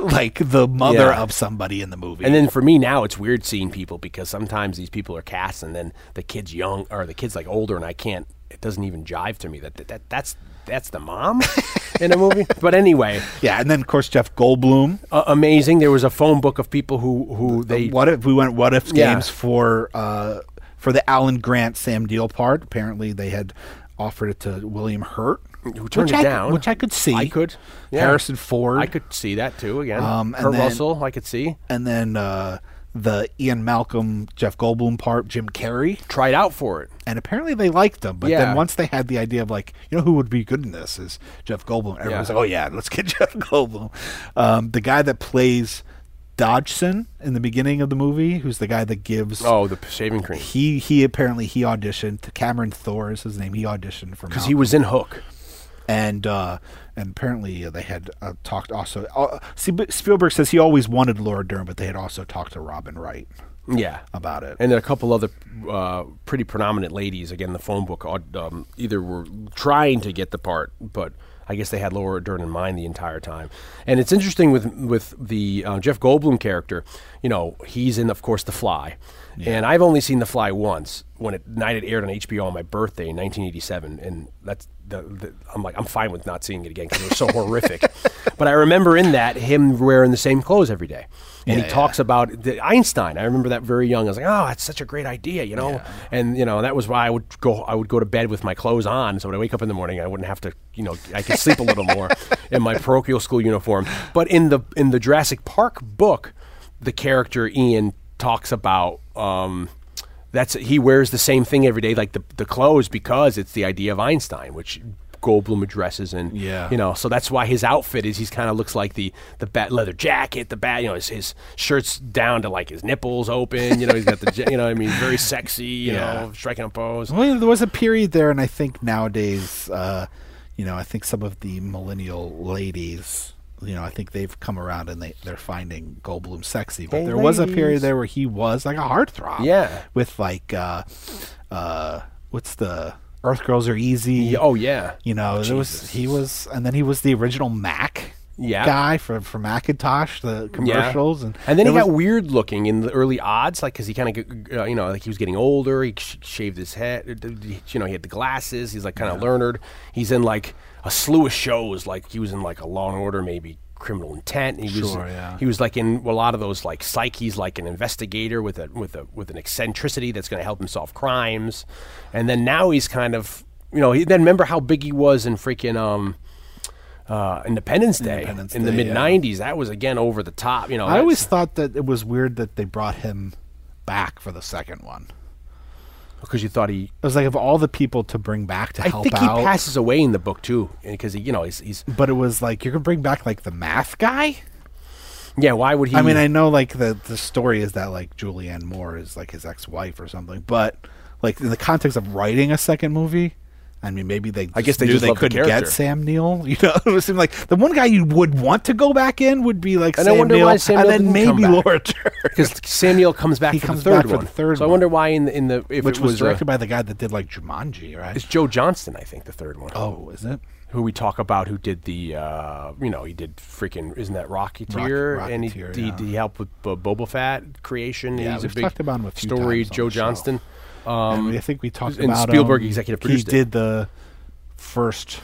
E: like the mother
D: Yeah.
E: of somebody in the movie.
D: And then for me now, it's weird seeing people because sometimes these people are cast, and then the kid's young or the kid's like older, and I can't. It doesn't even jive to me that that, that that's that's the mom in a movie. But anyway,
E: yeah, and then of course Jeff Goldblum.
D: uh, amazing. There was a phone book of people who who they
E: what if we went what if
D: Yeah.
E: games for uh for the Alan Grant Sam Neill part? Apparently they had offered it to William Hurt,
D: Who turned
E: which
D: it
E: I,
D: down.
E: which I could see.
D: I could. Yeah.
E: Harrison Ford.
D: I could see that too. Again,
E: Um,
D: Kurt
E: then-
D: Russell, I could see.
E: and then uh, the Ian Malcolm Jeff Goldblum part, Jim Carrey.
D: Tried out for it.
E: and apparently they liked him. But
D: Yeah.
E: then once they had the idea of like, you know, who would be good in this is Jeff Goldblum. Everyone's
D: Yeah.
E: like, oh yeah, let's get Jeff Goldblum. Um, the guy that plays Dodgson in the beginning of the movie, who's the guy that gives.
D: Oh, the shaving cream.
E: He he apparently he auditioned. Cameron Thor is his name. He auditioned for
D: Because he was in Hook.
E: And uh, and apparently uh, they had uh, talked also. Uh, see, Spielberg says he always wanted Laura Dern, but they had also talked to Robin Wright
D: Yeah.
E: about it.
D: And then a couple other uh, pretty prominent ladies. Again, the phone book um, either were trying to get the part, but I guess they had Laura Dern in mind the entire time. And it's interesting with with the uh, Jeff Goldblum character. You know, he's in, of course, The Fly, and I've only seen The Fly once when it night it aired on HBO on my birthday in 1987, and that's. The, the, I'm like I'm fine with not seeing it again because it was so horrific, but I remember in that him wearing the same clothes every day, and
E: Yeah,
D: he
E: yeah.
D: talks about the Einstein. I remember that very young. I was like, oh, that's such a great idea, you know. And you know that was why I would go. I would go to bed with my clothes on, so when I wake up in the morning, I wouldn't have to, you know, I could sleep a little more in my parochial school uniform. But in the in the Jurassic Park book, the character Ian talks about. Um, that's he wears the same thing every day, like the the clothes, because it's the idea of Einstein, which Goldblum addresses and
E: Yeah.
D: you know, so that's why his outfit is he's kind of looks like the the bat leather jacket, the bat, you know, his, his shirt's down to like his nipples open, you know, he's got the you know, I mean, very sexy, you
E: Yeah.
D: know, striking a pose.
E: Well, there was a period there, and I think nowadays, uh, you know, I think some of the millennial ladies, you know, I think they've come around and they they're finding Goldblum sexy. But
D: Hey,
E: there was a period there where he was like a heartthrob.
D: Yeah.
E: with like, uh, uh, what's the Earth Girls Are Easy?
D: Yeah, oh yeah,
E: You know, there was he was, and then he was the original Mac
D: Yeah.
E: guy for for Macintosh, the commercials, and
D: and then he
E: there
D: got weird looking in the early odds, like because he kind of, uh, you know, like he was getting older. He sh- shaved his head. You know, he had the glasses. He's like kind of learned. He's in like a slew of shows. Like he was in like a Law and Order, maybe Criminal Intent. He was,
E: Sure, yeah.
D: He was like in a lot of those like psyches, like an investigator with a with a with an eccentricity that's going to help him solve crimes. And then now he's kind of, you know, he, then remember how big he was in freaking um. Uh, Independence Day
E: Independence
D: in the mid
E: yeah.
D: '90s, that was again over the top. You know,
E: I always thought that it was weird that they brought him back for the second one.
D: Because you thought he.
E: It was like of all the people to bring back to
D: I
E: help
D: think
E: out,
D: he passes away in the book too, because he, you know, he's, he's
E: but it was like you're gonna bring back like the math guy.
D: yeah. Why would he?
E: I mean, I know like the the story is that like Julianne Moore is like his ex wife or something, but like in the context of writing a second movie. I mean, maybe they.
D: I guess they
E: knew
D: just
E: they couldn't get. Sam Neill. You know, it seemed like the one guy you would want to go back in would be like
D: And I
E: Sam
D: wonder
E: Neill,
D: why Sam
E: and
D: Neill
E: then maybe
D: back.
E: Laura Dern.
D: because Samuel comes back
E: He
D: for
E: comes
D: the third
E: back for
D: one.
E: the third
D: so I wonder why in the in the if
E: which
D: it
E: was,
D: was, uh,
E: directed by the guy that did like Jumanji, right?
D: it's Joe Johnston, I think the third one.
E: Oh, is it?
D: Who we talk about? Who did the? Uh, you know, he did freaking. Isn't that Rocketeer?
E: Rock-
D: and he,
E: Rocketeer,
D: he,
E: yeah.
D: he helped with uh, Boba Fett creation.
E: Yeah,
D: He's a
E: we've
D: big
E: talked about him a few
D: story.
E: times on
D: Joe
E: the show. And
D: Um,
E: I think we talked
D: and
E: about
D: Spielberg
E: him.
D: executive
E: He
D: it.
E: did the first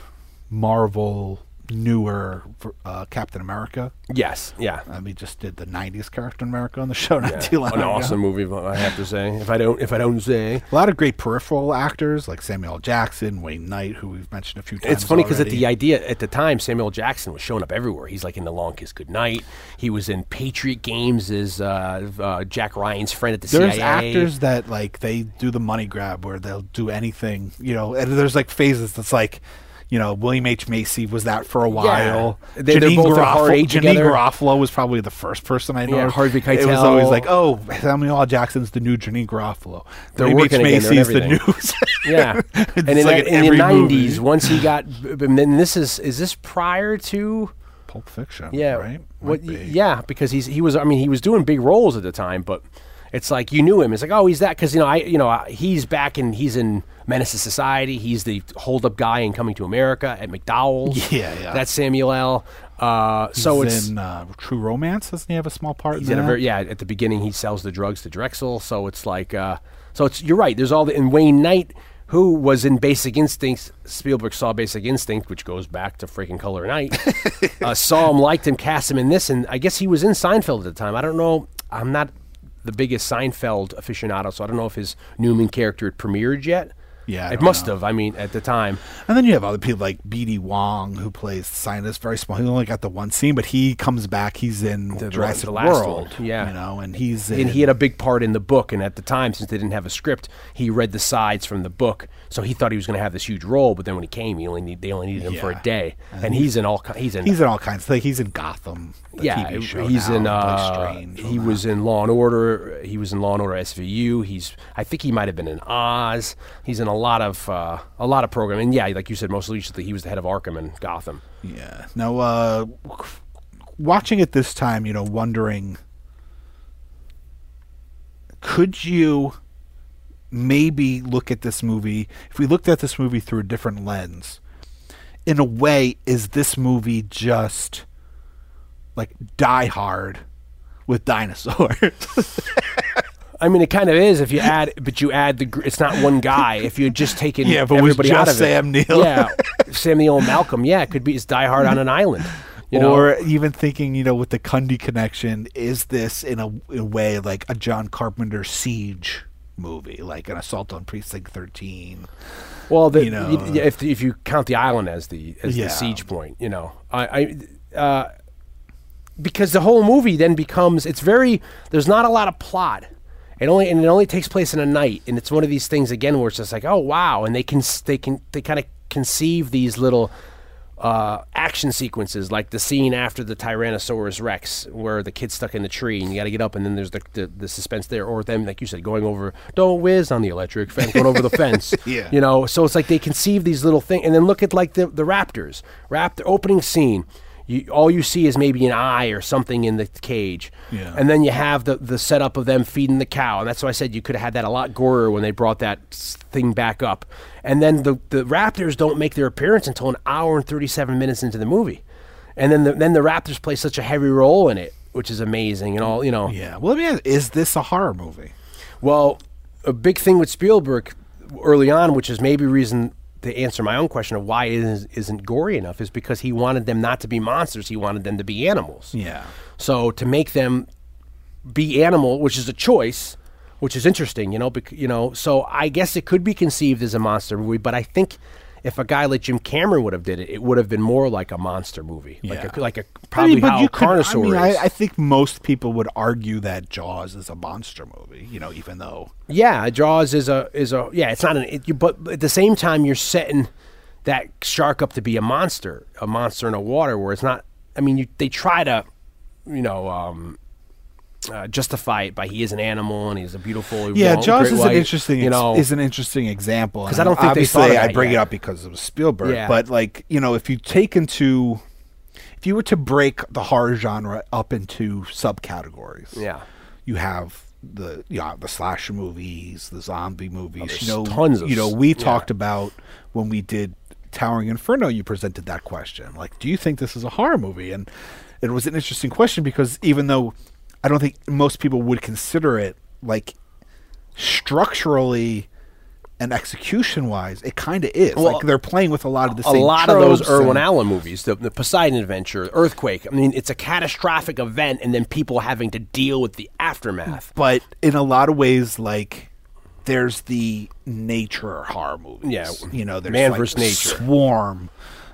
E: Marvel newer uh, Captain America.
D: yes, yeah.
E: Um, he just did the '90s Captain America on the show not
D: Yeah.
E: too long
D: An
E: ago.
D: awesome movie, I have to say. If I don't, if I don't say,
E: A lot of great peripheral actors like Samuel L. Jackson, Wayne Knight, who we've mentioned a few times.
D: It's funny because at the idea at the time, Samuel Jackson was showing up everywhere. He's like in The Long Kiss Goodnight. He was in Patriot Games as uh, uh, Jack Ryan's friend at the CIA.
E: There's
D: CIA.
E: actors that like they do the money grab where they'll do anything, you know. And there's like phases that's like, you know, William H Macy was that for a while.
D: They- they're
E: Janeane
D: both at hard
E: Garofalo,
D: Janeane.
E: Garofalo was probably the first person I know.
D: Yeah, Harvey
E: It was always like, oh, Samuel L. Jackson's the new Janeane Garofalo.
D: They're
E: William H
D: again, they're in
E: Macy's the news.
D: yeah, and in,
E: like
D: that-
E: in
D: the. '90s, once he got, and then this is is this prior to
E: Pulp Fiction.
D: yeah
E: right.
D: what
E: be.
D: yeah because he's he was I mean he was doing big roles at the time, but It's like you knew him. It's like, oh, he's that because you know, I, you know, uh, he's back and he's in Menace to Society. He's the hold-up guy in Coming to America at McDowell's.
E: Yeah, yeah.
D: That's Samuel L. Uh, so
E: He's
D: it's
E: in uh, True Romance. Doesn't he have a small part?
D: He's
E: in
D: in a very yeah. At the beginning, he sells the drugs to Drexel, so it's like uh, so it's you're right. There's all the and Wayne Knight, who was in Basic Instinct. Spielberg saw Basic Instinct, which goes back to freaking Color Night. uh, saw him, liked him, cast him in this, and I guess he was in Seinfeld at the time. I don't know. I'm not the biggest Seinfeld aficionado, so I don't know if his Newman character had premiered yet.
E: Yeah, I
D: it must
E: know.
D: have. I mean, at the time.
E: And then you have other people like B.D. Wong, who plays scientist, very small. He only got the one scene, but he comes back. He's in
D: The-
E: Jurassic
D: the last
E: World.
D: one, yeah.
E: you know, and he's in,
D: and he had a big part in the book. And at the time, since they didn't have a script, he read the sides from the book, so he thought he was going to have this huge role. But then when he came, he only need, they only needed him for a day, and he's in all he's in
E: he's in all kinds. Of, Like he's in Gotham. The
D: yeah
E: TV show
D: he's
E: now,
D: in uh,
E: Strange
D: he was
E: that.
D: in Law and Order. He was in Law and Order SVU. He's I think he might have been in Oz. He's in a lot of uh, a lot of programming. Yeah, like you said, most recently he was the head of Arkham and Gotham.
E: Yeah. Now, uh, watching it this time, you know, wondering, could you maybe look at this movie? If we looked at this movie through a different lens, in a way, is this movie just like Die Hard with dinosaurs?
D: I mean, it kind of is if you add, but you add the. It's not one guy. If you had just taken
E: Yeah, if it was
D: everybody out
E: just
D: of it,
E: Sam Neill.
D: yeah, Sam Neill Malcolm, yeah, it could be. It's Die Hard on an island, you know.
E: or even thinking, you know, with the Cundey connection, is this in a, in a way like a John Carpenter siege movie, like an assault on Precinct 13?
D: Well, the,
E: you know,
D: y- if if you count the island as the as
E: Yeah.
D: the siege point, you know, I, I uh, because the whole movie then becomes it's very there's not a lot of plot. It only and it only takes place in a night, and it's one of these things again where it's just like, oh wow, and they can they can they kind of conceive these little uh, action sequences, like the scene after the Tyrannosaurus Rex, where the kid's stuck in the tree and you got to get up, and then there's the, the the suspense there, or them, like you said, going over, don't whiz on the electric fence, going over the fence,
E: Yeah.
D: you know. So it's like they conceive these little things, and then look at like the the Raptors, Raptor opening scene. You, all you see is maybe an eye or something in the cage,
E: Yeah.
D: and then you have the the setup of them feeding the cow, and that's why I said you could have had that a lot gorier when they brought that thing back up. And then the the Raptors don't make their appearance until an hour and thirty seven minutes into the movie, and then the, then the Raptors play such a heavy role in it, which is amazing and all you know.
E: Yeah. Well, let me ask, is this a horror movie?
D: Well, a big thing with Spielberg early on, which is maybe reason to answer my own question of why is, isn't gory enough, is because he wanted them not to be monsters. He wanted them to be animals.
E: Yeah.
D: So to make them be animal, which is a choice, which is interesting, you know, bec- you know. So I guess it could be conceived as a monster movie, but I think if a guy like Jim Cameron would have did it, it would have been more like a monster movie, like
E: Yeah.
D: a, like a probably how
E: you could-
D: Carnosaur
E: I mean. I, I think most people would argue that Jaws is a monster movie. You know, even though
D: Yeah, Jaws is a is a yeah. It's not an it, you, but at the same time you're setting that shark up to be a monster, a monster in the water, where it's not. I mean, you, they try to, you know, um, uh, justify it by he is an animal and he's a beautiful.
E: Yeah, Jaws is
D: white,
E: an interesting
D: you know,
E: is an interesting example
D: 'Cause
E: and
D: I don't think they
E: obviously I bring it up because it was Spielberg.
D: Yeah.
E: But like you know, if you take into if you were to break the horror genre up into subcategories,
D: yeah.
E: you have the yeah the slasher movies, the zombie movies.
D: Oh,
E: you know,
D: tons of
E: you know we
D: yeah.
E: talked about when we did Towering Inferno. You presented that question, like, do you think this is a horror movie? And it was an interesting question because even though I don't think most people would consider it like structurally and execution wise, it kind of is.
D: Well,
E: like they're playing with a lot of the
D: a
E: same
D: lot of those Irwin Allen movies, the, the Poseidon Adventure, Earthquake. I mean, it's a catastrophic event, and then people having to deal with the aftermath.
E: but in a lot of ways, like there's the nature horror movies.
D: Yeah,
E: you know, there's
D: Man
E: like
D: vs. Nature.
E: Swarm,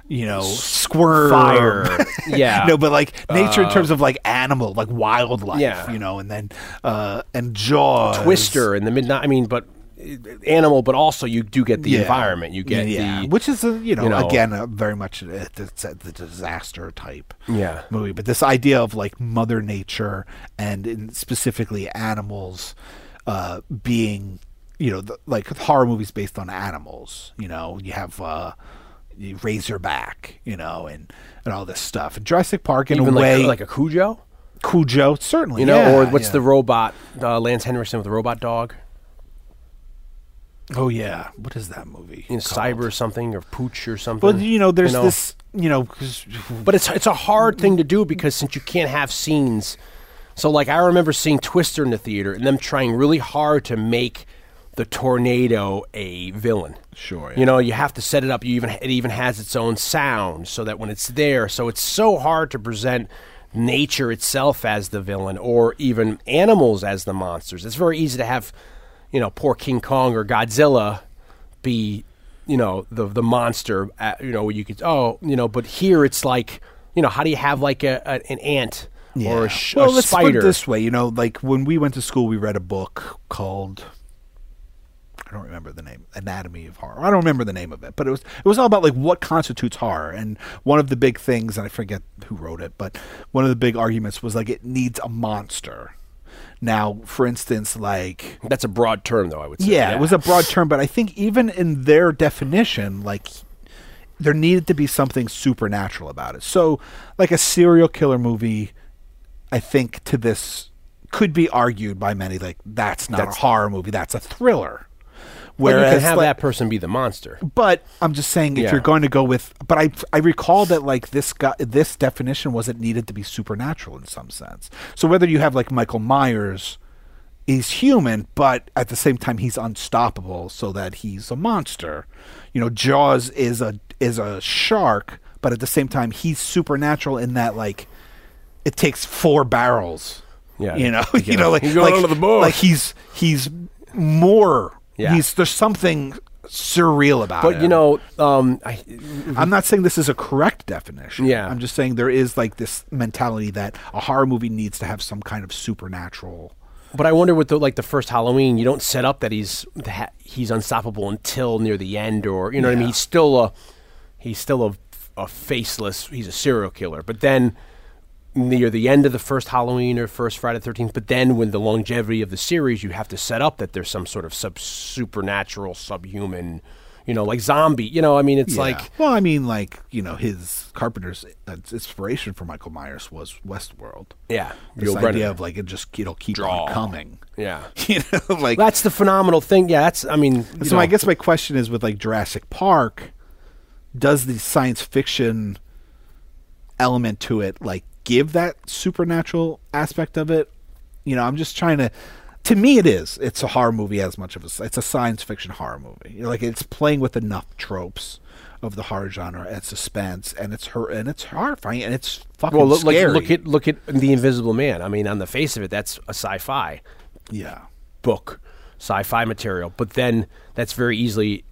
E: you know, Squirm,
D: Fire. Yeah.
E: no, but like nature in terms of like animal, like wildlife.
D: Yeah.
E: you know, and then uh and jaw
D: Twister in the midnight. I mean, but uh, animal, but also you do get the
E: Yeah.
D: environment. You get
E: yeah,
D: the
E: which is a, you know,
D: you know-
E: again a very much a, it's a, the disaster type
D: Yeah.
E: movie, but this idea of like Mother Nature and in specifically animals uh, being you know the, like horror movies based on animals. You know, you have uh, Razorback, you know, and and all this stuff. And Jurassic Park in
D: even
E: a
D: like
E: way,
D: like a Cujo.
E: Cujo, certainly.
D: You know,
E: yeah,
D: or what's
E: yeah.
D: the robot? Uh, Lance Henriksen with the robot dog.
E: Oh yeah, what is that movie?
D: You know? Cyber something or Pooch or something.
E: Well, you know, there's
D: know.
E: this. You know,
D: But it's it's a hard thing to do because since you can't have scenes, so like I remember seeing Twister in the theater and them trying really hard to make the tornado a villain.
E: Sure, yeah.
D: You know, you have to set it up. You even it even has its own sound so that when it's there, so it's so hard to present nature itself as the villain or even animals as the monsters. It's very easy to have, you know, poor King Kong or Godzilla be, you know, the the monster. Uh, you know, you could oh, you know, but here it's like, you know, how do you have like a, a an ant or a, sh-
E: well,
D: a
E: let's
D: spider?
E: put it this way. You know, like when we went to school, we read a book called. I don't remember the name. Anatomy of Horror. I don't remember the name of it, but it was it was all about like what constitutes horror. And one of the big things, and I forget who wrote it, but one of the big arguments was like it needs a monster. Now, for instance, like
D: That's a broad term, though. I would say.
E: yeah, it was a broad term, but I think even in their definition, like there needed to be something supernatural about it. So, like a serial killer movie, I think to this could be argued by many like that's not
D: That's-
E: a horror movie, that's a thriller.
D: Well, you can have
E: like-
D: that person be the monster.
E: but I'm just saying, if
D: Yeah.
E: you're going to go with, but I I recall that like this guy, this definition was it needed to be supernatural in some sense. So whether you have like Michael Myers, he's human, but at the same time he's unstoppable, so that he's a monster. You know, Jaws is a is a shark, but at the same time he's supernatural in that like it takes four barrels.
D: Yeah,
E: you know, you know, like like,
D: the
E: like he's he's more.
D: Yeah.
E: He's there's something surreal about
D: it.
E: But
D: you know, um, I,
E: I'm not saying this is a correct definition.
D: Yeah.
E: I'm just saying there is like this mentality that a horror movie needs to have some kind of supernatural.
D: But I wonder with the like the first Halloween, you don't set up that he's that he's unstoppable until near the end, or you know what I mean. He's still a he's still a, a faceless. He's a serial killer. But then near the end of the first Halloween or first Friday the Thirteenth, but then when the longevity of the series, you have to set up that there's some sort of sub supernatural, subhuman, you know, like zombie. You know, I mean, it's like
E: well, I mean, like you know, his Carpenter's uh, inspiration for Michael Myers was Westworld.
D: yeah,
E: This
D: Yul
E: idea
D: Brynner.
E: of like it just it'll keep
D: Draw.
E: on coming.
D: yeah.
E: You know, like
D: That's the phenomenal thing. Yeah, that's. I mean,
E: so. I guess my question is with like Jurassic Park, does the science fiction element to it like give that supernatural aspect of it? You know, I'm just trying to. To me, it is. It's a horror movie as much of a. It's a science fiction horror movie. You know, like it's playing with enough tropes of the horror genre and suspense, and it's her and it's horrifying and it's fucking
D: Well, look, like,
E: scary.
D: look at look at the Invisible Man. I mean, on the face of it, that's a sci-fi
E: yeah.
D: book, sci-fi material. But then that's very easily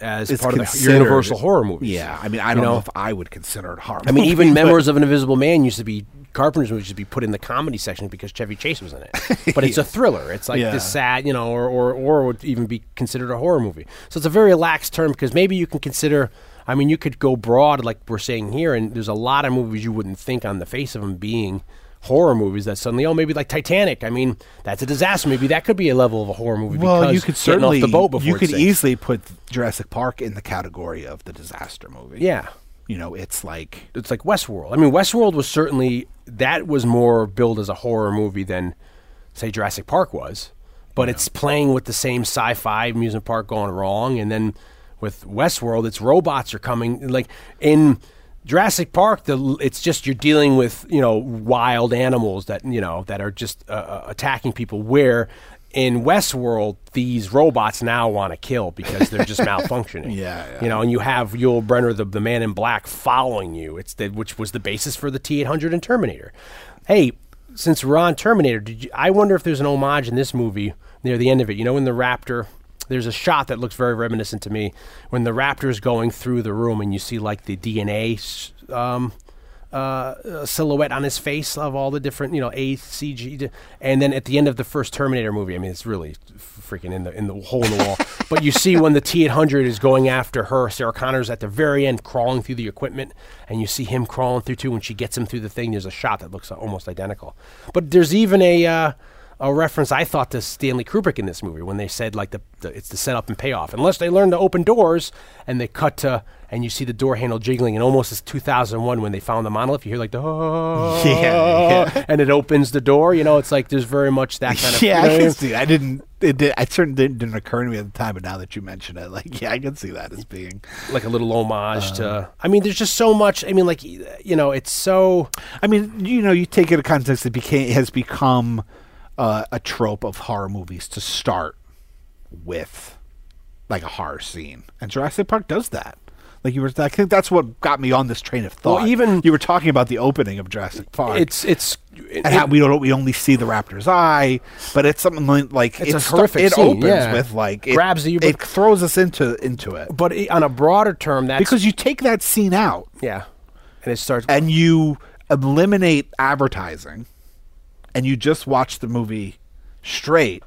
D: as
E: It's
D: part of the Universal horror movies.
E: Yeah, I mean, I don't know?
D: know?
E: if I would consider it horror.
D: I mean, even
E: but-
D: Memoirs of an Invisible Man used to be Carpenter's movies used to be put in the comedy section because Chevy Chase was in it. But it's a thriller. It's like
E: Yeah.
D: this sad, you know, or, or or would even be considered a horror movie. So it's a very lax term because maybe you can consider. I mean, you could go broad like we're saying here, and there's a lot of movies you wouldn't think on the face of them being horror movies that suddenly, oh, maybe like Titanic. I mean, that's a disaster. Maybe that could be a level of a horror movie.
E: Well,
D: because
E: you could certainly
D: the boat before
E: you could
D: sinks.
E: easily put Jurassic Park in the category of the disaster movie.
D: yeah.
E: you know, it's like
D: it's like Westworld. I mean, Westworld was certainly that was more billed as a horror movie than say Jurassic Park was, but it's playing with the same sci-fi amusement park going wrong, and then with Westworld, it's robots are coming like in. Jurassic Park, the it's just you're dealing with you know wild animals that you know that are just uh, uh, attacking people. Where in Westworld, these robots now want to kill because they're just malfunctioning.
E: Yeah, yeah.
D: you know, and you have Yul Brynner, the, the man in black, following you. It's the, which was the basis for the T eight hundred and Terminator. Hey, since we're on Terminator, did you, I wonder if there's an homage in this movie near the end of it? You know, in the Raptor, there's a shot that looks very reminiscent to me when the Raptor's going through the room and you see like the DNA. Um, uh, silhouette on his face of all the different, you know, ACG, and then at the end of the first Terminator movie, I mean, it's really freaking in the in the hole in the wall. but you see when the T eight hundred is going after her, Sarah Connor's at the very end crawling through the equipment, and you see him crawling through too. When she gets him through the thing, there's a shot that looks almost identical. But there's even a uh, a reference I thought to Stanley Kubrick in this movie when they said like the, the it's the setup and payoff. Unless they learn to open doors and they cut to and you see the door handle jiggling and almost as 2001 when they found the monolith, you hear like the oh,
E: Yeah, yeah.
D: and it opens the door. You know, it's like there's very much that kind of
E: yeah, I can see. I didn't. It did. It certainly didn't, didn't occur to me at the time, but now that you mention it, like, yeah, I can see that as being.
D: like a little homage
E: Uh.
D: to. I mean, there's just so much. I mean, like you know, it's so.
E: I mean, you know, you take it a context that became has become uh, a trope of horror movies to start with, like a horror scene, and Jurassic Park does that. Like you were, I think that's what got me on this train of thought.
D: Well, even-
E: you were talking about the opening of Jurassic Park.
D: It's it's.
E: and how we don't we only see the raptor's eye, but it's something like, like
D: It's a horrific
E: It
D: scene,
E: opens
D: yeah.
E: with like it,
D: Grabs you,
E: It throws us into into it
D: but on a broader term, that's
E: because you take that scene out
D: yeah, and it starts.
E: and you eliminate advertising, and you just watch the movie straight,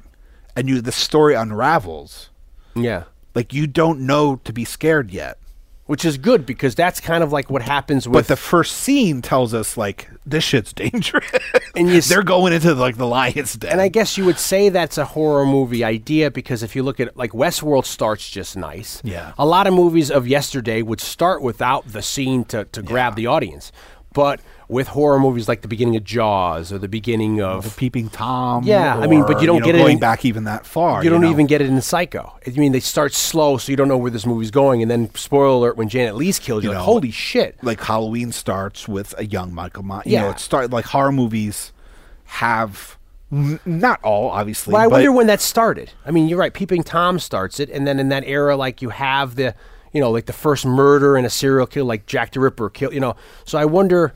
E: and you the story unravels.
D: yeah,
E: Like you don't know to be scared yet.
D: which is good because that's kind of like what happens with But
E: the first scene tells us like this shit's dangerous,
D: And you
E: they're going into like the lion's den.
D: And I guess you would say that's a horror movie idea because if you look at like Westworld starts just nice.
E: Yeah.
D: A lot of movies of yesterday would start without the scene to, to grab the audience. But with horror movies like the beginning of Jaws or the beginning
E: the
D: of
E: peeping tom.
D: Yeah, I mean, but you don't
E: know,
D: get it
E: going
D: in-
E: back even that far.
D: you don't
E: know?
D: even get it in Psycho. I mean, they start slow, so you don't know where this movie's going, and then spoiler alert: when Janet Leigh's killed, you're
E: You
D: like,
E: know,
D: "Holy shit!"
E: like Halloween starts with a young Michael Myers. You
D: Yeah.
E: know, it start like horror movies have n- not all obviously.
D: Well, I wonder when that started. I mean, you're right. Peeping Tom starts it, and then in that era, like you have the, you know, like the first murder and a serial killer, like Jack the Ripper, kill. You know, so I wonder,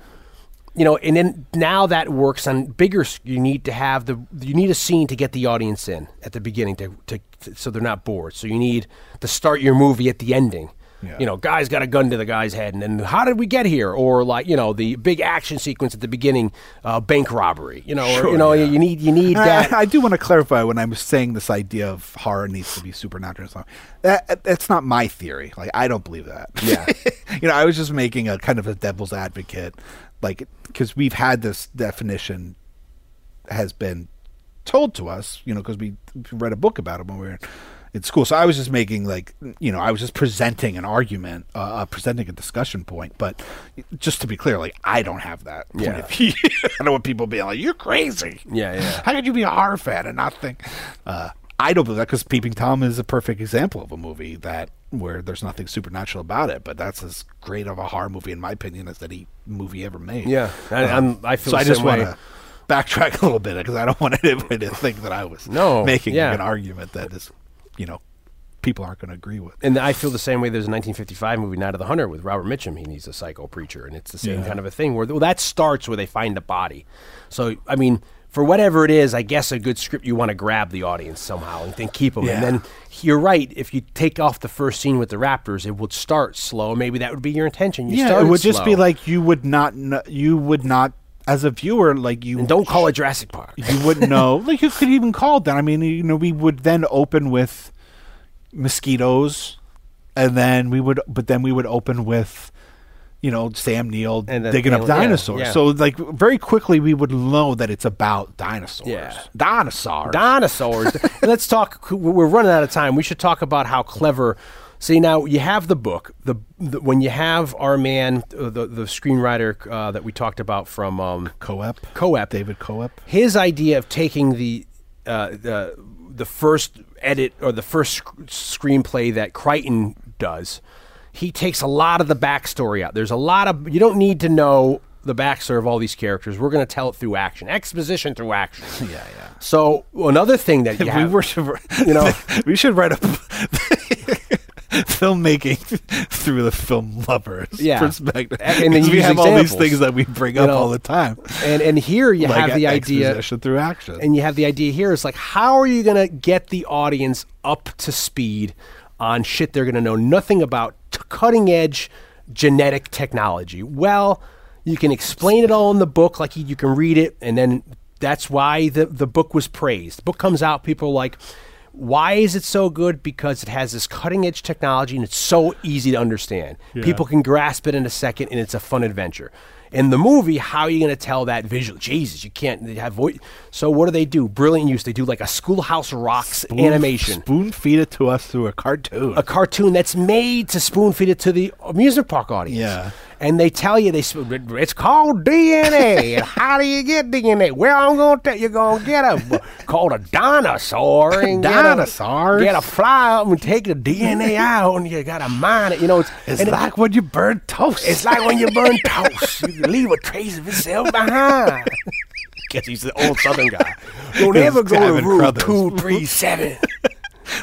D: you know, and then now that works on bigger. You need to have the, you need a scene to get the audience in at the beginning to, to, to so they're not bored. So you need to start your movie at the ending.
E: Yeah.
D: You know, guy's got a gun to the guy's head, and then how did we get here? Or like, you know, the big action sequence at the beginning, uh, bank robbery. You know, or, you know,
E: yeah.
D: you need you need
E: I-
D: that.
E: I, do want to clarify when I was saying this idea of horror needs to be supernatural. and stuff. That that's not my theory. Like I don't believe that.
D: Yeah.
E: you know, I was just making a kind of a devil's advocate, like because we've had this definition has been told to us. You know, because we read a book about it when we were in school. So I was just making like you know I was just presenting an argument, uh, uh, presenting a discussion point. But just to be clear, like I don't have that. point
D: Yeah.
E: of view. I don't want people being like you're crazy.
D: Yeah, yeah.
E: How could you be a horror fan and not think? Uh, I don't believe that because Peeping Tom is a perfect example of a movie that where there's nothing supernatural about it, but that's as great of a horror movie in my opinion as any movie ever made.
D: Yeah, I- uh, I'm- I feel
E: so. I just want to backtrack a little bit because I don't want anybody to think that I was
D: No,
E: making
D: yeah.
E: an argument that is, you know, people aren't going to agree with.
D: And I feel the same way. There's a 1955 movie, Night of the Hunter, with Robert Mitchum. He needs a psycho preacher, and it's the same
E: Yeah.
D: kind of a thing. Where well, that starts where they find the body. So I mean, for whatever it is, I guess a good script you want to grab the audience somehow and then keep them.
E: Yeah.
D: And then you're right. If you take off the first scene with the Raptors, it would start slow. Maybe that would be your intention. You
E: yeah, it would just be like you would not, kn- you would not, as a viewer, like you
D: and don't call it Jurassic Park.
E: you wouldn't know. like you could even call it that. I mean, you know, we would then open with mosquitoes, and then we would, but then we would open with, you know, Sam Neill
D: And
E: digging up
D: alien- yeah,
E: dinosaurs.
D: yeah.
E: So like very quickly we would know that it's about dinosaurs.
D: Yeah.
E: dinosaurs.
D: dinosaurs. Let's talk. We're running out of time. We should talk about how clever. See now, you have the book. The, the when you have our man, uh, the the screenwriter uh, that we talked about from um,
E: Koepp.
D: Koepp,
E: David Koepp.
D: his idea of taking the uh, the the first edit or the first sc- screenplay that Crichton does, he takes a lot of the backstory out. There's a lot of you don't need to know the backstory of all these characters. We're going to tell it through action, exposition through action.
E: Yeah, yeah.
D: So another thing that you
E: we were,
D: you know,
E: we should write a filmmaking through the film lovers
D: Yeah.
E: perspective.
D: And then
E: we have all these things that we bring
D: You
E: up
D: know,
E: all the time.
D: and and here you
E: like
D: have the idea,
E: through action.
D: and you have the idea here is like, how are you going to get the audience up to speed on shit they're going to know nothing about, cutting edge genetic technology? Well, you can explain it all in the book, like you, can read it, and then that's why the the book was praised. The book comes out, people are like. Why is it so good? Because it has this cutting edge technology and it's so easy to understand. People can grasp it in a second and it's a fun adventure. In the movie, how are you going to tell that visual? Jesus, you can't have voice. So what do they do? Brilliant use. They do like a Schoolhouse Rocks animation,
E: Spoon feed it to us through a cartoon.
D: a cartoon that's made to spoon feed it to the amusement park audience.
E: Yeah.
D: And they tell you they it's called DNA. and how do you get DNA? Well, I'm gonna tell you, you're gonna get a called a dinosaur. And get a-
E: Dinosaurs?
D: Get a fly up and take the DNA out, and you gotta mine it. You know, it's,
E: it's
D: and it-
E: like when you burn toast.
D: it's like when you burn toast, you leave a trace of itself behind. Guess he's the old Southern guy. Don't ever go to
E: Crothers.
D: two three seven.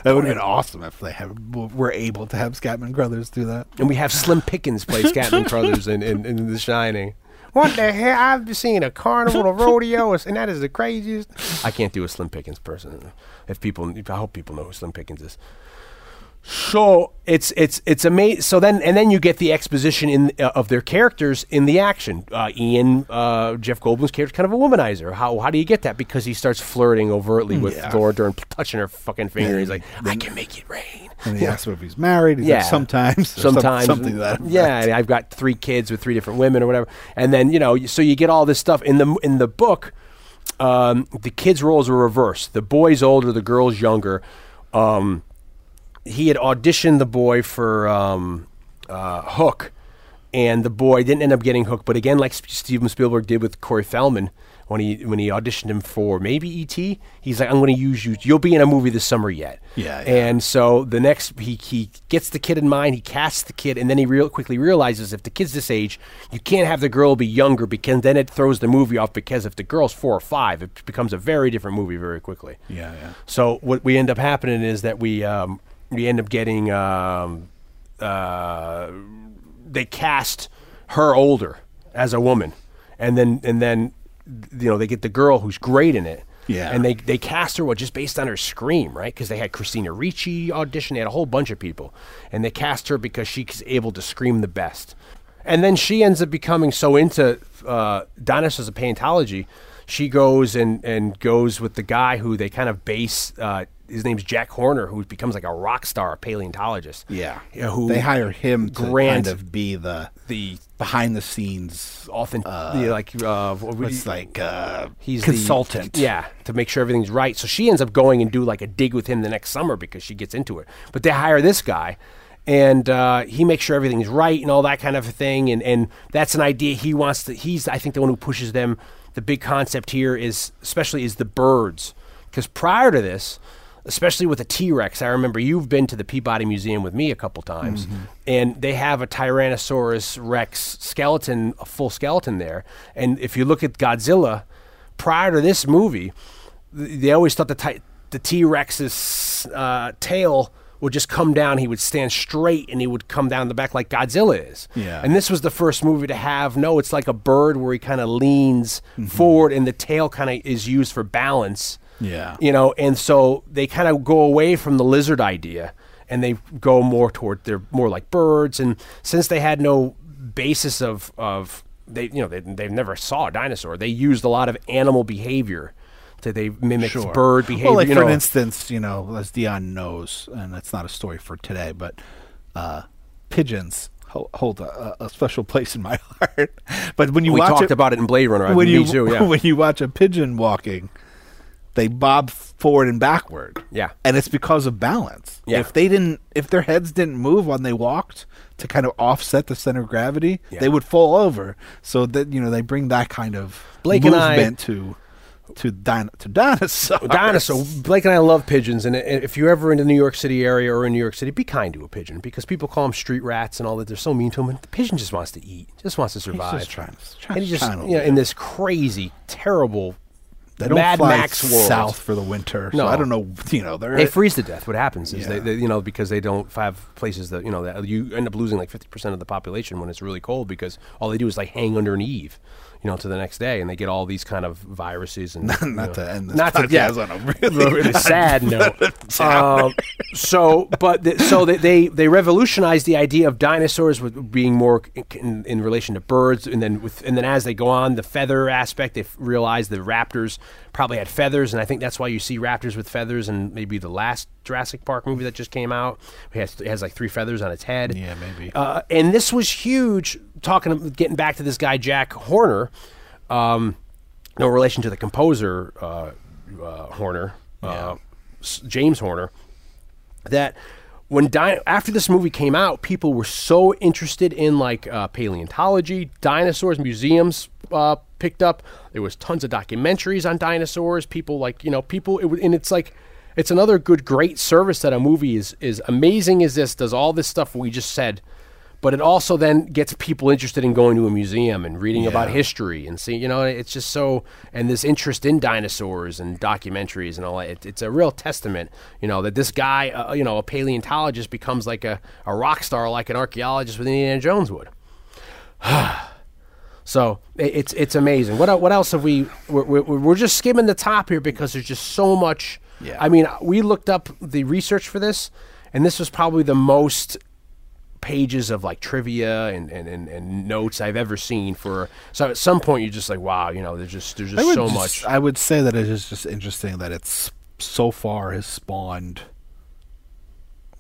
E: That would have been awesome if they have, were able to have Scatman Crothers do that.
D: And we have Slim Pickens play Scatman Crothers in, in, in The Shining. What the hell? I've seen a carnival, a rodeo, and that is the craziest. I can't do a Slim Pickens person. If people, I hope people know who Slim Pickens is. So it's it's it's amazing. So then and then you get the exposition in uh, of their characters in the action. Uh, Ian, uh, Jeff Goldblum's character, kind of a womanizer. How how do you get that? Because he starts flirting overtly with
E: Yeah.
D: Laura Dern, touching her fucking finger.
E: Yeah,
D: He's like, I can make it rain.
E: And he asks if he's married. He's
D: Yeah,
E: like, sometimes. or some-
D: sometimes,
E: something that.
D: Yeah, and I've got three kids with three different women or whatever, and then you know, so you get all this stuff in the in the book. Um, the kids' roles are reversed. The boy's older, the girl's younger. Um, he had auditioned the boy for um, uh, Hook, and the boy didn't end up getting Hook. But again, like Steven Spielberg did with Corey Feldman when he when he auditioned him for maybe E.T., he's like, "I'm going to use you. You'll be in a movie this summer yet."
E: Yeah, yeah.
D: And so the next, he he gets the kid in mind. He casts the kid, and then he real quickly realizes if the kid's this age, you can't have the girl be younger because then it throws the movie off. Because if the girl's four or five, it becomes a very different movie very quickly.
E: Yeah, yeah.
D: So what we end up happening is that we um, we end up getting um, uh, they cast her older as a woman, and then and then you know they get the girl who's great in it.
E: Yeah.
D: and they they cast her well just based on her scream, right? Because they had Christina Ricci audition, they had a whole bunch of people, and they cast her because she's able to scream the best. And then she ends up becoming so into uh, dinosaurs of paleontology, she goes and, and goes with the guy who they kind of base. Uh, his name's Jack Horner, who becomes like a rock star paleontologist.
E: Yeah.
D: Yeah, who
E: they hire him to kind of be the
D: the
E: behind the scenes
D: authentic, like uh, what
E: it's like uh
D: he's the-
E: consultant.
D: yeah, to make sure everything's right. So she ends up going and do like a dig with him the next summer because she gets into it. But they hire this guy, and uh, he makes sure everything's right and all that kind of a thing. And and that's an idea he wants to. He's I think the one who pushes them. The big concept here is especially is the birds because prior to this. Especially with a T Rex, I remember you've been to the Peabody Museum with me a couple times, and they have a Tyrannosaurus Rex skeleton, a full skeleton there. And if you look at Godzilla, prior to this movie, th- they always thought the ti- the T Rex's uh, tail would just come down. He would stand straight and he would come down the back like Godzilla is.
E: Yeah.
D: And this was the first movie to have no. It's like a bird where he kind of leans forward and the tail kind of is used for balance.
E: Yeah.
D: You know, and so they kind of go away from the lizard idea and they go more toward they're more like birds. And since they had no basis of of they you know they they never saw a dinosaur, they used a lot of animal behavior to they mimicked
E: Sure.
D: bird behavior.
E: Well, like for
D: know.
E: instance, you know, as Dion knows, and it's not a story for today, but uh, pigeons ho- hold a, a special place in my heart. But when you
D: we
E: watch
D: talked
E: it,
D: about it in Blade Runner. I-
E: when
D: me
E: you
D: too, yeah.
E: when you watch a pigeon walking, they bob forward and backward.
D: Yeah.
E: and it's because of balance.
D: Yeah.
E: If they didn't, if their heads didn't move when they walked to kind of offset the center of gravity,
D: Yeah.
E: they would fall over. So that you know they bring that kind of
D: Blake and I-
E: movement to to din- to dinosaurs.
D: dinosaur. Blake and I love pigeons, and if you're ever in the New York City area or in New York City, be kind to a pigeon because people call them street rats and all that. They're so mean to them. And the pigeon just wants to eat, just wants to survive.
E: just trying to- trying-
D: and he just you know, in this crazy, terrible,
E: They don't
D: Mad
E: fly
D: Max world.
E: south for the winter. So
D: No.
E: I don't know. You know, they're
D: They freeze to death. What happens is
E: Yeah.
D: they, they, you know, because they don't have places that you know that you end up losing like fifty percent of the population when it's really cold because all they do is like hang under an eave, you know, to the next day, and they get all these kind of viruses and you
E: not
D: know,
E: to end this
D: not to yeah,
E: on a really,
D: really sad note. Um, so, but the, so they, they they revolutionized the idea of dinosaurs with being more in, in relation to birds, and then with and then as they go on, the feather aspect, they f- realize the raptors probably had feathers, and I think that's why you see raptors with feathers. And maybe the last Jurassic Park movie that just came out, it has, it has like three feathers on its head.
E: Yeah, maybe.
D: Uh, and this was huge. Talking, getting back to this guy Jack Horner, um, no relation to the composer uh, uh, Horner, uh, S- James Horner. That when di- after this movie came out, people were so interested in like uh, paleontology, dinosaurs, museums uh, picked up. There was tons of documentaries on dinosaurs. People like you know people, it, and it's like it's another good great service that a movie is is amazing as this does all this stuff we just said but it also then gets people interested in going to a museum and reading about history and see you know it's just so and this interest in dinosaurs and documentaries and all that it, it's a real testament you know that this guy uh, you know a paleontologist becomes like a, a rock star like an archaeologist with Indiana Jones would. So it, it's it's amazing. What what else have we we're, we're, we're just skimming the top here because there's just so much.
E: Yeah.
D: I mean we looked up the research for this and this was probably the most pages of like trivia and, and, and, and notes I've ever seen for so at some point you're just like wow you know there's just there's just so
E: just-
D: much.
E: I would say that it is just interesting that it's so far has spawned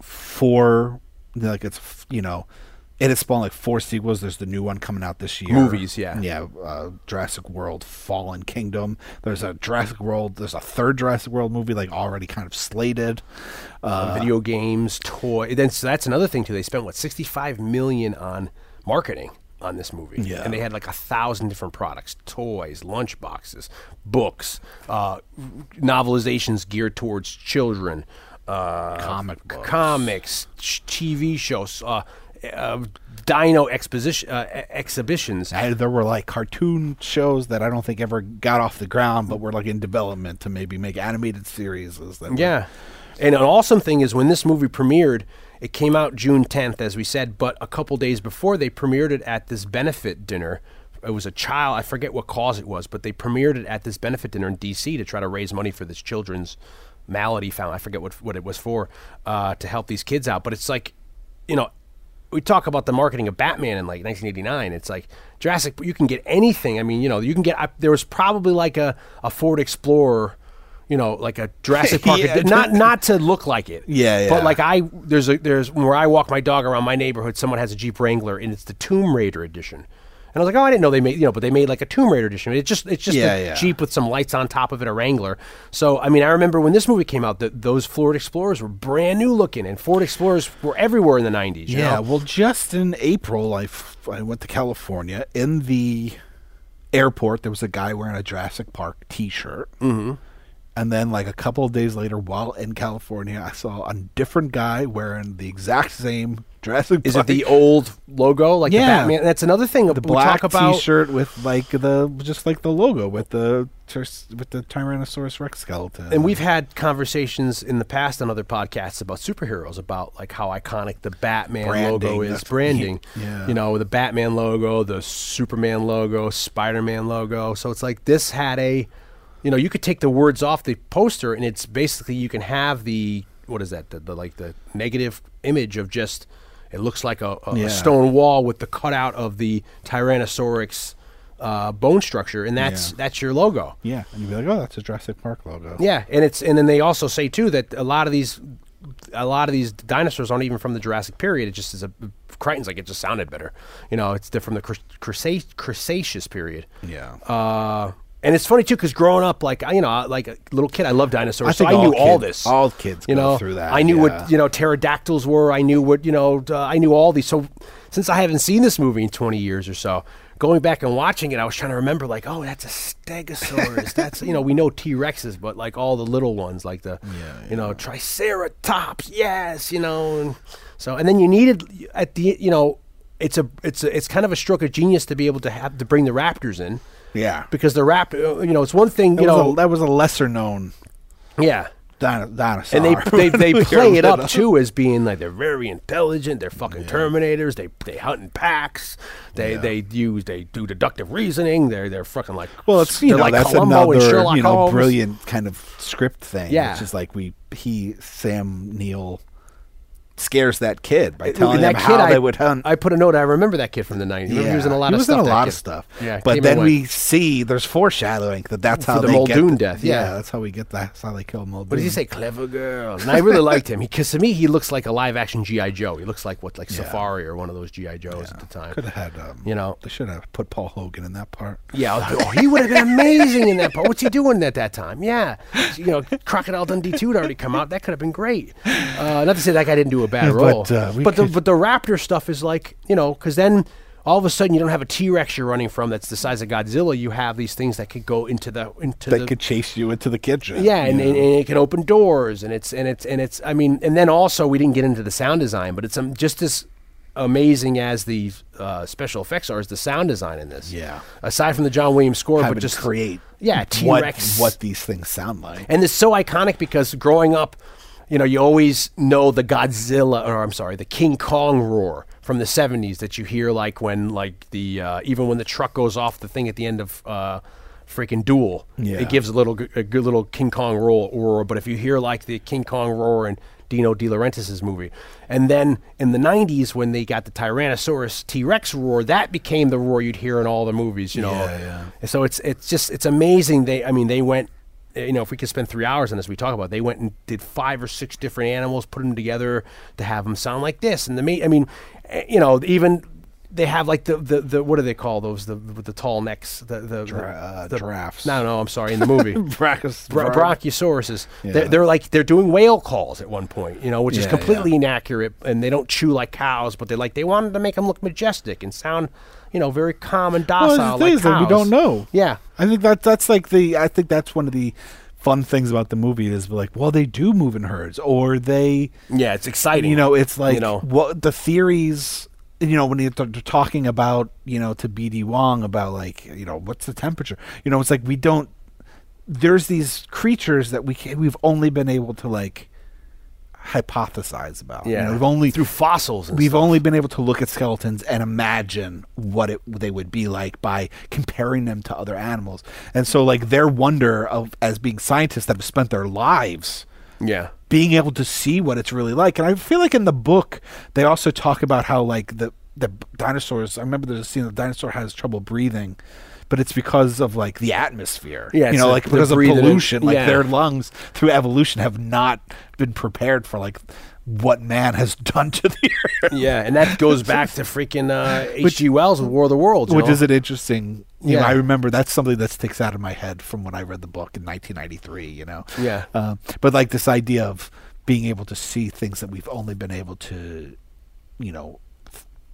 E: four, like it's you know, it has spawned like four sequels. There's the new one coming out this year.
D: Movies, yeah.
E: yeah. Uh, Jurassic World: Fallen Kingdom. There's a Jurassic World. There's a third Jurassic World movie like already kind of slated. Uh,
D: video games toy then so that's another thing too they spent what 65 million on marketing on this movie
E: Yeah.
D: and they had like a thousand different products toys lunch boxes books uh, novelizations geared towards children uh,
E: Comic books.
D: comics sh- tv shows uh, dino exposition uh, exhibitions
E: and there were like cartoon shows that I don't think ever got off the ground, but were like in development to maybe make animated series. That were-
D: Yeah. And an awesome thing is when this movie premiered, it came out June 10th, as we said, but a couple days before they premiered it at this benefit dinner. It was a child, I forget what cause it was, but they premiered it at this benefit dinner in D.C. to try to raise money for this children's malady found. I forget what, what it was for, uh, to help these kids out. But it's like, you know, we talk about the marketing of Batman in like 1989. It's like Jurassic. You can get anything. I mean, you know, you can get. I, there was probably like a, a Ford Explorer, you know, like a Jurassic Park.
E: Yeah.
D: not not to look like it.
E: Yeah, yeah.
D: But like I, there's a there's where I walk my dog around my neighborhood. Someone has a Jeep Wrangler, and it's the Tomb Raider edition. And I was like, oh, I didn't know they made, you know, but they made like a Tomb Raider edition. It's just, it's just
E: Yeah,
D: a
E: yeah.
D: Jeep with some lights on top of it, a Wrangler. So, I mean, I remember when this movie came out, that those Ford Explorers were brand new looking, and Ford Explorers were everywhere in the '90s. you
E: Yeah,
D: know?
E: well, just in April, I, f- I went to California. In the airport, there was a guy wearing a Jurassic Park T-shirt. Mm-hmm. And then, like a couple of days later, while in California, I saw a different guy wearing the exact same Jurassic.
D: Is it the old logo, like
E: Yeah.
D: the Batman? That's another thing
E: the black
D: about.
E: T-shirt with like the just like the logo with the with the Tyrannosaurus Rex skeleton?
D: And we've had conversations in the past on other podcasts about superheroes, about like how iconic the Batman logo is, branding.
E: yeah.
D: You know, the Batman logo, the Superman logo, Spider-Man logo. So it's like this had a, you know, you could take the words off the poster, and it's basically you can have the what is that? The, the like the negative image of just it looks like a, a,
E: Yeah.
D: stone wall with the cutout of the Tyrannosaurus uh, bone structure, and that's
E: Yeah.
D: that's your logo.
E: yeah, and you'd be like, oh, that's a Jurassic Park logo.
D: Yeah, and it's and then they also say too that a lot of these a lot of these dinosaurs aren't even from the Jurassic period. It just is a Crichton's like it just sounded better. You know, it's from the Cretaceous period.
E: Yeah.
D: Uh, and it's funny too because growing up, like I- you know, like a little kid, I love dinosaurs,
E: I
D: so I knew
E: all
D: all this.
E: all kids
D: you
E: go
D: know,
E: through that,
D: I knew
E: yeah.
D: what you know pterodactyls were. I knew what you know. Uh, I knew all these. So since I haven't seen this movie in twenty years or so, going back and watching it, I was trying to remember like, oh, that's a Stegosaurus. that's you know, we know T Rexes, but like all the little ones, like the you know Triceratops. Yes, you know. And so and then you needed at the you know. It's a it's a, it's kind of a stroke of genius to be able to have to bring the Raptors in
E: Yeah.
D: because the rap, uh, you know, it's one thing,
E: That,
D: you know,
E: a, that was a lesser known
D: yeah,
E: dino- dinosaur.
D: and they they, they play it up too as being like they're very intelligent, they're fucking Terminators, they they hunt in packs, they
E: Yeah.
D: they use they do deductive reasoning, they're they're fucking like
E: Well, it's you know
D: like
E: that's
D: Columbo
E: another you know
D: Holmes.
E: brilliant kind of script thing.
D: Yeah.
E: it's just like we he Sam Neill scares that kid by telling
D: And that
E: them
D: kid,
E: how
D: I,
E: they would hunt.
D: I put a note. I remember that kid from the '90s. Remember he was in a lot
E: he
D: of
E: was
D: stuff.
E: in a lot
D: kid.
E: of stuff.
D: Yeah,
E: but then we see there's foreshadowing that that's
D: For
E: how
D: the Muldoon
E: get
D: death, yeah.
E: that's how we get that. That's how they kill Muldoon.
D: What does he say? Clever girl. And I really liked him because to me he looks like a live action GI Joe. He looks like what like Safari or one of those GI Joes at the time.
E: Could have had. Um,
D: You know.
E: they should have put Paul Hogan in that part.
D: Yeah, oh, he would have been amazing in that part. What's he doing at that time? Yeah, you know, Crocodile Dundee two had already come out. That could have been great. Uh, not to say that guy didn't do a bad
E: But,
D: role,
E: uh,
D: but the but the Raptor stuff is like you know because then all of a sudden you don't have a T Rex you're running from that's the size of Godzilla. You have these things that could go into the into
E: That
D: the
E: could chase you into the kitchen.
D: yeah, and, and, and it can open doors, and it's and it's and it's. I mean, and then also we didn't get into the sound design, but it's um, just as amazing as the uh, special effects are is the sound design in this.
E: Yeah.
D: Aside from the John Williams score,
E: Having
D: but just
E: create
D: Yeah, T-Rex.
E: what these things sound like.
D: and it's so iconic because growing up, you know, you always know the Godzilla, or I'm sorry, the King Kong roar from the '70s that you hear like when like the uh, even when the truck goes off the thing at the end of. Uh, Freaking duel!
E: Yeah.
D: It gives a little, a good little King Kong roar, roar. But if you hear like the King Kong roar in Dino De Laurentiis' movie, and then in the '90s when they got the Tyrannosaurus T Rex roar, that became the roar you'd hear in all the movies. You know,
E: Yeah, yeah.
D: so it's it's just it's amazing. They I mean they went. You know, if we could spend three hours on this, we talk about. They went and did five or six different animals, put them together to have them sound like this. And the ma- I mean, eh, you know, even they have like the, the, the what do they call those the with the tall necks the the,
E: Dra-
D: the,
E: uh,
D: the
E: giraffes.
D: No, no, I'm sorry. In the movie,
E: Brachus-
D: Bra- Brachiosauruses.
E: Yeah.
D: They're, they're like they're doing whale calls at one point, you know, which is completely
E: yeah.
D: inaccurate, and they don't chew like cows, but they like they wanted to make them look majestic and sound, you know, very calm and
E: Well,
D: docile.
E: the
D: like
E: thing we don't know.
D: Yeah,
E: I think that that's like the. I think that's one of the fun things about the movie is like, well, they do move in herds, or they,
D: yeah, it's exciting.
E: you know, it's like
D: you know,
E: what the theories. You know, when you're t- t- talking about, you know, to BD Wong about like, you know, what's the temperature? You know, it's like we don't. There's these creatures that we can, we've only been able to like hypothesize about. You
D: yeah,
E: know, we've only
D: through fossils.
E: We've
D: stuff.
E: only been able to look at skeletons and imagine what it they would be like by comparing them to other animals. And so like their wonder of as being scientists that have spent their lives
D: yeah.
E: being able to see what it's really like. And I feel like in the book they also talk about how like the the dinosaurs I remember there's a scene the dinosaur has trouble breathing. But it's because of like the atmosphere,
D: Yeah,
E: you know,
D: a-
E: like because of
D: in-
E: pollution. Like
D: yeah.
E: their lungs through evolution have not been prepared for like what man has done to the earth.
D: Yeah, and that goes back to freaking uh, H.G. Wells with War of the Worlds.
E: Which
D: know?
E: is an interesting. You know,
D: Yeah.
E: I remember that's something that sticks out of my head from when I read the book in 1993. You know.
D: Yeah.
E: Um, but like this idea of being able to see things that we've only been able to, you know,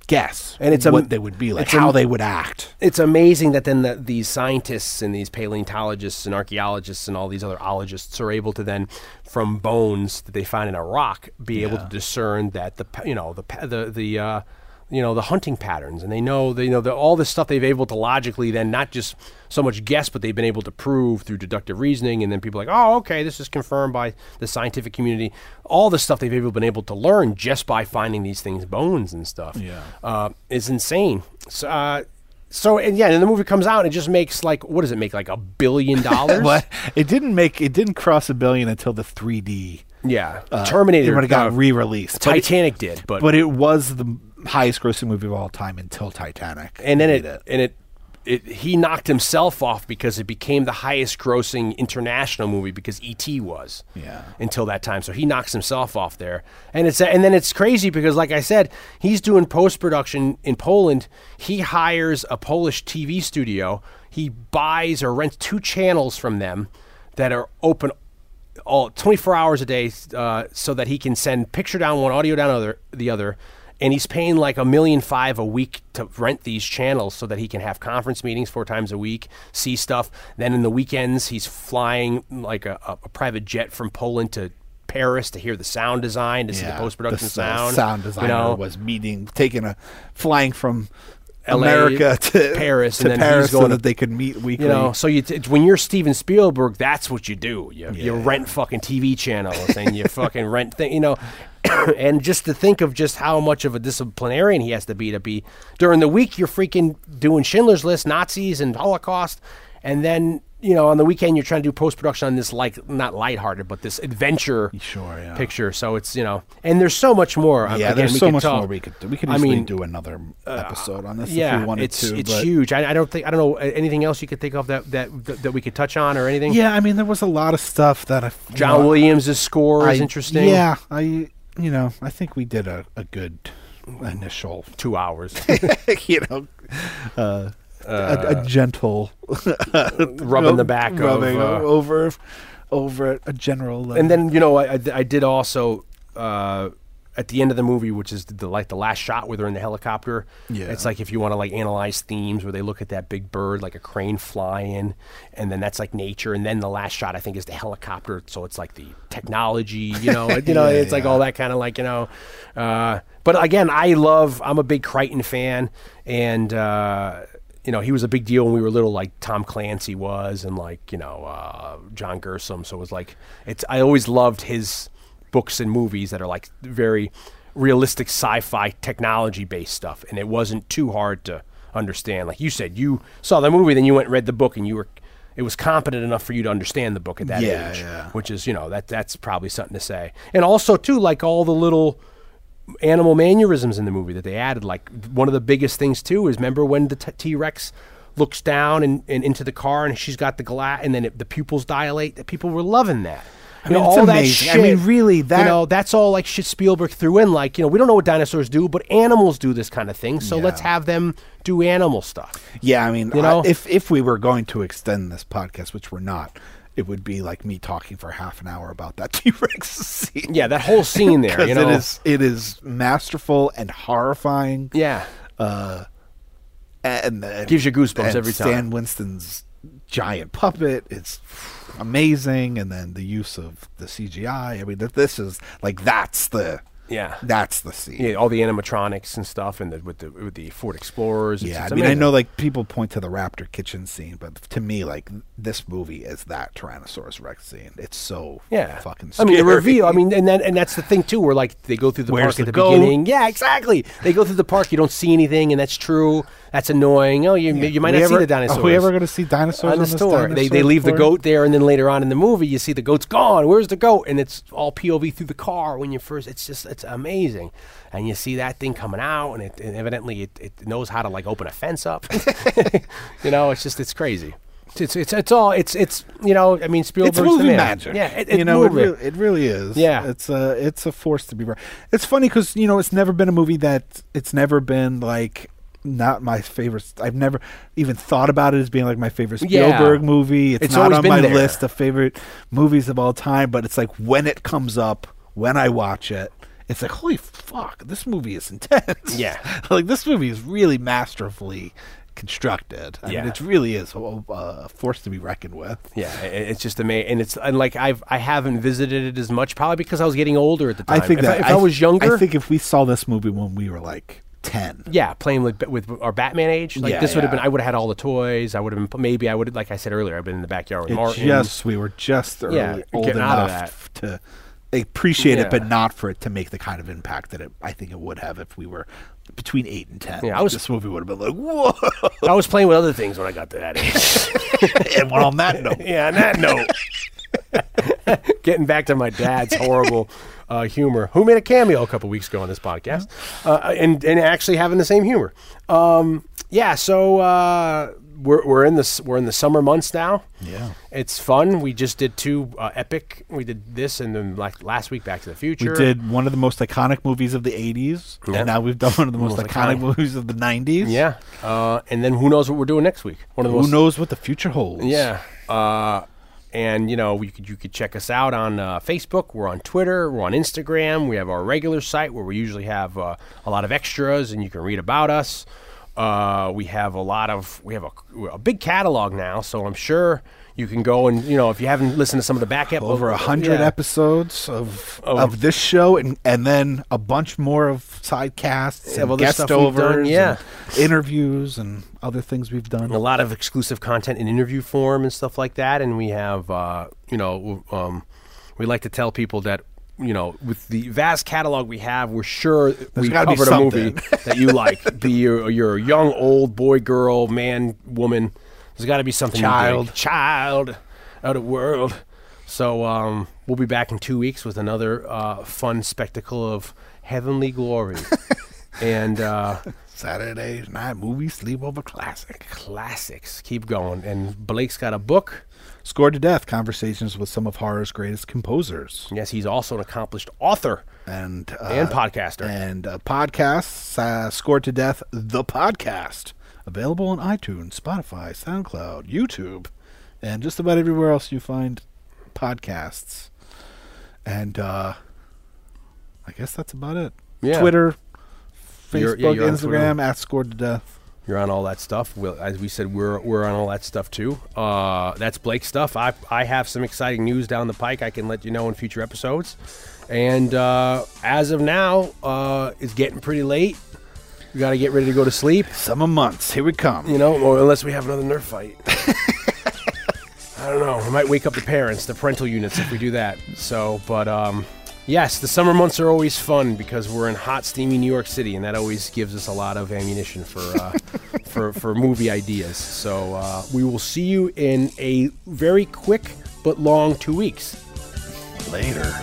E: guess
D: And it's
E: what they would be like,
D: it's
E: how they would act.
D: it's amazing that then the, these scientists and these paleontologists and archaeologists and all these other ologists are able to then, from bones that they find in a rock, be able to discern that the you know the the the uh, you know the hunting patterns, and they know they know the, all this stuff they've able to logically then not just so much guess, but they've been able to prove through deductive reasoning, and then people are like, oh, okay, this is confirmed by the scientific community. All the stuff they've able, been able to learn just by finding these things, bones and stuff,
E: Yeah.
D: uh, is insane. So, uh, so and yeah, and the movie comes out and it just makes like what does it make like a billion dollars?
E: But it didn't make it didn't cross a billion until the 3D.
D: Yeah,
E: Uh,
D: Terminator
E: when it got re-released. But it-
D: Titanic did, but,
E: but it was the highest grossing movie of all time until Titanic.
D: and then it,
E: made
D: and it. It, he knocked himself off because it became the highest grossing international movie because E.T. was
E: Yeah.
D: until that time. So he knocks himself off there, and it's and then it's crazy because, like I said, he's doing post production in Poland. He hires a Polish TV studio. He buys or rents two channels from them that are open all 24 hours a day, uh, so that he can send picture down one, audio down other the other. And he's paying like a million five a week to rent these channels so that he can have conference meetings four times a week, see stuff. Then in the weekends, he's flying like a, a, private jet from Poland to Paris to hear the sound design, to see the post production
E: the uh,
D: sound.
E: sound designer
D: you know?
E: was meeting, taking a flying from
D: LA,
E: America to
D: Paris,
E: to
D: and then he's
E: Paris, so
D: going to-
E: that they could meet weekly.
D: You know, so you t- when you're Steven Spielberg, that's what you do. You, you rent fucking TV channels and you fucking rent thing. You know, and just to think of just how much of a disciplinarian he has to be to be during the week, you're freaking doing Schindler's List, Nazis, and Holocaust, and then you know, on the weekend you're trying to do post production on this like not lighthearted, but this adventure
E: Sure, yeah.
D: picture. So it's you know, and there's so much more.
E: Yeah,
D: Again,
E: there's so much
D: talk-
E: more we could do. We could
D: I
E: easily
D: mean,
E: do another episode on this
D: yeah,
E: if we wanted
D: it's
E: to.
D: it's huge. I, I don't think I don't know uh, anything else you could think of that that that, we could touch on or anything.
E: Yeah, I mean, there was a lot of stuff that I.
D: John
E: know,
D: Williams' score is interesting.
E: Yeah, I you know I think we did a, a good initial
D: two hours
E: you know uh, a, a gentle
D: rubbing the back
E: rubbing
D: of. uh,
E: over over a general. Uh,
D: and then you know I, I, I did also uh, at the end of the movie, which is the like the last shot where they're in the helicopter.
E: Yeah.
D: it's like if you want to like analyze themes where they look at that big bird like a crane flying, and then that's like nature, and then the last shot I think is the helicopter. So it's like the technology, you know, you know,
E: Yeah,
D: it's like all that kind of like you know. Uh, but again, I love. I'm a big Crichton fan, and. Uh, you know, he was a big deal when we were little, like Tom Clancy was, and like you know uh, John Grisham. So it was like it's. I always loved his books and movies that are like very realistic sci-fi technology based stuff, and it wasn't too hard to understand. Like you said, you saw the movie, then you went and read the book, and you were. It was competent enough for you to understand the book at that
E: Yeah,
D: age,
E: yeah.
D: which is you know that that's probably something to say. And also too, like all the little animal mannerisms in the movie that they added. Like one of the biggest things too is remember when the T Rex looks down and, and into the car and she's got the glass and then it, the pupils dilate. That people were loving that. You
E: mean,
D: know,
E: it's
D: all that
E: amazing. I
D: shit,
E: mean, really, that-
D: you know that's all like shit Spielberg threw in. Like you know we don't know what dinosaurs do, but animals do this kind of thing. So let's have them do animal stuff.
E: yeah, I mean,
D: You know?
E: I- if if we were going to extend this podcast, which we're not, it would be like me talking for half an hour about that T Rex scene.
D: Yeah, that whole scene there. You know,
E: it is it is masterful and horrifying.
D: yeah.
E: Uh, and, and
D: Gives you goosebumps
E: and
D: every time.
E: Stan Winston's giant puppet is amazing, and then the use of the CGI. I mean, th- this is like that's the
D: Yeah.
E: that's the scene.
D: Yeah, all the animatronics and stuff, and the, with the with the Ford Explorers. It's-
E: Yeah,
D: it's
E: I mean, I know like people point to the Raptor kitchen scene, but to me, like this movie is that Tyrannosaurus Rex scene. It's so
D: Yeah,
E: fucking.
D: I mean, the reveal. I mean, and that, and that's the thing too, where like they go through the
E: Where's
D: park at the
E: goat?
D: beginning. Yeah, exactly. They go through the park, you don't see anything, and that's true. That's annoying. Oh, you you might
E: We
D: not see the dinosaurs.
E: Are we ever going to see dinosaurs
D: on the store? They, they leave the goat there, and then later on in the movie, you see the goat's gone. Where's the goat? And it's all POV through the car when you first. It's just it's amazing, and you see that thing coming out, and, it, and evidently it, it knows how to like open a fence up. you know, it's just it's crazy. It's it's it's all it's it's you know I mean Spielberg's
E: It's
D: the
E: movie
D: man.
E: magic.
D: Yeah, it, it,
E: you know, it, really, it really is.
D: Yeah.
E: it's a it's a force to be. Re- it's funny because you know it's never been a movie that it's never been like not my favorite. I've never even thought about it as being like my favorite
D: Yeah.
E: Spielberg movie. It's,
D: It's
E: not on my
D: there.
E: list of favorite movies of all time. But it's like when it comes up, when I watch it. It's like holy fuck! This movie is intense.
D: Yeah.
E: like this movie is really masterfully constructed. I
D: Yeah.
E: mean, it really is a, a force to be reckoned with.
D: Yeah, it's just amazing, and it's and like I've I haven't visited it as much, probably because I was getting older at the time.
E: I think
D: if,
E: that
D: I, if I, was younger,
E: I think if we saw this movie when we were like ten,
D: yeah, playing with with our Batman age, like
E: Yeah,
D: this would have
E: yeah.
D: been. I would have had all the toys. I would have been maybe I would like I said earlier. I've been in the backyard with
E: it
D: Martin.
E: just we were just early,
D: Yeah,
E: old
D: getting out of
E: enough to appreciate
D: Yeah.
E: it, but not for it to make the kind of impact that it, I think it would have if we were between eight and ten.
D: Yeah, I was-
E: this movie would have been like whoa.
D: I was playing with other things when I got to that age.
E: and well, on that note,
D: yeah, on that note, getting back to my dad's horrible uh, humor, who made a cameo a couple weeks ago on this podcast, uh, and and actually having the same humor. Um, yeah, so uh, we're we're in the we're in the summer months now.
E: Yeah.
D: it's fun. We just did two uh, epic. We did this, and then like last week, Back to the Future.
E: we did one of the most iconic movies of the '80s,
D: Yeah.
E: and now we've done one of the most,
D: Most
E: iconic,
D: iconic.
E: movies of the '90s.
D: Yeah, uh, and then who knows what we're doing next week? One of the
E: Who
D: most
E: knows what the future holds?
D: Yeah. Uh, and you know, you could you could check us out on uh, Facebook. We're on Twitter. We're on Instagram. We have our regular site where we usually have uh, a lot of extras, and you can read about us. Uh, we have a lot of we have a, a big catalog now, so I'm sure you can go and you know if you haven't listened to some of the back ep-
E: over a hundred
D: yeah.
E: episodes of
D: Of-
E: of this show, and and then a bunch more of side casts and
D: other
E: guest
D: stuff we've done,
E: overs,
D: yeah.
E: and interviews and other things we've done.
D: a lot of exclusive content in interview form and stuff like that. And we have, uh, you know, um, we like to tell people that, you know, with the vast catalog we have, we're sure we covered a movie that you like. Be you're, you're young, old boy, girl, man, woman. There's got to be something. you.
E: Child.
D: child, out of world. So um, we'll be back in two weeks with another uh, fun spectacle of heavenly glory. and uh,
E: Saturday night movie sleepover classic.
D: classics keep going. And Blake's got a book.
E: Scored to Death Conversations with some of horror's greatest composers.
D: Yes, he's also an accomplished author
E: And uh,
D: and podcaster.
E: And uh, podcasts, uh, Scored to Death, the podcast. Available on iTunes, Spotify, SoundCloud, YouTube, and just about everywhere else you find podcasts. And uh, I guess that's about it.
D: Yeah.
E: Twitter,
D: You're-
E: Facebook,
D: yeah, you're
E: Instagram, at Scored to Death.
D: You're on all that stuff. We'll, as we said, we're we're on all that stuff too. Uh, that's Blake's stuff. I I have some exciting news down the pike. I can let you know in future episodes. And uh, as of now, uh, it's getting pretty late. We got to get ready to go to sleep.
E: Summer months, here we come.
D: You know, or unless we have another Nerf fight. I don't know. We might wake up the parents, the parental units, if we do that. So, but um, yes, the summer months are always fun because we're in hot, steamy New York City, and that always gives us a lot of ammunition for uh, for for movie ideas. So uh, we will see you in a very quick but long two weeks.
E: Later.